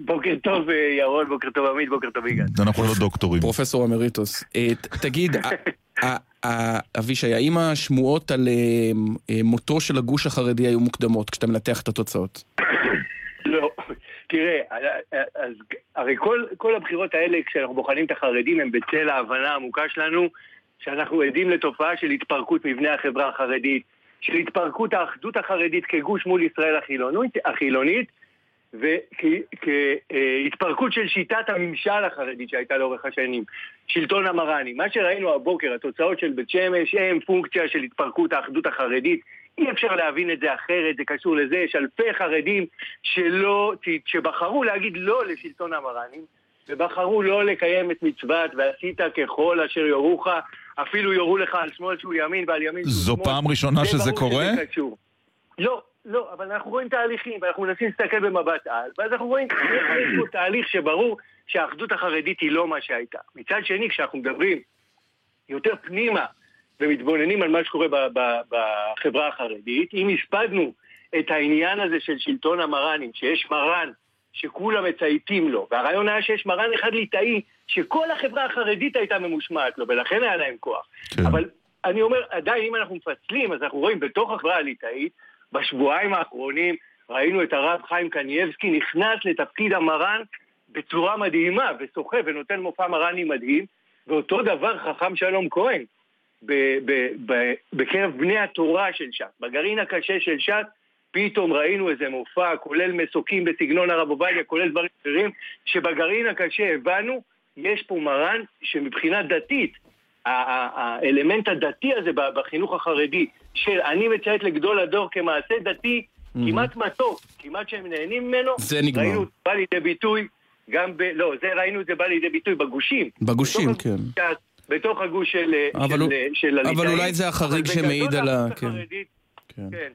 בוקר טוב אה, ירון, בוקר טוב עמית, בוקר טוב יגאל. אנחנו לא דוקטורים. פרופסור אמריטוס. אה, תגיד, אבישי, האם השמועות על אה, מותו של הגוש החרדי היו מוקדמות כשאתה מנתח את התוצאות? לא, תראה, אז הרי כל, כל הבחירות האלה, כשאנחנו בוחנים את החרדים, הם בצל ההבנה העמוקה שלנו שאנחנו עדים לתופעה של התפרקות מבנה החברה החרדית, של התפרקות האחדות החרדית כגוש מול ישראל החילונית, החילונית וכהתפרקות של שיטת הממשל החרדית שהייתה לאורך השנים, שלטון המרני. מה שראינו הבוקר, התוצאות של בית שמש, הם פונקציה של התפרקות האחדות החרדית. אי אפשר להבין את זה אחרת, זה קשור לזה, יש אלפי חרדים שלא, שבחרו להגיד לא לשלטון המרנים, ובחרו לא לקיים את מצוות ועשית ככל אשר יורוך, אפילו יורו לך על שמאל שהוא ימין ועל ימין שהוא זו שמאל. פעם ראשונה שזה קורה? קשור. לא, לא, אבל אנחנו רואים תהליכים, ואנחנו מנסים להסתכל במבט על, ואז אנחנו רואים יש פה תהליך שברור שהאחדות החרדית היא לא מה שהייתה. מצד שני, כשאנחנו מדברים יותר פנימה ומתבוננים על מה שקורה ב- ב- בחברה החרדית, אם הספדנו את העניין הזה של שלטון המרנים, שיש מרן שכולם מצייתים לו, והרעיון היה שיש מרן אחד ליטאי שכל החברה החרדית הייתה ממושמעת לו, ולכן היה להם כוח. כן. אבל אני אומר, עדיין אם אנחנו מפצלים, אז אנחנו רואים בתוך החברה הליטאית, בשבועיים האחרונים ראינו את הרב חיים קנייבסקי נכנס לתפקיד המרן בצורה מדהימה, ושוחה ונותן מופע מרני מדהים, ואותו דבר חכם שלום כהן בקרב בני התורה של ש"ס, בגרעין הקשה של ש"ס, פתאום ראינו איזה מופע, כולל מסוקים בסגנון הרב עובדיה, כולל דברים אחרים, שבגרעין הקשה הבנו, יש פה מרן שמבחינה דתית, האלמנט הדתי הזה בחינוך החרדי, של אני מציית לגדול הדור כמעשה דתי, כמעט מתוק, כמעט שהם נהנים ממנו, זה נגמר. ראינו, בא לידי ביטוי גם ב... לא, זה ראינו את זה בא לידי ביטוי בגושים. בגושים, כן. הגוש- בתוך הגוש של, אבל של, הוא- של הליטאים. אבל אולי זה החריג שמעיד על ה- כן. כן. כן.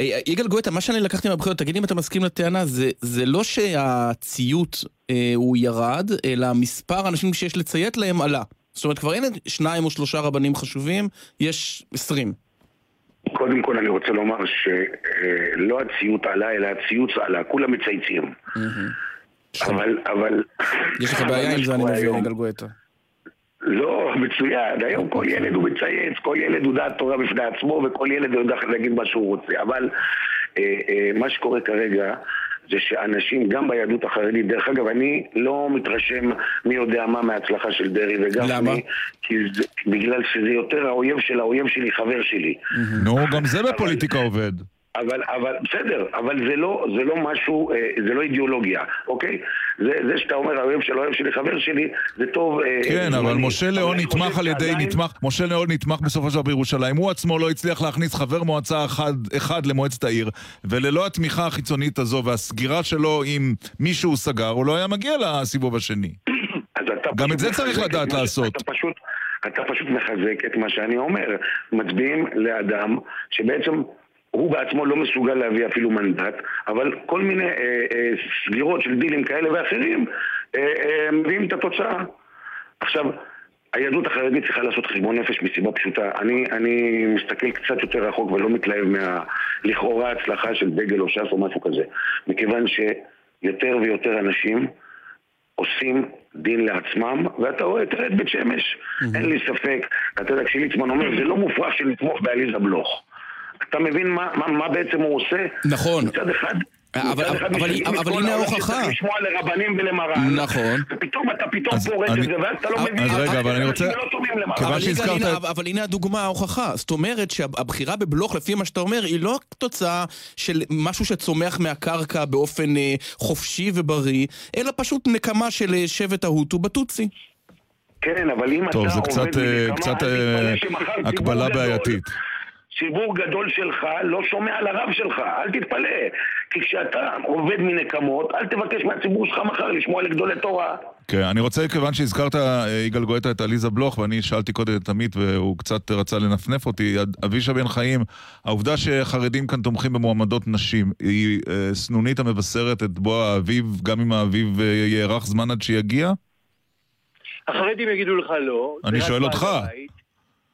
אה, יגאל גואטה, מה שאני לקחתי מהבחירות, תגיד אם אתה מסכים לטענה, זה, זה לא שהציות אה, הוא ירד, אלא מספר האנשים שיש לציית להם עלה. זאת אומרת, כבר אין שניים או שלושה רבנים חשובים, יש עשרים. קודם כל אני רוצה לומר שלא הציות עלה, אלא הציוץ עלה, כולם מצייצים. אבל, אבל... יש לך בעיה עם זה, אני מבין, היום- יגאל גואטה. לא, מצוין. היום כל ילד הוא מצייץ, כל ילד הוא דעת תורה בפני עצמו, וכל ילד יודע להגיד מה שהוא רוצה. אבל אה, אה, מה שקורה כרגע... זה שאנשים, גם ביהדות החרדית, דרך אגב, אני לא מתרשם מי יודע מה מההצלחה של דרעי וגפני. למה? כי זה, בגלל שזה יותר האויב של האויב שלי, חבר שלי. נו, גם זה בפוליטיקה עובד. אבל, אבל, בסדר, אבל זה לא, זה לא משהו, אה, זה לא אידיאולוגיה, אוקיי? זה, זה שאתה אומר, האויב של האויב שלי, חבר שלי, זה טוב... אה, כן, אבל זמני. משה אבל ליאון נתמך על ידי, שעדיין- נתמך, משה ליאון נתמך בסופו של דבר בירושלים. הוא עצמו לא הצליח להכניס חבר מועצה אחד, אחד למועצת העיר, וללא התמיכה החיצונית הזו והסגירה שלו עם מי שהוא סגר, הוא לא היה מגיע לסיבוב השני. גם את זה צריך לדעת לעשות. אתה פשוט, אתה פשוט מחזק את מה שאני אומר. מצביעים לאדם שבעצם הוא בעצמו לא מסוגל להביא אפילו מנדט, אבל כל מיני אה, אה, סגירות של דילים כאלה ואחרים אה, אה, מביאים את התוצאה. עכשיו, היהדות החרדית צריכה לעשות חשבון נפש מסיבה פשוטה. אני, אני מסתכל קצת יותר רחוק ולא מתלהב מהלכאורה הצלחה של דגל או ש"ס או משהו כזה. מכיוון שיותר ויותר אנשים עושים דין לעצמם, ואתה רואה, תראה את בית שמש. אין לי ספק, אתה יודע, כשליצמן אומר, זה לא מופרך שנתמוך בעליזה בלוך. אתה מבין מה, מה, מה בעצם הוא עושה? נכון. מצד אחד... אבל- אבל- אבל כל הנה ההוכחה. שצריך לשמוע לרבנים ולמרן. נכון. ופתאום אתה פתאום אני- את זה, ואז אתה לא מבין... אז רגע, אבל אני אנשים רוצה- לא טובים למרן. כיוון אבל, הנה, את- אבל, אבל הנה הדוגמה, ההוכחה. זאת אומרת שהבחירה בבלוך, לפי מה שאתה אומר, היא לא תוצאה של משהו שצומח מהקרקע באופן אה, חופשי ובריא, אלא פשוט נקמה של אה, שבט ההוטו בטוצי. כן, אבל אם טוב, אתה זה עובד קצת, אה, בנקמה, קצת, אה, ציבור הקבלה בעייתית. ציבור גדול שלך לא שומע לרב שלך, אל תתפלא. כי כשאתה עובד מנקמות, אל תבקש מהציבור שלך מחר לשמוע לגדולי תורה. כן, אני רוצה, כיוון שהזכרת, אה, יגאל גואטה, את עליזה בלוך, ואני שאלתי קודם את עמית והוא קצת רצה לנפנף אותי, אבישע בן חיים, העובדה שחרדים כאן תומכים במועמדות נשים, היא אה, סנונית המבשרת את בוא האביב, גם אם האביב אה, יארך זמן עד שיגיע? החרדים יגידו לך לא. אני שואל אותך. הבית.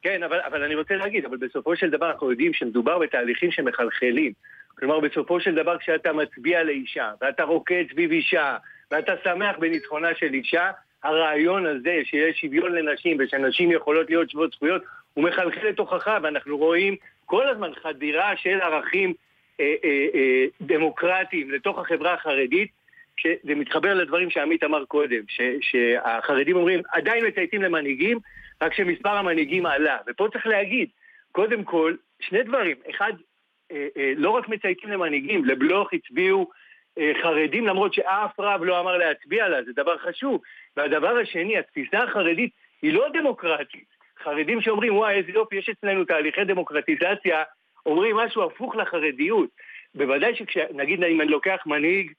כן, אבל, אבל אני רוצה להגיד, אבל בסופו של דבר אנחנו יודעים שמדובר בתהליכים שמחלחלים. כלומר, בסופו של דבר כשאתה מצביע לאישה, ואתה רוקד סביב אישה, ואתה שמח בניצחונה של אישה, הרעיון הזה שיש שוויון לנשים ושנשים יכולות להיות שוות זכויות, הוא מחלחל לתוכך, ואנחנו רואים כל הזמן חדירה של ערכים אה, אה, אה, דמוקרטיים לתוך החברה החרדית, שזה מתחבר לדברים שעמית אמר קודם, ש, שהחרדים אומרים, עדיין מצייתים למנהיגים, רק שמספר המנהיגים עלה. ופה צריך להגיד, קודם כל, שני דברים. אחד, אה, אה, לא רק מצייתים למנהיגים, לבלוך הצביעו אה, חרדים, למרות שאף רב לא אמר להצביע לה, זה דבר חשוב. והדבר השני, התפיסה החרדית היא לא דמוקרטית. חרדים שאומרים, וואי, איזה יופי, יש אצלנו תהליכי דמוקרטיזציה, אומרים משהו הפוך לחרדיות. בוודאי שנגיד אם אני לוקח מנהיג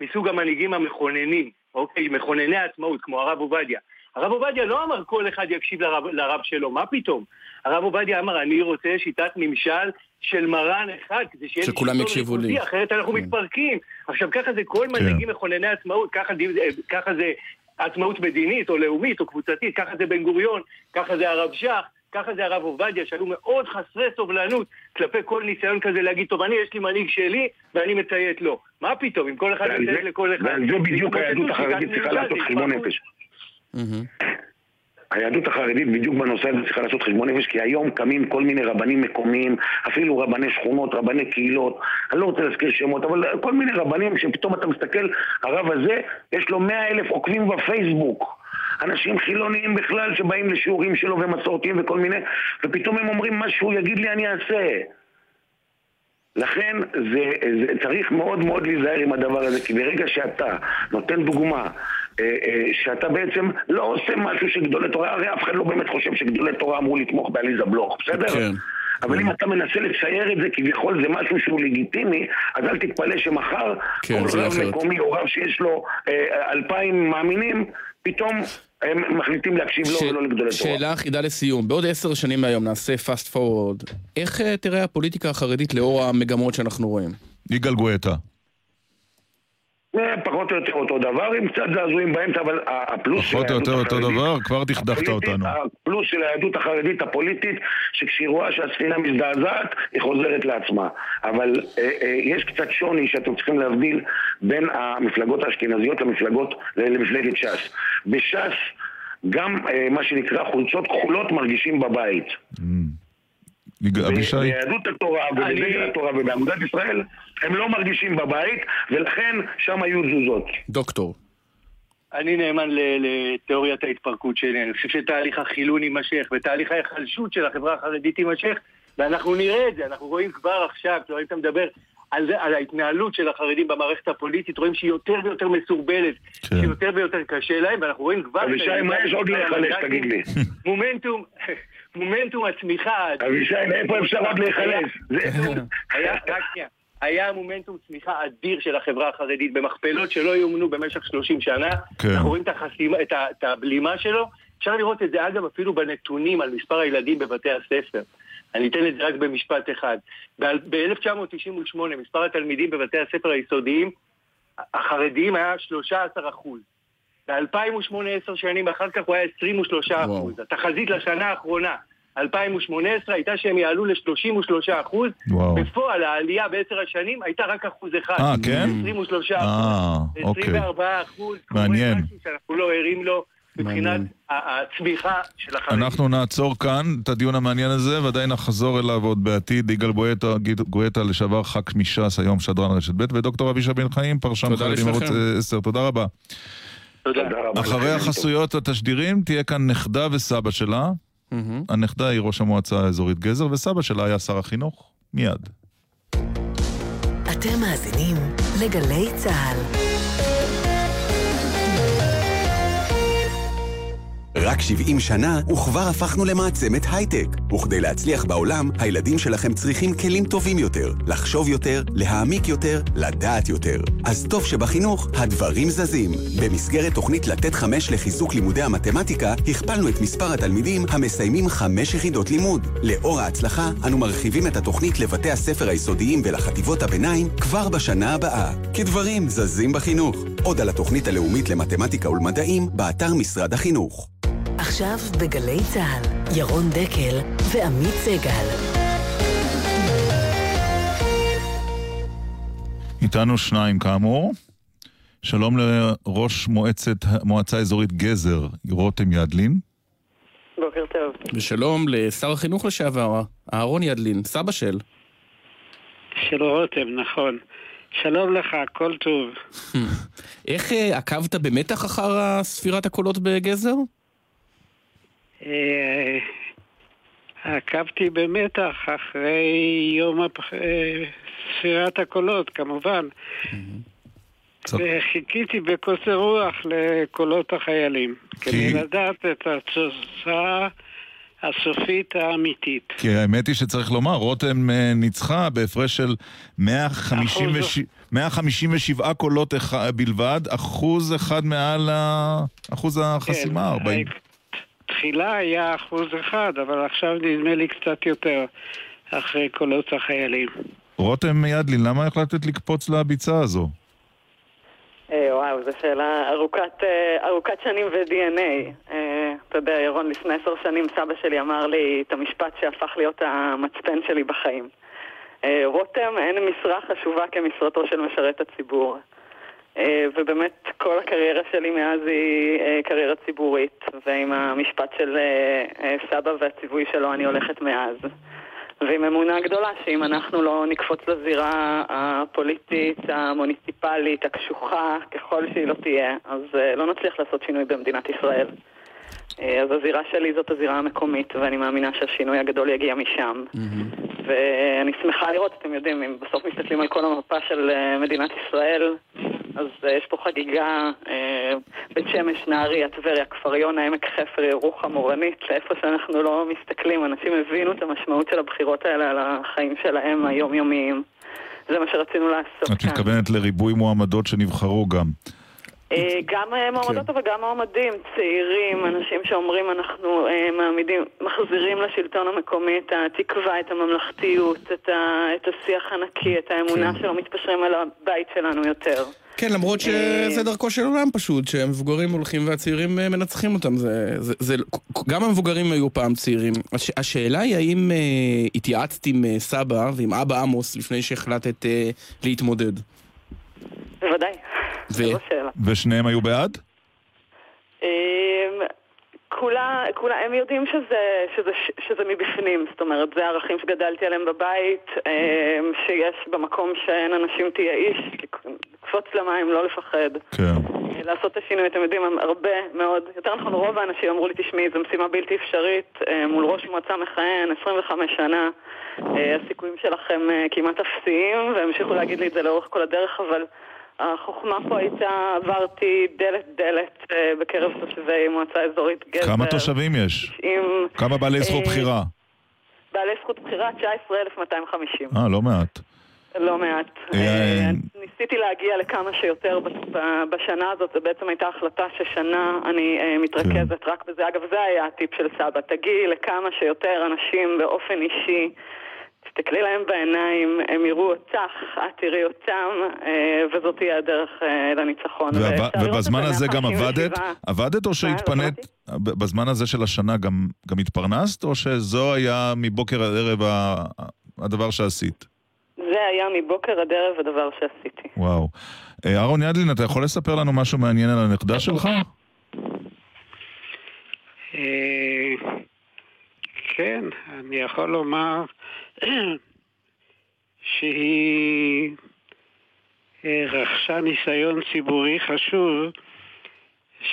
מסוג המנהיגים המכוננים, אוקיי, מכונני העצמאות, כמו הרב עובדיה. הרב עובדיה לא אמר כל אחד יקשיב לרב, לרב שלו, מה פתאום? הרב עובדיה אמר, אני רוצה שיטת ממשל של מרן אחד, כדי שיהיה לי שכולם יקשיבו לי. ריכוזי, אחרת אנחנו מתפרקים. עכשיו, ככה זה כל מנהיגים מכונני עצמאות, ככה, די- ככה זה עצמאות מדינית או לאומית או קבוצתית, ככה זה בן גוריון, ככה זה הרב שך. ככה זה הרב עובדיה, שהיו מאוד חסרי סובלנות כלפי כל ניסיון כזה להגיד, טוב, אני, יש לי מנהיג שלי ואני מציית לו. מה פתאום, אם כל אחד מציית לכל אחד... ועל זה בדיוק היהדות החרדית צריכה לעשות חשבון התפרקות. נפש. היהדות החרדית בדיוק בנושא הזה צריכה לעשות חשבון נפש, כי היום קמים כל מיני רבנים מקומיים, אפילו רבני שכונות, רבני קהילות, אני לא רוצה להזכיר שמות, אבל כל מיני רבנים שפתאום אתה מסתכל, הרב הזה, יש לו מאה אלף עוקבים בפייסבוק. אנשים חילוניים בכלל שבאים לשיעורים שלו ומסורתיים וכל מיני, ופתאום הם אומרים מה שהוא יגיד לי אני אעשה. לכן זה, זה צריך מאוד מאוד להיזהר עם הדבר הזה, כי ברגע שאתה נותן דוגמה שאתה בעצם לא עושה משהו שגדולי תורה, הרי אף אחד לא באמת חושב שגדולי תורה אמרו לתמוך בעליזה בלוך, בסדר? כן. אבל אם אתה מנסה לצייר את זה כביכול זה משהו שהוא לגיטימי, אז אל תתפלא שמחר כן, כל זה רב. מקומי או רב שיש לו אה, אלפיים מאמינים, פתאום הם מחליטים להקשיב לו ולא לגדולי תורה. שאלה אחידה לסיום, בעוד עשר שנים מהיום נעשה fast forward, איך אה, תראה הפוליטיקה החרדית לאור המגמות שאנחנו רואים? יגאל גואטה. אה, פחות או יותר אותו דבר, עם קצת זעזועים באמצע, אבל ה- הפלוס של פחות או היהדות יותר אותו החרדית- דבר, כבר דכדכת אותנו. הפלוס של היהדות החרדית הפוליטית, שכשהיא רואה שהספינה מזדעזעת, היא חוזרת לעצמה. אבל אה, אה, יש קצת שוני שאתם צריכים להבדיל בין המפלגות האשכנזיות למפלגות, למפלגת ש"ס. בש"ס גם אה, מה שנקרא חולצות כחולות מרגישים בבית. יגאל- אבישי? ביהדות התורה ובדגל התורה ובאגודת ישראל הם לא מרגישים בבית ולכן שם היו תזוזות. דוקטור. אני נאמן ל- לתיאוריית ההתפרקות שלי, אני חושב שתהליך החילון יימשך ותהליך ההיחלשות של החברה החרדית יימשך ואנחנו נראה את זה, אנחנו רואים כבר עכשיו, כשרואים אתה מדבר על, זה, על ההתנהלות של החרדים במערכת הפוליטית, רואים שהיא יותר ויותר מסורבלת, כן. שיותר ויותר קשה להם ואנחנו רואים כבר... אבישי, מה יש עוד להיחלש, תגיד לי? מומנטום, מומנטום הצמיחה... אבישי, מאיפה אפשר עוד להיחלש? זה- היה, רק שנייה. היה מומנטום צמיחה אדיר של החברה החרדית במכפלות שלא יאומנו במשך 30 שנה. כן. אנחנו רואים את, החסימה, את, ה, את הבלימה שלו. אפשר לראות את זה אגב אפילו בנתונים על מספר הילדים בבתי הספר. אני אתן את זה רק במשפט אחד. ב-1998 מספר התלמידים בבתי הספר היסודיים החרדיים היה 13 אחוז. ב-2008, עשר שנים אחר כך הוא היה 23 אחוז. התחזית לשנה האחרונה, 2018, הייתה שהם יעלו ל-33 אחוז. בפועל העלייה בעשר השנים הייתה רק אחוז אחד. אה, כן? 23 אה, אחוז. אוקיי. 24 אחוז. מעניין. משהו שאנחנו לא ערים לו מבחינת הצמיחה של החרדים. אנחנו נעצור כאן את הדיון המעניין הזה, ועדיין נחזור אליו עוד בעתיד. יגאל גואטה, לשעבר ח"כ מש"ס, היום שדרן רשת ב', ודוקטור אבישי בן חיים, פרשן תודה חרדים ערוץ לשניכם. 10. תודה רבה. תודה. אחרי החסויות התשדירים תהיה כאן נכדה וסבא שלה. הנכדה היא ראש המועצה האזורית גזר, וסבא שלה היה שר החינוך. מיד. אתם מאזינים לגלי צה"ל. רק 70 שנה, וכבר הפכנו למעצמת הייטק. וכדי להצליח בעולם, הילדים שלכם צריכים כלים טובים יותר, לחשוב יותר, להעמיק יותר, לדעת יותר. אז טוב שבחינוך, הדברים זזים. במסגרת תוכנית לתת חמש לחיזוק לימודי המתמטיקה, הכפלנו את מספר התלמידים המסיימים חמש יחידות לימוד. לאור ההצלחה, אנו מרחיבים את התוכנית לבתי הספר היסודיים ולחטיבות הביניים כבר בשנה הבאה. כי דברים זזים בחינוך. עוד על התוכנית הלאומית למתמטיקה ולמדעים, באתר משרד החינוך. עכשיו בגלי צה"ל, ירון דקל ועמית סגל. איתנו שניים כאמור. שלום לראש מועצת, מועצה אזורית גזר, רותם ידלין. בוקר טוב. ושלום לשר החינוך לשעבר, אהרון ידלין, סבא של. של רותם, נכון. שלום לך, כל טוב. איך אה, עקבת במתח אחר ספירת הקולות בגזר? אה, עקבתי במתח אחרי יום הפ- אה, ספירת הקולות, כמובן. וחיכיתי בקוצר רוח לקולות החיילים, כדי לדעת את התוצאה הסופית האמיתית. כי האמת היא שצריך לומר, רותם אה, ניצחה בהפרש של 156 157 קולות בלבד, אחוז אחד מעל אחוז החסימה, 40. תחילה היה אחוז אחד, אבל עכשיו נדמה לי קצת יותר אחרי קולות החיילים. רותם ידלין, למה החלטת לקפוץ לביצה הזו? אה, וואו, זו שאלה ארוכת, אה, ארוכת שנים ו-DNA. אה, אתה יודע, ירון, לפני עשר שנים סבא שלי אמר לי את המשפט שהפך להיות המצפן שלי בחיים. רותם, אין משרה חשובה כמשרתו של משרת הציבור. אה, ובאמת כל הקריירה שלי מאז היא אה, קריירה ציבורית, ועם המשפט של אה, סבא והציווי שלו אני הולכת מאז. ועם אמונה גדולה שאם אנחנו לא נקפוץ לזירה הפוליטית, המוניציפלית, הקשוחה, ככל שהיא לא תהיה, אז לא נצליח לעשות שינוי במדינת ישראל. אז הזירה שלי זאת הזירה המקומית, ואני מאמינה שהשינוי הגדול יגיע משם. ואני שמחה לראות, אתם יודעים, אם בסוף מסתכלים על כל המפה של מדינת ישראל, אז אה, יש פה חגיגה, אה, בית שמש, נהריה, טבריה, כפר יונה, עמק חפר, ירוחם, אורנית, לאיפה שאנחנו לא מסתכלים. אנשים הבינו את המשמעות של הבחירות האלה על החיים שלהם היומיומיים. זה מה שרצינו לעשות את כאן. מתכוונת לריבוי מועמדות שנבחרו גם. אה, גם מועמדות כן. אבל גם מועמדים, צעירים, אנשים שאומרים אנחנו מעמידים, מחזירים לשלטון המקומי את התקווה, את הממלכתיות, את, ה, את השיח הנקי, את האמונה שלא מתפשרים על הבית שלנו יותר. כן, למרות שזה דרכו של עולם פשוט, שהמבוגרים הולכים והצעירים אה, מנצחים אותם. זה, זה, זה, גם המבוגרים היו פעם צעירים. הש, השאלה היא האם אה, התייעצת עם אה, סבא ועם אבא עמוס לפני שהחלטת אה, להתמודד. בוודאי. ו... שאלה. ושניהם היו בעד? כולה, כולה, הם יודעים שזה, שזה, שזה מבפנים, זאת אומרת, זה הערכים שגדלתי עליהם בבית, אמ, שיש במקום שאין אנשים תהיה איש, לקפוץ למים, לא לפחד. כן. לעשות את השינוי, אתם יודעים, הם הרבה מאוד, יותר נכון רוב האנשים אמרו לי, תשמעי, זו משימה בלתי אפשרית, אה, מול ראש מועצה מכהן, 25 שנה, אה, הסיכויים שלכם אה, כמעט אפסיים, והם המשיכו להגיד לי את זה לאורך כל הדרך, אבל החוכמה פה הייתה, עברתי דלת דלת אה, בקרב תושבי מועצה אזורית גזר. כמה תושבים יש? 90, כמה בעלי זכות אה, בחירה? בעלי זכות בחירה 19,250. אה, לא מעט. לא מעט. אה, ניסיתי להגיע לכמה שיותר בשנה הזאת, זו בעצם הייתה החלטה ששנה אני מתרכזת רק בזה. אגב, זה היה הטיפ של סבא, תגיעי לכמה שיותר אנשים באופן אישי. תסתכלי להם בעיניים, הם יראו אותך, את תראי אותם, אה, וזאת תהיה הדרך אה, לניצחון. ובזמן זה הזה גם 157. עבדת? עבדת או שהתפנית? ב- בזמן הזה של השנה גם גם התפרנסת? או שזו היה מבוקר עד ערב הדבר שעשית? זה היה מבוקר עד ערב הדבר שעשיתי. וואו. אה, אהרון ידלין, אתה יכול לספר לנו משהו מעניין על הנכדה שלך? אה, כן, אני יכול לומר שהיא אה, רכשה ניסיון ציבורי חשוב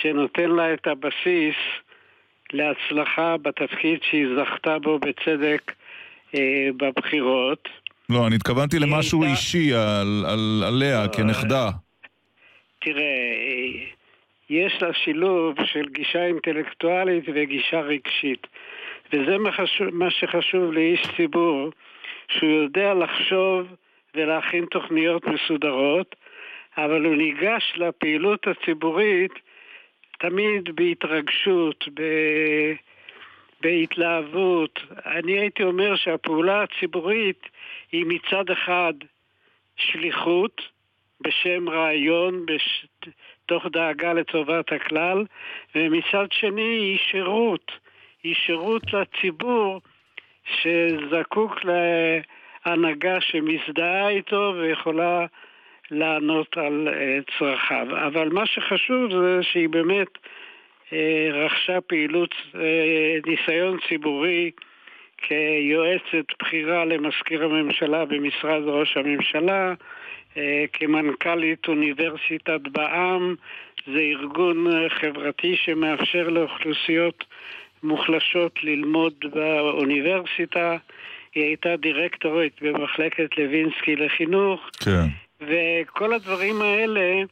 שנותן לה את הבסיס להצלחה בתפקיד שהיא זכתה בו בצדק אה, בבחירות. לא, אני התכוונתי למשהו אישי על- על- עליה כנכדה. תראה, אה, יש לה שילוב של גישה אינטלקטואלית וגישה רגשית. וזה מה, חשוב, מה שחשוב לאיש ציבור, שהוא יודע לחשוב ולהכין תוכניות מסודרות, אבל הוא ניגש לפעילות הציבורית תמיד בהתרגשות, ב... בהתלהבות. אני הייתי אומר שהפעולה הציבורית היא מצד אחד שליחות בשם רעיון, בש... תוך דאגה לטובת הכלל, ומצד שני היא שירות, היא שירות לציבור שזקוק להנהגה שמזדהה איתו ויכולה לענות על uh, צרכיו. אבל מה שחשוב זה שהיא באמת uh, רכשה פעילות, uh, ניסיון ציבורי כיועצת בכירה למזכיר הממשלה במשרד ראש הממשלה, כמנכ"לית אוניברסיטת בע"מ, זה ארגון חברתי שמאפשר לאוכלוסיות מוחלשות ללמוד באוניברסיטה. היא הייתה דירקטורית במחלקת לוינסקי לחינוך. כן. וכל הדברים האלה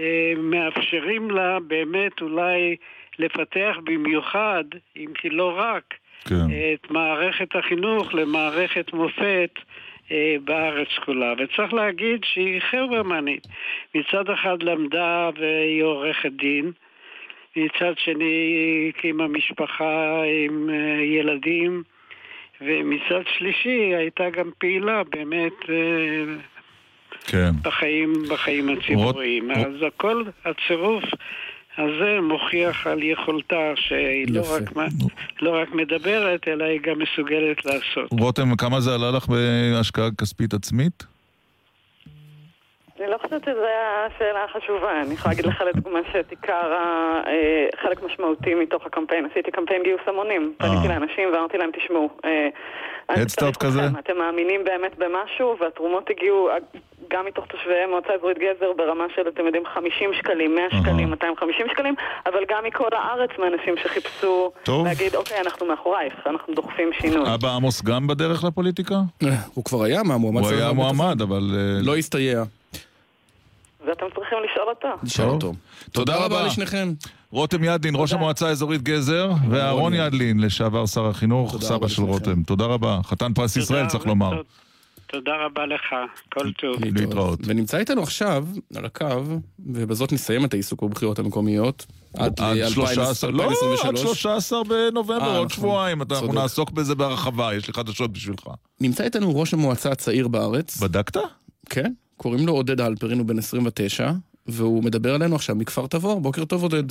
אה, מאפשרים לה באמת אולי לפתח במיוחד, אם כי לא רק, כן. את מערכת החינוך למערכת מופת אה, בארץ כולה. וצריך להגיד שהיא חברמנית. מצד אחד למדה והיא עורכת דין, מצד שני היא הקימה משפחה עם אה, ילדים, ומצד שלישי הייתה גם פעילה באמת אה, כן. בחיים, בחיים הציבוריים. אז הכל, הצירוף הזה מוכיח על יכולתה שהיא לא רק, מה- לא רק מדברת, אלא היא גם מסוגלת לעשות. רותם, כמה זה עלה לך בהשקעה כספית עצמית? אני לא חושבת שזו השאלה החשובה. אני יכולה להגיד לך לדוגמה שאת עיקר, אה, חלק משמעותי מתוך הקמפיין, עשיתי קמפיין גיוס המונים. פניתי לאנשים ואמרתי להם, תשמעו, אה, הדסטארט צריך כזה? אתם מאמינים באמת במשהו, והתרומות הגיעו אה, גם מתוך תושבי מועצה אזורית גזר ברמה של, אתם יודעים, 50 שקלים, 100 שקלים, 250 שקלים, אבל גם מכל הארץ מאנשים שחיפשו טוב. להגיד, אוקיי, אנחנו מאחורייך, אנחנו דוחפים שינוי. אבא עמוס גם בדרך לפוליטיקה? הוא כבר היה מהמועמד. הוא היה. מועמד, אבל... אה, לא הסתייע. ואתם צריכים לשאול אותו. נשאל אותו. תודה רבה לשניכם. רותם ידלין, ראש המועצה האזורית גזר, ואהרון ידלין, לשעבר שר החינוך, סבא של רותם. תודה רבה. חתן פרס ישראל, צריך לומר. תודה רבה לך, כל טוב. להתראות. ונמצא איתנו עכשיו, על הקו, ובזאת נסיים את העיסוק בבחירות המקומיות. עד עד ל- 13, לא, 2023. עד 13 בנובמבר, אה, עוד נכון. שבועיים, אנחנו. נעסוק בזה בהרחבה, יש לי חדשות בשבילך. נמצא איתנו ראש המועצה הצעיר בארץ. בדקת? כן, קוראים לו עודד הלפרין, הוא בן 29, והוא מדבר עלינו עכשיו מכפר תבור. בוקר טוב עודד.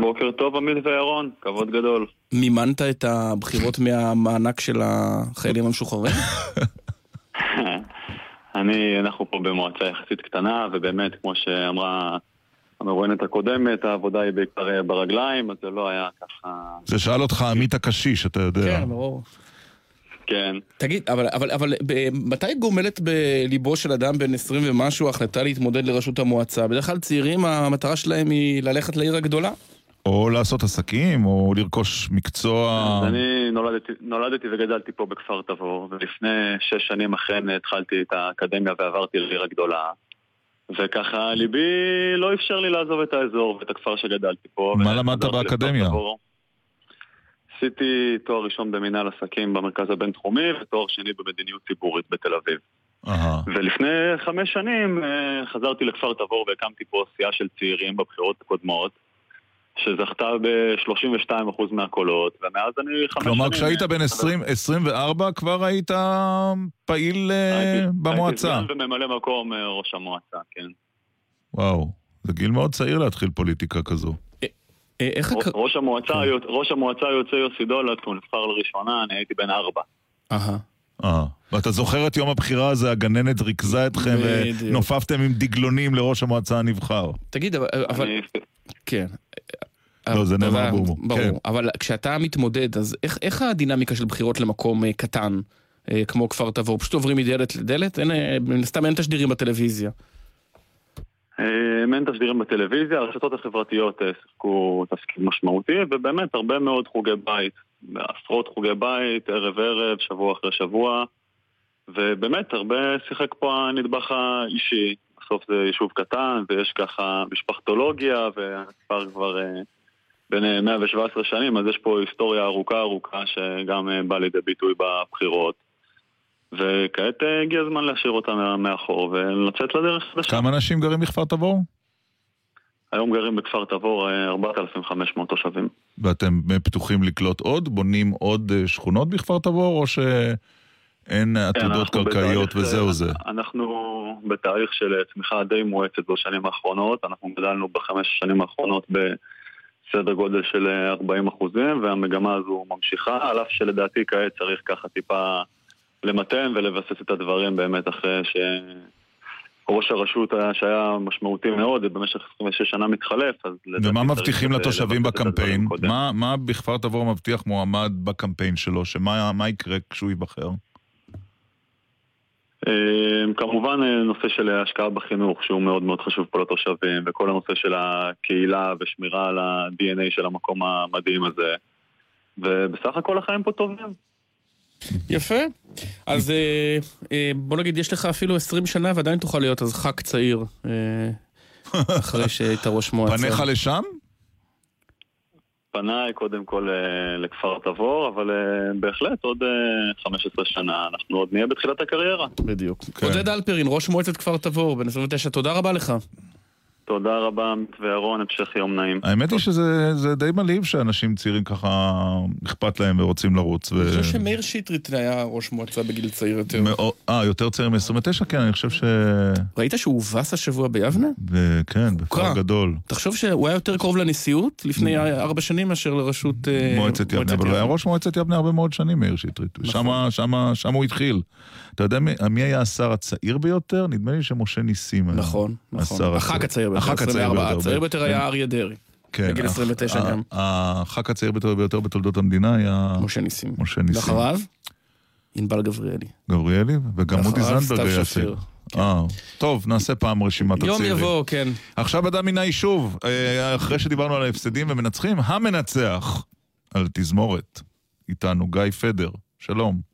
בוקר טוב עמית וירון, כבוד גדול. מימנת את הבחירות מהמענק של החיילים המשוחררים? אני, אנחנו פה במועצה יחסית קטנה, ובאמת, כמו שאמרה המרואיינת הקודמת, העבודה היא בעיקר אה, ברגליים, אז זה לא היה ככה... זה שאל אותך עמית הקשיש, אתה יודע. כן, ברור. כן. תגיד, אבל, אבל, אבל ב- מתי גומלת בליבו של אדם בן 20 ומשהו החלטה להתמודד לראשות המועצה? בדרך כלל צעירים, המטרה שלהם היא ללכת לעיר הגדולה. או לעשות עסקים, או לרכוש מקצוע... אז אני נולדתי, נולדתי וגדלתי פה בכפר תבור, ולפני שש שנים אכן התחלתי את האקדמיה ועברתי לעיר הגדולה. וככה ליבי לא אפשר לי לעזוב את האזור ואת הכפר שגדלתי פה. מה למדת באקדמיה? תבור. עשיתי תואר ראשון במנהל עסקים במרכז הבינתחומי ותואר שני במדיניות ציבורית בתל אביב. אהה. ולפני חמש שנים אה, חזרתי לכפר תבור והקמתי פה סיעה של צעירים בבחירות הקודמות, שזכתה ב-32% מהקולות, ומאז אני חמש שנים... כלומר, כשהיית בן 20, 24 כבר היית פעיל אה, במועצה. הייתי סגן וממלא מקום אה, ראש המועצה, כן. וואו, זה גיל מאוד צעיר להתחיל פוליטיקה כזו. איך ראש- ראש המועצה כן. היוצא- ראש המועצה היוצא יוסי דולת, הוא נבחר לראשונה, אני הייתי בן ארבע. אהה. אה, ואתה זוכר את יום הבחירה הזה, הגננת ריכזה אתכם בדיוק. ונופפתם עם דגלונים לראש המועצה הנבחר. תגיד, אבל... אבל... כן. לא, זה נאמר בהומור. ברור, כן. אבל כשאתה מתמודד, אז איך, איך הדינמיקה של בחירות למקום אה, קטן, אה, כמו כפר תבור? פשוט עוברים מדלת לדלת? אין, אה, מן הסתם אין תשדירים בטלוויזיה. אה, אין תשדירים בטלוויזיה, הרשתות החברתיות אה, שיחקו תפקיד משמעותי, ובאמת הרבה מאוד חוגי בית, עשרות חוגי בית, ערב ערב, שבוע אחרי שבוע, ובאמת הרבה שיחק פה הנדבך האישי. בסוף זה יישוב קטן, ויש ככה משפחתולוגיה, והכפר כבר אה, בין אה, 117 שנים, אז יש פה היסטוריה ארוכה ארוכה שגם אה, באה לידי ביטוי בבחירות. וכעת אה, הגיע הזמן להשאיר אותה מאחור ולצאת לדרך חדשה. כמה אנשים גרים בכפר תבור? היום גרים בכפר תבור אה, 4,500 תושבים. ואתם פתוחים לקלוט עוד? בונים עוד אה, שכונות בכפר תבור, או שאין עתודות כן, קרקעיות בתהליך, וזהו אה, זה? אנחנו בתהליך של אה, צמיחה די מואצת בשנים האחרונות. אנחנו גדלנו בחמש השנים האחרונות בסדר גודל של אה, 40 אחוזים, והמגמה הזו ממשיכה, על אף שלדעתי כעת צריך ככה טיפה למתן ולבסס את הדברים באמת אחרי ש... ראש הרשות היה, שהיה משמעותי מאוד, ובמשך 26 שנה מתחלף, אז ומה מבטיחים לתושבים בקמפיין? מה- מה בכפר תבור מבטיח מועמד בקמפיין שלו? שמה מה יקרה כשהוא ייבחר? אה, כמובן אה, נושא של השקעה בחינוך שהוא מאוד מאוד חשוב פה לתושבים וכל הנושא של הקהילה ושמירה על ה-DNA של המקום המדהים הזה ובסך הכל החיים פה טובים. יפה. אז אה, אה, בוא נגיד, יש לך אפילו 20 שנה ועדיין תוכל להיות אז ח"כ צעיר, אה, אחרי שהיית ראש מועצה. פניך לשם? פניי קודם כל אה, לכפר תבור אבל אה, בהחלט עוד אה, 15 שנה אנחנו עוד נהיה בתחילת הקריירה. בדיוק. עודד אלפרין, ראש מועצת כפר תבור, בן 29, תודה רבה לך. תודה רבה עמית וירון, המשך יום נעים. האמת היא שזה זה די מלהיב שאנשים צעירים ככה אכפת להם ורוצים לרוץ. אני חושב שמאיר שטרית היה ראש מועצה בגיל צעיר יותר. אה, יותר צעיר מ-29? כן, אני חושב ש... ראית שהוא הובס השבוע ביבנה? כן, בכפר גדול. תחשוב שהוא היה יותר קרוב לנשיאות לפני ארבע שנים מאשר לראשות אה, מועצת יבנה, אבל הוא היה ראש מועצת יבנה הרבה מאוד שנים, מאיר שטרית. נכון. שמה הוא התחיל. אתה יודע מי מי היה השר הצעיר ביותר? נדמה לי שמשה ניסים היה. נכון, נכון. השר הח"כ הצעיר ביותר, הח"כ הצעיר 24. ביותר. הצעיר ביותר היה כן. אריה דרעי. כן, בגיל הח- 29 ה- גם. הח"כ הצעיר ביותר ביותר בתולדות המדינה היה... משה ניסים. משה ניסים. ואחריו? ענבל גבריאלי. גבריאלי, וגם מודי זנדברג היה. צעיר. אה, טוב, נעשה פעם רשימת יום הצעירים. יבוא, כן. עכשיו אדם מן היישוב, אה, אחרי שדיברנו על ההפסדים ומנצחים, המנצח על תזמורת. איתנו גיא פדר, שלום.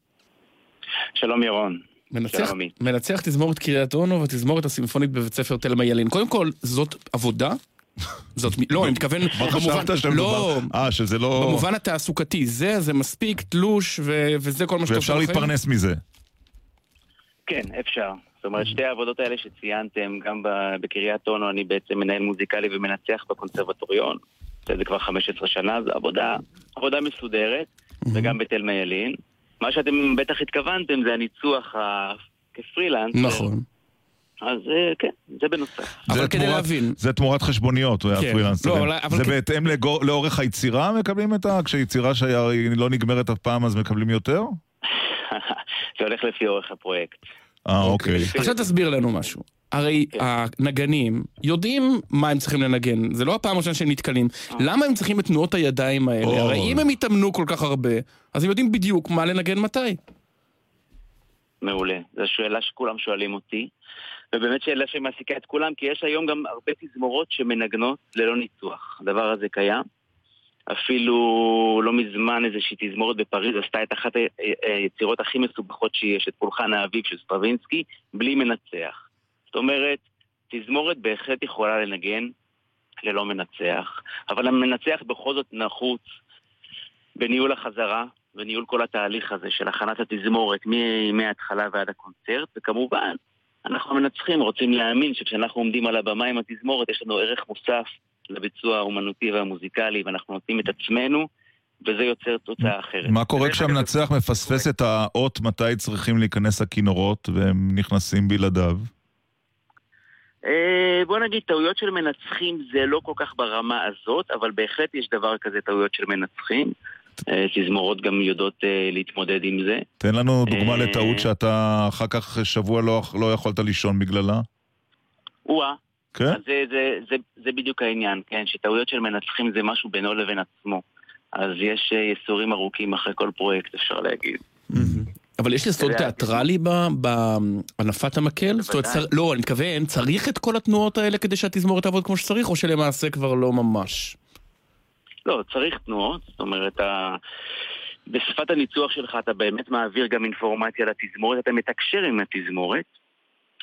שלום ירון. מנצח, שלום. מנצח תזמורת קריית אונו ותזמורת הסימפונית בבית ספר תלמה ילין. קודם כל, זאת עבודה. זאת, לא, אני מתכוון, שאתה לא? אה, שזה לא... במובן התעסוקתי, זה, זה מספיק, תלוש, ו- וזה כל מה שאתה ואפשר? להתפרנס מזה. כן, אפשר. זאת אומרת, שתי העבודות האלה שציינתם, גם ב- בקריית אונו אני בעצם מנהל מוזיקלי ומנצח בקונסרבטוריון. זה כבר 15 שנה, זו עבודה, עבודה מסודרת, וגם בתלמה ילין. מה שאתם בטח התכוונתם זה הניצוח ה- כפרילנס. נכון. אז אה, כן, זה בנוסף. זה תמורת- זה תמורת חשבוניות, כן. הפרילנסרים. לא, אבל- אבל זה כן. בהתאם לאורך היצירה מקבלים את ה... כשיצירה שהיא לא נגמרת אף פעם אז מקבלים יותר? זה הולך לפי אורך הפרויקט. אה, אוקיי. עכשיו תסביר לנו משהו. הרי הנגנים יודעים מה הם צריכים לנגן, זה לא הפעם הראשונה שהם נתקלים. למה הם צריכים את תנועות הידיים האלה? אוי. הרי אם הם יתאמנו כל כך הרבה, אז הם יודעים בדיוק מה לנגן מתי. מעולה. זו שאלה שכולם שואלים אותי, ובאמת שאלה שמעסיקה את כולם, כי יש היום גם הרבה תזמורות שמנגנות ללא ניצוח. הדבר הזה קיים. אפילו לא מזמן איזושהי תזמורת בפריז עשתה את אחת ה- היצירות הכי מסובכות שיש, את פולחן האביב של סטרווינסקי, בלי מנצח. זאת אומרת, תזמורת בהחלט יכולה לנגן ללא מנצח, אבל המנצח בכל זאת נחוץ בניהול החזרה, בניהול כל התהליך הזה של הכנת התזמורת מההתחלה ועד הקונצרט, וכמובן, אנחנו המנצחים רוצים להאמין שכשאנחנו עומדים על הבמה עם התזמורת יש לנו ערך מוסף לביצוע האומנותי והמוזיקלי, ואנחנו נותנים את עצמנו, וזה יוצר תוצאה אחרת. מה קורה כשהמנצח מפספס את האות מתי צריכים להיכנס הכינורות והם נכנסים בלעדיו? אה, בוא נגיד, טעויות של מנצחים זה לא כל כך ברמה הזאת, אבל בהחלט יש דבר כזה טעויות של מנצחים. אה, תזמורות גם יודעות אה, להתמודד עם זה. תן לנו דוגמה לטעות שאתה אחר כך שבוע לא, לא יכולת לישון בגללה. או-אה. כן? אז זה, זה, זה, זה בדיוק העניין, כן? שטעויות של מנצחים זה משהו בינו לבין עצמו. אז יש אה, ייסורים ארוכים אחרי כל פרויקט, אפשר להגיד. אבל יש יסוד תיאטרלי בהנפת המקל? זאת אומרת, לא, אני מתכוון, צריך את כל התנועות האלה כדי שהתזמורת תעבוד כמו שצריך, או שלמעשה כבר לא ממש? לא, צריך תנועות, זאת אומרת, ה... בשפת הניצוח שלך אתה באמת מעביר גם אינפורמציה לתזמורת, אתה מתקשר עם התזמורת.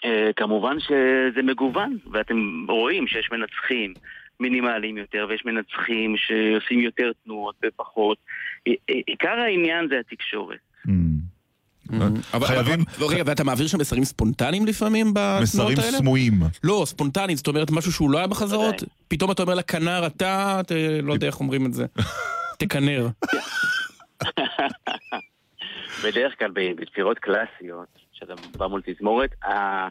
אה, כמובן שזה מגוון, ואתם רואים שיש מנצחים מינימליים יותר, ויש מנצחים שעושים יותר תנועות ופחות. ע- ע- עיקר העניין זה התקשורת. אבל- חייבים- אבל- רגע, ואתה מעביר שם מסרים ספונטניים לפעמים בתנועות מסרים האלה? סמויים. לא, ספונטניים, זאת אומרת משהו שהוא לא היה בחזרות? פתאום אתה אומר לכנר, אתה, לא יודע איך אומרים את זה. תכנר. בדרך כלל ב- ביצירות קלאסיות, שאתה בא מול תזמורת, ה-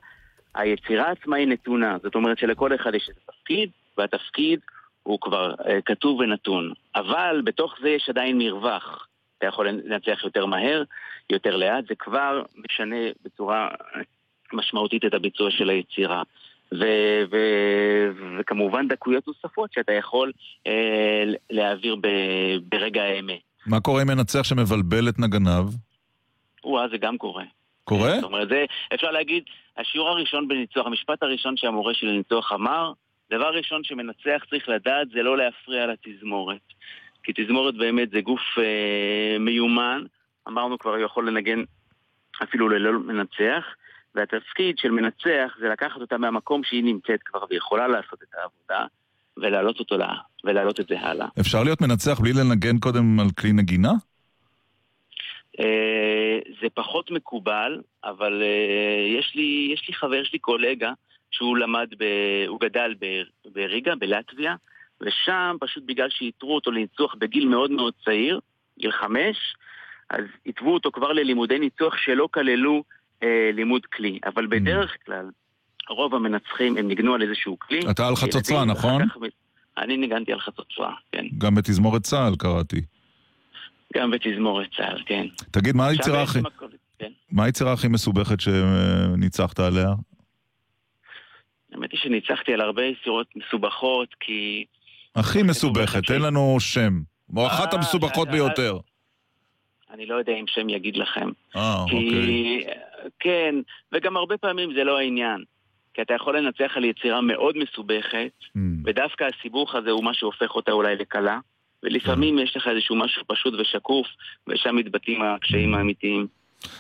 היצירה עצמה היא נתונה. זאת אומרת שלכל אחד יש את התפקיד, והתפקיד הוא כבר אה, כתוב ונתון. אבל בתוך זה יש עדיין מרווח. אתה יכול לנצח יותר מהר, יותר לאט, זה כבר משנה בצורה משמעותית את הביצוע של היצירה. ו- ו- וכמובן דקויות נוספות שאתה יכול אה, להעביר ב- ברגע האמת. מה קורה עם מנצח שמבלבל את נגניו? או-אה, זה גם קורה. קורה? זאת אומרת, זה, אפשר להגיד, השיעור הראשון בניצוח, המשפט הראשון שהמורה שלי לניצוח אמר, דבר ראשון שמנצח צריך לדעת זה לא להפריע לתזמורת. כי תזמורת באמת זה גוף אה, מיומן, אמרנו כבר, הוא יכול לנגן אפילו ללא מנצח, והתפקיד של מנצח זה לקחת אותה מהמקום שהיא נמצאת כבר ויכולה לעשות את העבודה, ולהעלות אותו לה, ולהעלות את זה הלאה. אפשר להיות מנצח בלי לנגן קודם על כלי נגינה? אה, זה פחות מקובל, אבל אה, יש לי, יש לי חבר, יש לי קולגה, שהוא למד, ב, הוא גדל בריגה, בלטביה, ושם פשוט בגלל שאיתרו אותו לניצוח בגיל מאוד מאוד צעיר, גיל חמש, אז התוו אותו כבר ללימודי ניצוח שלא כללו אה, לימוד כלי. אבל בדרך כלל, רוב המנצחים הם ניגנו על איזשהו כלי. אתה על חצוצרה, נכון? אני ניגנתי על חצוצרה, כן. גם בתזמורת צה"ל קראתי. גם בתזמורת צה"ל, כן. תגיד, מה היצירה הכי... כן. מה היצירה הכי מסובכת שניצחת עליה? האמת היא שניצחתי על הרבה יצירות מסובכות, כי... הכי מסובכת, תן לנו שם. או אחת אה, המסובכות ביותר. אני לא יודע אם שם יגיד לכם. אה. אוקיי. כן, וגם הרבה פעמים זה לא העניין. כי אתה יכול לנצח על יצירה מאוד מסובכת, Hmm. ודווקא הסיבוך הזה הוא מה שהופך אותה אולי לקלה, ולפעמים. יש לך איזשהו משהו פשוט ושקוף, ושם מתבטאים הקשיים האמיתיים.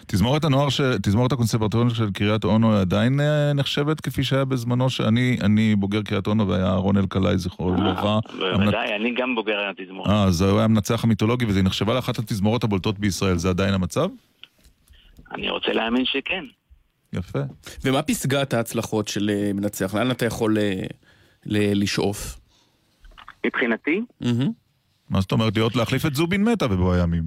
תזמורת הנוער, ש... תזמורת הקונסרבטוריון של קריית אונו עדיין אה, נחשבת כפי שהיה בזמנו, שאני אני בוגר קריית אונו והיה אהרון אלקלעי, זכרו לברכה. בוודאי, אני גם בוגר התזמורת. אה, אז הוא היה המנצח המיתולוגי וזה נחשבה לאחת התזמורות הבולטות בישראל, זה עדיין המצב? אני רוצה להאמין שכן. יפה. ומה פסגת ההצלחות של אה, מנצח? לאן אתה יכול אה, ל- לשאוף? מבחינתי, מה זאת אומרת, להיות להחליף את זובין מתה בבוא הימים?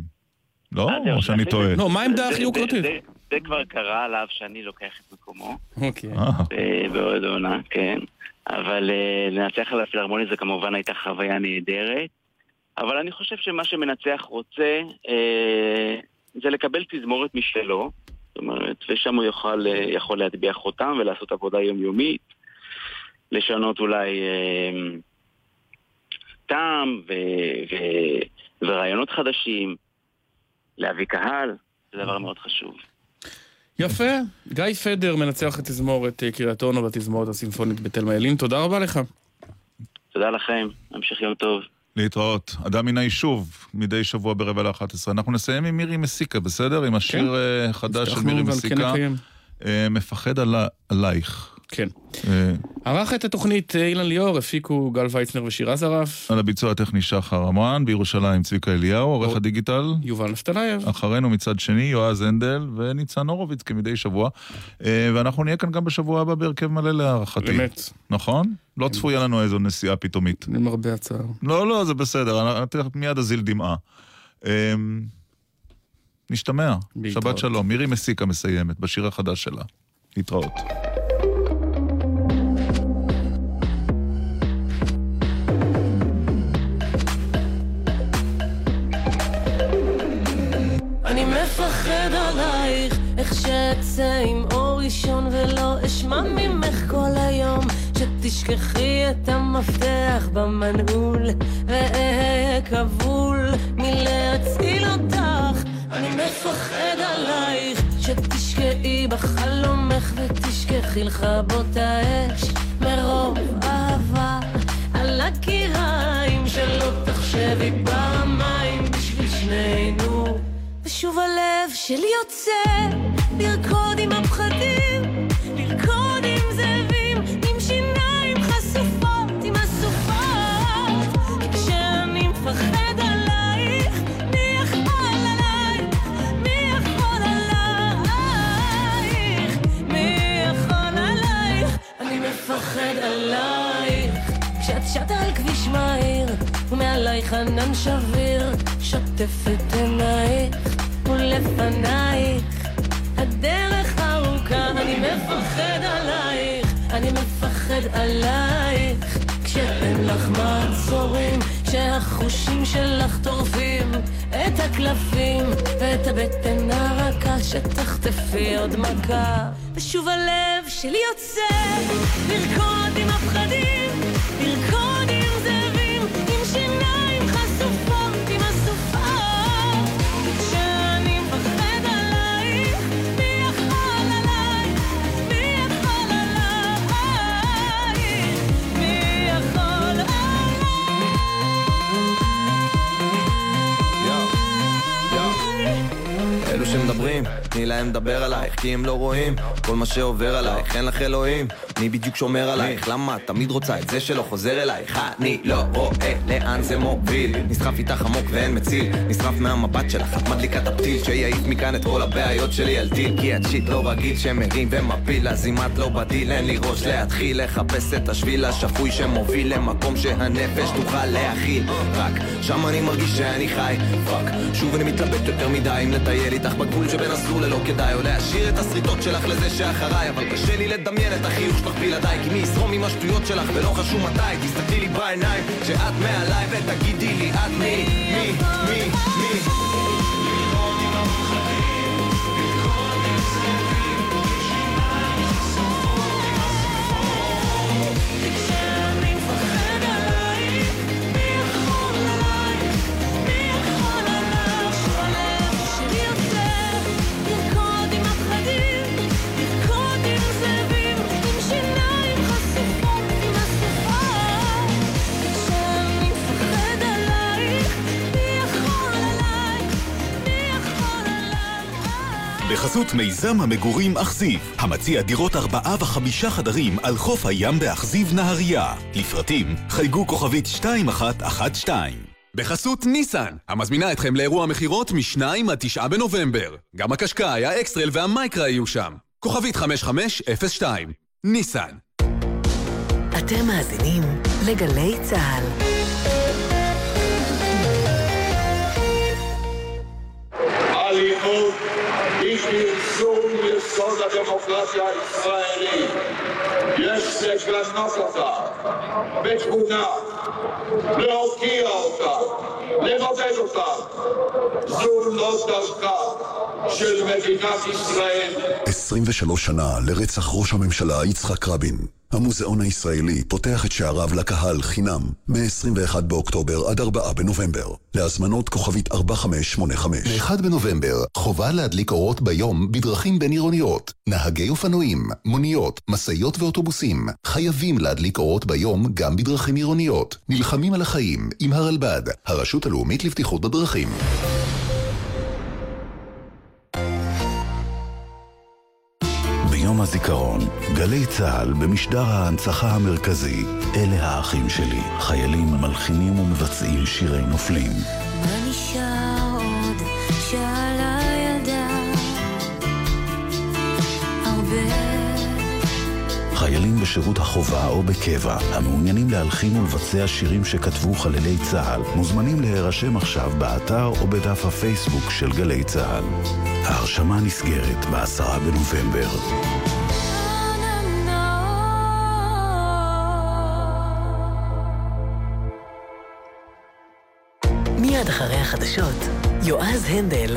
לא? או שאני טועה? לא, מה העמדה הכי יוקרתית? זה- כבר קרה עליו שאני לוקח את מקומו. אוקיי. אה. אה, בעוד עונה, כן. אבל אה, לנצח על הפילהרמוני זה כמובן הייתה חוויה נהדרת. אבל אני חושב שמה שמנצח רוצה אה, זה לקבל תזמורת משלו. זאת אומרת, ושם הוא יוכל, אה, יכול להטביע חותם ולעשות עבודה יומיומית. לשנות אולי אה, טעם ו- ו- ורעיונות חדשים. להביא קהל, זה דבר מאוד חשוב. יפה. גיא פדר מנצח את תזמורת אה, קריית אונו בתזמורת הסימפונית בתלמה ילין. תודה רבה לך. תודה לכם, המשך יום טוב. להתראות. אדם מן היישוב, מדי שבוע ברבע לאחת עשרה. אנחנו נסיים עם מירי מסיקה, בסדר? עם השיר כן. אה, חדש של מירי כן מסיקה. נקיים. אה, מפחד על- עלייך. כן. אה, ערך את התוכנית אה, אילן ליאור, הפיקו גל ויצנר ושירה זרף. על הביצוע הטכני שחר עמרן, בירושלים צביקה אליהו, עורך הדיגיטל. יובל נפתלייב. אחרינו מצד שני יועז הנדל וניצן הורוביץ כמדי שבוע. אה, ואנחנו נהיה כאן גם בשבוע הבא בהרכב מלא להערכתי. באמת. נכון? לא צפויה לנו איזו נסיעה פתאומית. למרבה הצער. לא, לא, זה בסדר, אני- מיד אזיל דמעה. אה, נשתמע. שבת שלום. מירי מסיקה מסיימת בשיר החדש שלה. להתראות. מפחד עלייך, איך שאצא עם אור ראשון ולא אשמע ממך כל היום. שתשכחי את המפתח במנעול ואהיה כבול מלהציל אותך. אני מפחד עלייך שתשקעי בחלומך ותשכחי לכבות האש. מרוב אהבה על הקיריים שלא תחשבי פעמיים בשביל שנינו ושוב הלב שלי יוצא לרקוד עם הפחדים, לרקוד עם זאבים, עם שיניים חשופות, עם הסופות. כשאני מפחד עלייך, מי יכול עליי? מי יכול עלייך? מי יכול עלייך? אני מפחד עלייך. כשאת שטה על כביש מהיר, ומעלייך ענן שביר, שוטף את עינייך, ולפנייך הדרך ארוכה, אני מפחד עלייך, אני מפחד עלייך, כשאין לך מעצורים, כשהחושים שלך טורפים את הקלפים, ואת הבטן הרכה שתחטפי עוד מכה, ושוב הלב שלי יוצא לרקוד עם הפחדים, לדבר עלייך, כי הם לא רואים כל מה שעובר עלייך, אין לך אלוהים, מי בדיוק שומר עלייך? למה? את תמיד רוצה את זה שלא חוזר אלייך? אני לא רואה לאן זה מוביל, נסחף איתך עמוק ואין מציל, נשרף מהמבט שלך, את מדליקה את הפתיל, שיעיף מכאן את כל הבעיות שלי על טיל, כי את שיט לא רגיל שמרים ומפיל, אז אם את לא בדיל, אין לי ראש להתחיל. לחפש את השביל השפוי שמוביל למקום שהנפש תוכל להכיל, רק שם אני מרגיש שאני חי, fuck, שוב אני מתלבט יותר מדי אם לטייל איתך בגבול שבין אסור ללא כדאי, או להשאיר את השריטות שלך לזה שאחריי, אבל קשה לי לדמיין את החיוך שלך בלעדיי, כי מי יזרום עם השטויות שלך ולא חשוב מתי, תסתכלי לי בעיניים כשאת מעליי ותגידי לי את מי, מי, מי, מי. בחסות מיזם המגורים אכזיב, המציע דירות ארבעה וחמישה חדרים על חוף הים באכזיב נהריה. לפרטים חייגו כוכבית 2112. בחסות ניסן, המזמינה אתכם לאירוע מכירות מ-2 עד 9 בנובמבר. גם הקשקאי, האקסטרל והמייקרה יהיו שם. כוכבית 5502. ניסן. אתם מאזינים לגלי צה"ל. פרסום יסוד הדמוקרטיה הישראלית. יש לגנות אותה בתבונה, להוקיע אותה, לבודד אותה. זו לא דרכה של מדינת ישראל. 23 שנה לרצח ראש הממשלה יצחק רבין. המוזיאון הישראלי פותח את שעריו לקהל חינם מ-21 באוקטובר עד 4 בנובמבר. להזמנות כוכבית 4585. ב-1 בנובמבר חובה להדליק אורות ביום בדרכים בין-עירוניות. נהגי אופנועים, מוניות, משאיות ואוטובוסים חייבים להדליק אורות ביום גם בדרכים עירוניות. נלחמים על החיים עם הרלב"ד, הרשות הלאומית לבטיחות בדרכים. הזיכרון, גלי צה"ל במשדר ההנצחה המרכזי, אלה האחים שלי, חיילים מלחינים ומבצעים שירי נופלים. מה נשאר עוד שעל הילדה? הרבה חיילים בשירות החובה או בקבע, המעוניינים להלחין ולבצע שירים שכתבו חללי צה"ל, מוזמנים להירשם עכשיו באתר או בדף הפייסבוק של גלי צה"ל. ההרשמה נסגרת ב-10 בנובמבר. מיד אחרי החדשות, יועז הנדל